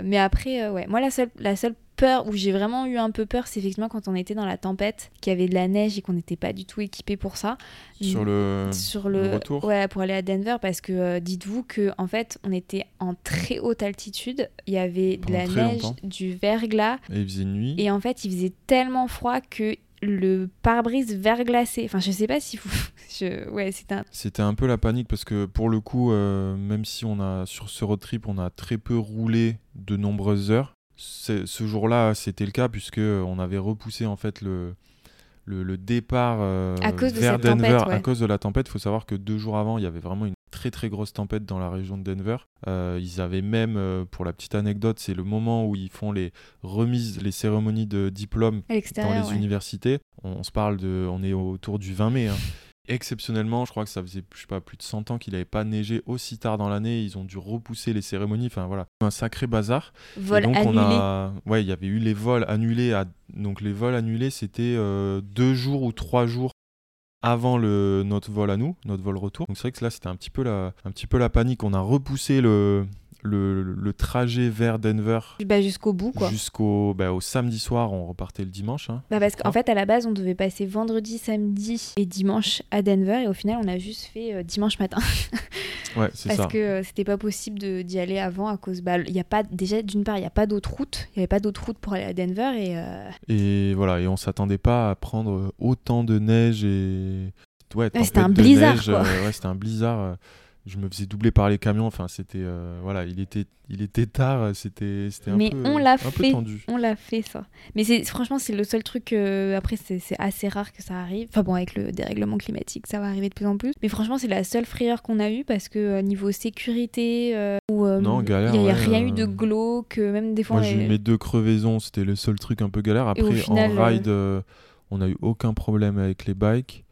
mais après, ouais, moi la seule, la seule peur, où j'ai vraiment eu un peu peur, c'est effectivement quand on était dans la tempête, qu'il y avait de la neige et qu'on n'était pas du tout équipé pour ça. Sur le, sur le, retour? Ouais, pour aller à Denver, parce que euh, dites-vous que en fait, on était en très haute altitude, il y avait de la neige, du verglas. Et il faisait nuit. Et en fait, il faisait tellement froid que le pare-brise verglacé. Enfin, je sais pas si vous. Je... Ouais, c'était un... C'était un peu la panique parce que pour le coup, euh, même si on a sur ce road trip, on a très peu roulé de nombreuses heures ce jour-là, c'était le cas puisque on avait repoussé en fait le, le, départ euh, vers Denver à cause de la tempête. Il faut savoir que deux jours avant, il y avait vraiment une très très grosse tempête dans la région de Denver. Euh, ils avaient même, euh, pour la petite anecdote, c'est le moment où ils font les remises, les cérémonies de diplôme dans les universités. On, se parle de, on est autour du 20 mai. Hein exceptionnellement, je crois que ça faisait je sais pas, plus de 100 ans qu'il n'avait pas neigé aussi tard dans l'année. Ils ont dû repousser les cérémonies. Enfin voilà, un sacré bazar. Vol donc annulé. on a, ouais, il y avait eu les vols annulés. À... Donc les vols annulés, c'était euh, deux jours ou trois jours avant le, notre vol à nous, notre vol retour. Donc c'est vrai que là, c'était un petit peu la, un petit peu la panique. On a repoussé le, le, trajet vers Denver. Bah, jusqu'au bout, quoi. Jusqu'au bah, au samedi soir, on repartait le dimanche. Hein, bah parce qu'en fait, à la base, on devait passer vendredi, samedi et dimanche à Denver. Et au final, on a juste fait euh, dimanche matin. ouais, c'est ça. Parce que euh, c'était pas possible d'y aller avant à cause. Bah, y a pas, déjà, d'une part, il n'y a pas d'autre route. Il n'y avait pas d'autre route pour aller à Denver. Et, euh, et voilà, et on s'attendait pas à prendre autant de neige et. Ouais, c'était un blizzard. Ouais, c'était un blizzard je me faisais doubler par les camions. Enfin, c'était euh, voilà, il était, il était tard. C'était, c'était un Mais peu, on l'a fait. Tendu. On l'a fait ça. Mais c'est franchement, c'est le seul truc. Euh, après, c'est, assez rare que ça arrive. Enfin bon, avec le dérèglement climatique, ça va arriver de plus en plus. Mais franchement, c'est la seule frayeur qu'on a eue parce que euh, niveau sécurité, ou il n'y a, rien eu de glauque, même des fois. Moi, j'ai eu mes deux crevaisons. C'était le seul truc un peu galère. Après, en ride, on a eu aucun problème avec les bikes.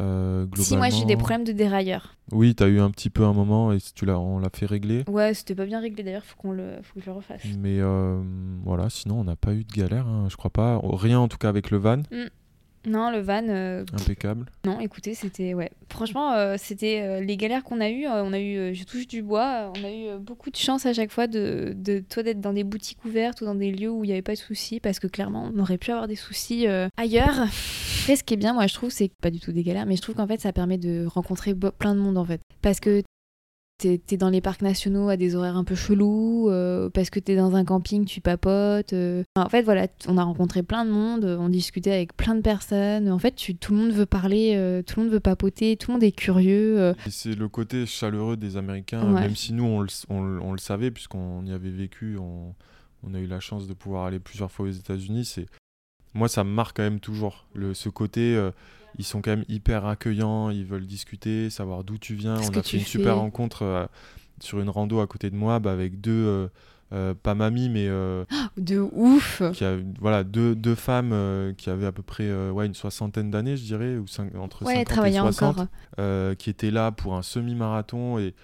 Euh, si moi j'ai des problèmes de dérailleur. Oui, t'as eu un petit peu un moment et tu l'as, on l'a fait régler. Ouais, c'était pas bien réglé d'ailleurs, faut qu'on le, faut que je le refasse. Mais euh, voilà, sinon on n'a pas eu de galère, hein, je crois pas. Rien en tout cas avec le van. Mm. Non, le van. Euh, Impeccable. Non, écoutez, c'était. Ouais. Franchement, euh, c'était euh, les galères qu'on a eues. on a eu, je touche du bois, on a eu beaucoup de chance à chaque fois de, de toi d'être dans des boutiques ouvertes ou dans des lieux où il n'y avait pas de soucis parce que clairement, on aurait pu avoir des soucis ailleurs. Après, ce qui est bien, moi, je trouve, c'est pas du tout des galères, mais je trouve qu'en fait, ça permet de rencontrer plein de monde en fait. Parce que T'es dans les parcs nationaux à des horaires un peu chelous, euh, parce que t'es dans un camping, tu papotes. Euh. en fait, voilà, on a rencontré plein de monde, on discutait avec plein de personnes. En fait, tu, tout le monde veut parler, euh, tout le monde veut papoter, tout le monde est curieux. C'est le côté chaleureux des Américains, même si nous, on le, on, le savait, puisqu'on y avait vécu, on, on, a eu la chance de pouvoir aller plusieurs fois aux États-Unis. C'est Moi, ça me marque quand même toujours, le, ce côté ils sont quand même hyper accueillants, ils veulent discuter, savoir d'où tu viens. on a fait une super rencontre euh, sur une rando à côté de moi bah, avec deux, euh, euh, pas mamie, mais. de ouf qui a, Voilà, deux, deux femmes qui avaient à peu près ouais, une soixantaine d'années, je dirais, ou entre ouais, 50 et 60, qui étaient là pour un semi-marathon. Et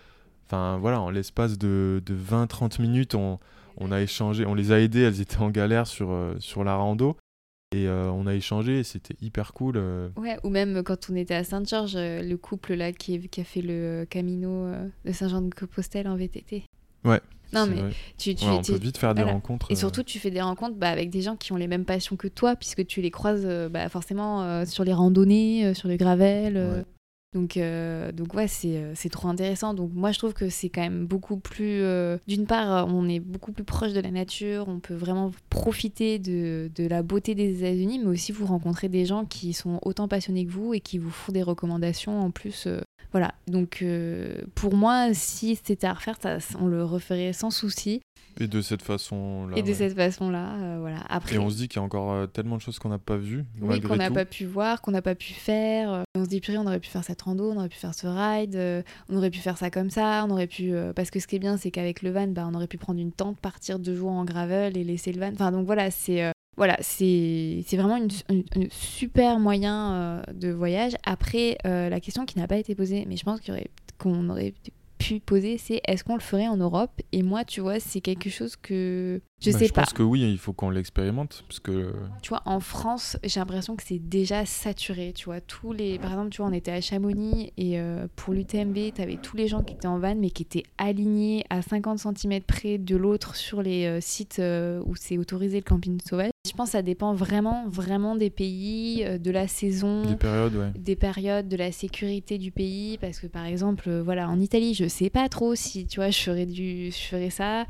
enfin, voilà, en l'espace de, de 20-30 minutes, on, on a échangé, on les a aidées, elles étaient en galère sur, sur la rando. Et euh, on a échangé, c'était hyper cool. Euh. Ouais, ou même quand on était à Saint-Georges, euh, le couple là qui, qui, a fait le Camino de Saint-Jean-de-Compostelle en VTT. Ouais. Non, mais tu, tu, on peut vite faire des rencontres. Et surtout, tu fais des rencontres bah, avec des gens qui ont les mêmes passions que toi, puisque tu les croises bah, forcément sur les randonnées, sur le gravel. Donc, euh, donc ouais, euh, c'est trop intéressant. Donc moi, je trouve que c'est quand même beaucoup plus... Euh, d'une part, on est beaucoup plus proche de la nature, on peut vraiment profiter de, de la beauté des États-Unis, mais aussi vous rencontrer des gens qui sont autant passionnés que vous et qui vous font des recommandations en plus. Voilà, donc pour moi, si c'était à refaire, on le referait sans souci. Et de cette façon-là. Et de cette façon-là, euh, voilà. Après, et on se dit qu'il y a encore euh, tellement de choses qu'on n'a pas vues. Oui, qu'on n'a pas pu voir, qu'on n'a pas pu faire. Euh. on se dit, purée, on aurait pu faire cette rando, on aurait pu faire ce ride, on aurait pu faire ça comme ça, on aurait pu. parce que ce qui est bien, c'est qu'avec le van, bah, on aurait pu prendre une tente, partir deux jours en gravel et laisser le van. Enfin, donc voilà, c'est. Voilà, c'est vraiment un super moyen de voyage. Après, la question qui n'a pas été posée, mais je pense qu'on aurait, aurait pu poser, c'est est-ce qu'on le ferait en Europe? Et moi, tu vois, c'est quelque chose que je bah, sais pas. Je pense que oui, il faut qu'on l'expérimente parce que. Tu vois, en France, j'ai l'impression que c'est déjà saturé. Tu vois, tous les, par exemple, tu vois, on était à Chamonix et euh, pour l'UTMB, tu avais tous les gens qui étaient en van mais qui étaient alignés à 50 cm près de l'autre sur les euh, sites euh, où c'est autorisé le camping sauvage. Je pense que ça dépend vraiment, vraiment des pays, de la saison, des périodes, ouais. des périodes, de la sécurité du pays. Parce que par exemple, voilà, en Italie, je sais pas trop si, tu vois, je ferais du, je ferais ça.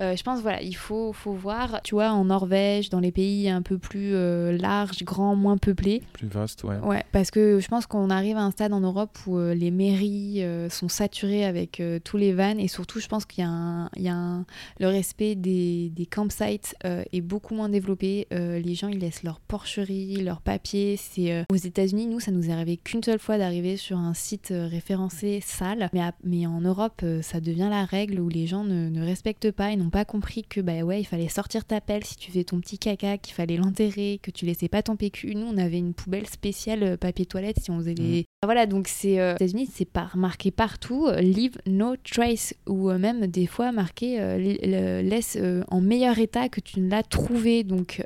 je pense, voilà, il faut faut voir, tu vois, en Norvège, dans les pays un peu plus euh, larges, grands, moins peuplés. Plus vastes, ouais. Ouais, parce que je pense qu'on arrive à un stade en Europe où euh, les mairies euh, sont saturées avec tous les vannes et surtout, je pense qu'il y a, un, il y a un, le respect des, des campsites est beaucoup moins développé. Les gens, ils laissent leur porcherie, leurs papiers. C'est aux États-Unis, nous, ça nous est arrivé qu'une seule fois d'arriver sur un site référencé sale, mais, mais en Europe, ça devient la règle où les gens ne, ne respectent pas et n'ont pas compris que bah ouais, il fallait sortir ta pelle si tu fais ton petit caca, qu'il fallait l'enterrer, que tu laissais pas ton PQ. Nous, on avait une poubelle spéciale euh, papier toilette si on faisait les. Mm. Voilà, donc c'est euh, aux États-Unis, c'est pas marqué partout, euh, leave no trace, ou même des fois marqué laisse en meilleur état que tu ne l'as trouvé. Donc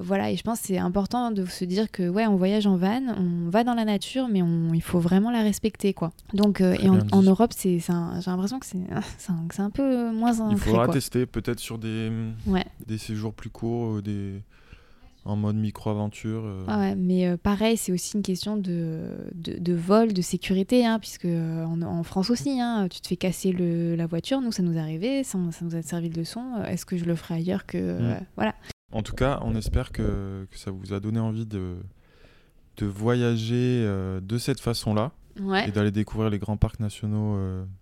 voilà, et je pense que c'est important de se dire que ouais, on voyage en van, on va dans la nature, mais on, il faut vraiment la respecter quoi. Donc et en, Europe, c'est, j'ai l'impression que c'est, c'est un, peu moins. Il faudra tester peut-être sur des des séjours plus courts, des en mode micro-aventure. Euh. ouais, mais euh, pareil, c'est aussi une question de, de, vol, de sécurité, hein, puisque euh, en, France aussi, hein, tu te fais casser le, la voiture, nous ça nous est arrivé, ça, nous a servi de leçon. Est-ce que je le ferai ailleurs que mm. voilà. En tout cas, on espère que, que, ça vous a donné envie de, de voyager de cette façon-là et d'aller découvrir les grands parcs nationaux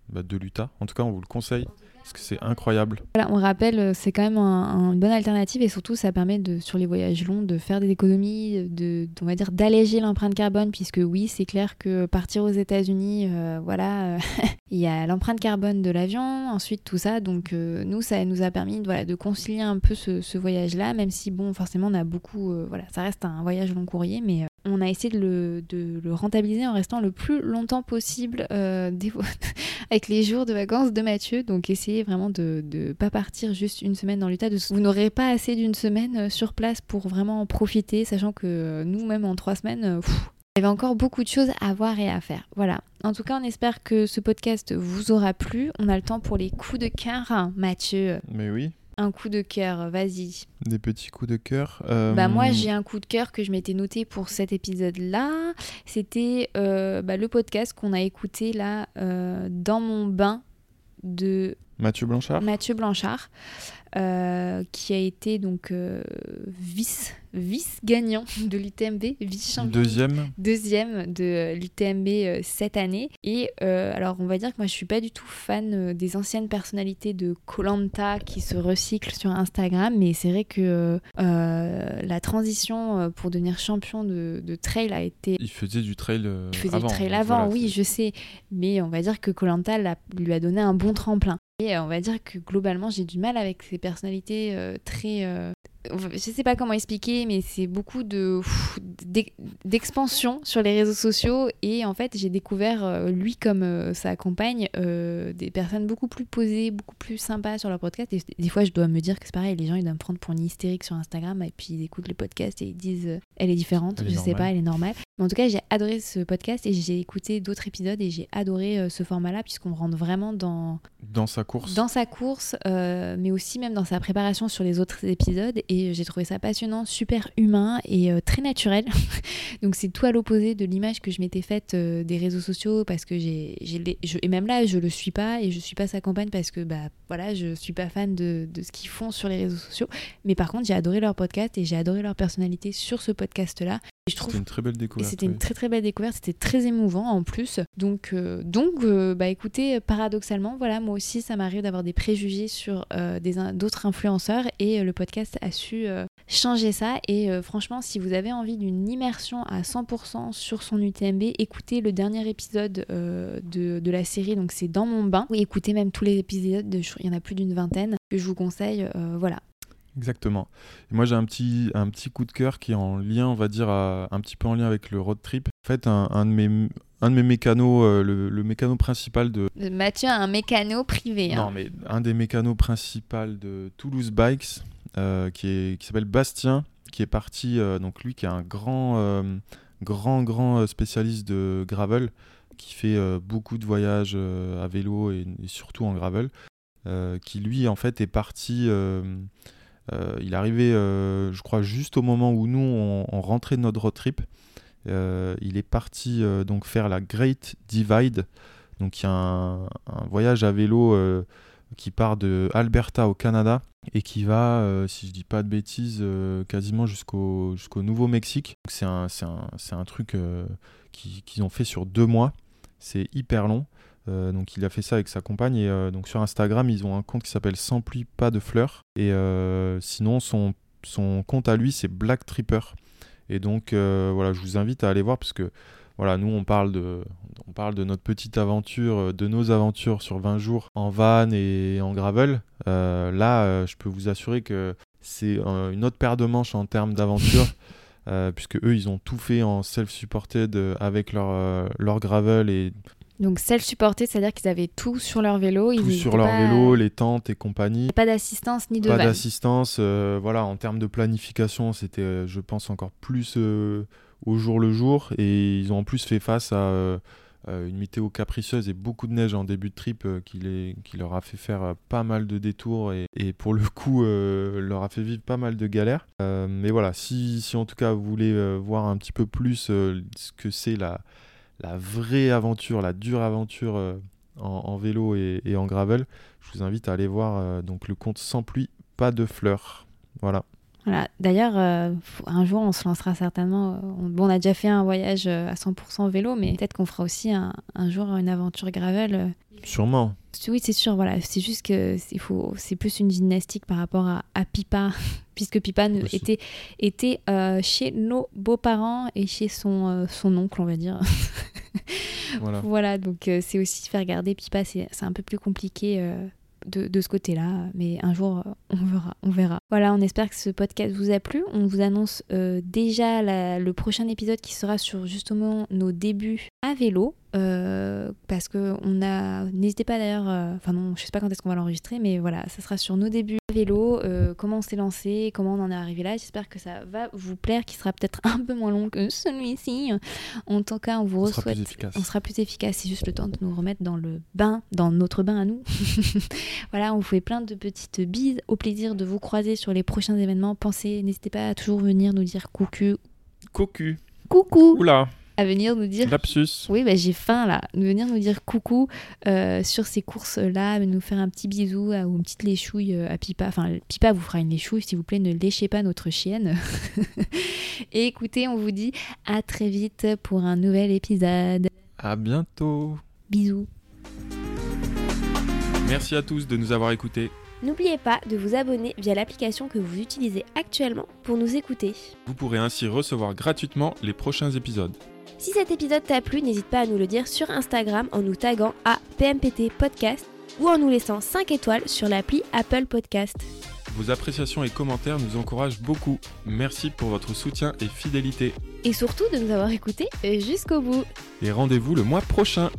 bah, de l'Utah. En tout cas, on vous le conseille. Parce que c'est incroyable. Voilà, on rappelle, euh, c'est quand même un, une bonne alternative et surtout ça permet de, sur les voyages longs de faire des économies, de, on va dire d'alléger l'empreinte carbone puisque oui, c'est clair que partir aux États-Unis, euh, voilà, euh, il y a l'empreinte carbone de l'avion, ensuite tout ça. Donc nous, ça nous a permis voilà, de concilier un peu ce, ce voyage-là, même si bon, forcément, on a beaucoup, voilà, ça reste un voyage long courrier, mais on a essayé de le, de rentabiliser en restant le plus longtemps possible euh, avec les jours de vacances de Mathieu. Donc essayez vraiment de ne pas partir juste une semaine dans l'Utah. Vous n'aurez pas assez d'une semaine euh, sur place pour vraiment en profiter, sachant que nous-mêmes en trois semaines, il y avait encore beaucoup de choses à voir et à faire. Voilà. En tout cas, on espère que ce podcast vous aura plu. On a le temps pour les coups de cœur, hein, Mathieu. Mais oui. Un coup de cœur, vas-y. Des petits coups de cœur. Bah moi j'ai un coup de cœur que je m'étais noté pour cet épisode-là. C'était euh, bah, le podcast qu'on a écouté là euh, dans mon bain de Mathieu Blanchard. Mathieu Blanchard. Euh, qui a été donc euh, vice, vice gagnant de l'UTMB, vice champion. Deuxième. Deuxième de l'UTMB euh, cette année. Et alors on va dire que moi je suis pas du tout fan des anciennes personnalités de Colanta qui se recyclent sur Instagram, mais c'est vrai que la transition pour devenir champion de, trail a été. Il faisait du trail. Il faisait du trail avant, oui, je sais. Mais on va dire que Colanta lui a donné un bon tremplin. Et on va dire que globalement, j'ai du mal avec ces personnalités euh, très euh, je sais pas comment expliquer, mais c'est beaucoup de d'expansion sur les réseaux sociaux. Et en fait j'ai découvert euh, lui comme euh, sa compagne euh, des personnes beaucoup plus posées, beaucoup plus sympas sur leur podcast. Et des fois je dois me dire que c'est pareil, les gens ils doivent me prendre pour une hystérique sur Instagram et puis ils écoutent le podcast et ils disent elle est différente, je sais pas, elle est normale. Mais en tout cas j'ai adoré ce podcast et j'ai écouté d'autres épisodes et j'ai adoré ce format-là puisqu'on rentre vraiment dans dans sa course, dans sa course, mais aussi même dans sa préparation sur les autres épisodes. Et j'ai trouvé ça passionnant, super humain et euh, très naturel. Donc c'est tout à l'opposé de l'image que je m'étais faite euh, des réseaux sociaux parce que j'ai, et même là je le suis pas et je suis pas sa compagne parce que bah voilà je suis pas fan de, de ce qu'ils font sur les réseaux sociaux. Mais par contre j'ai adoré leur podcast et j'ai adoré leur personnalité sur ce podcast là c'était une très belle découverte. C'était une très très belle découverte, c'était très émouvant en plus. Donc, euh, donc euh, bah écoutez, paradoxalement, voilà, moi aussi ça m'arrive d'avoir des préjugés sur euh, d'autres influenceurs et le podcast a su changer ça. Et franchement, si vous avez envie d'une immersion à 100% sur son UTMB, écoutez le dernier épisode de, de, la série, donc c'est Dans mon bain, ou écoutez même tous les épisodes, de, il y en a plus d'une vingtaine, que je vous conseille. voilà, Exactement. Et moi, j'ai un petit, un petit coup de cœur qui est en lien, on va dire, un petit peu en lien avec le road trip. En fait, un, un de mes, un de mes mécanos, euh, le, le, mécano principal de... Mathieu a un mécano privé. Hein. Non, mais un des mécanos principaux de Toulouse Bikes, euh, qui, qui s'appelle Bastien, qui est parti, euh, donc lui qui est un grand, grand, grand spécialiste de gravel, qui fait beaucoup de voyages à vélo et, et, surtout en gravel, qui lui, en fait, est parti euh, il est arrivé, euh, je crois, juste au moment où nous, on, rentrait de notre road trip. Euh, il est parti donc faire la Great Divide. Donc il y a un, voyage à vélo qui part de Alberta au Canada et qui va, si je dis pas de bêtises, quasiment jusqu'au Nouveau-Mexique. C'est un, truc qu'ils ont fait sur deux mois. C'est hyper long. Euh, donc il a fait ça avec sa compagne et euh, donc sur Instagram ils ont un compte qui s'appelle Sans pluie pas de fleurs. Et euh, sinon son, son compte à lui c'est Black Tripper. Et donc voilà je vous invite à aller voir parce que voilà nous on parle de on parle de notre petite aventure de nos aventures sur 20 jours en van et en gravel. Là je peux vous assurer que c'est une autre paire de manches en termes d'aventure puisque eux ils ont tout fait en self-supported avec leur, leur gravel et donc self-supporté, c'est-à-dire qu'ils avaient tout sur leur vélo. Tout sur leur vélo, les tentes et compagnie. Pas d'assistance ni de Pas d'assistance. Euh, voilà, en termes de planification, c'était, euh, je pense, encore plus euh, au jour le jour. Et ils ont en plus fait face à une météo capricieuse et beaucoup de neige en début de trip qui, les, qui, leur a fait faire pas mal de détours et, et pour le coup leur a fait vivre pas mal de galères. mais voilà, si, si, en tout cas vous voulez voir un petit peu plus ce que c'est la la vraie aventure, la dure aventure euh, en, vélo et, en gravel, je vous invite à aller voir euh, donc le compte Sans pluie, pas de fleurs. Voilà. Voilà. D'ailleurs, euh, un jour, on se lancera certainement. bon, on a déjà fait un voyage à 100% vélo, mais peut-être qu'on fera aussi un, jour une aventure gravel. Sûrement. Oui, c'est sûr. Voilà, c'est juste que c'est c'est plus une gymnastique par rapport à, à Pipa, puisque Pipa était était euh, chez nos beaux-parents et chez son euh, son oncle, on va dire. voilà. voilà. donc euh, c'est aussi faire garder Pipa, c'est un peu plus compliqué de, ce côté-là. Mais un jour, on verra, on verra. Voilà, on espère que ce podcast vous a plu. On vous annonce déjà le prochain épisode qui sera sur justement nos débuts à vélo. Euh, parce que on a. N'hésitez pas d'ailleurs. Euh, enfin, non, je sais pas quand est-ce qu'on va l'enregistrer, mais voilà, ça sera sur nos débuts à vélo, euh, comment on s'est lancé, comment on en est arrivé là. J'espère que ça va vous plaire, qui sera peut-être un peu moins long que celui-ci. En tout cas, on vous on souhaite. on sera plus efficace. C'est juste le temps de nous remettre dans le bain, dans notre bain à nous. voilà, on vous fait plein de petites bises. Au plaisir de vous croiser sur les prochains événements. Pensez, n'hésitez pas à toujours venir nous dire coucou. Coucou. Coucou. Oula à venir nous dire. Lapsus. Oui, bah, j'ai faim là. Venir nous dire coucou euh, sur ces courses-là, nous faire un petit bisou euh, ou une petite léchouille euh, à Pipa. Enfin, Pipa vous fera une léchouille, s'il vous plaît, ne léchez pas notre chienne. Et écoutez, on vous dit à très vite pour un nouvel épisode. À bientôt. Bisous. Merci à tous de nous avoir écoutés. N'oubliez pas de vous abonner via l'application que vous utilisez actuellement pour nous écouter. Vous pourrez ainsi recevoir gratuitement les prochains épisodes. Si cet épisode t'a plu, n'hésite pas à nous le dire sur Instagram en nous taguant à PMPT Podcast ou en nous laissant 5 étoiles sur l'appli Apple Podcast. Vos appréciations et commentaires nous encouragent beaucoup. Merci pour votre soutien et fidélité. Et surtout de nous avoir écoutés jusqu'au bout. Et rendez-vous le mois prochain.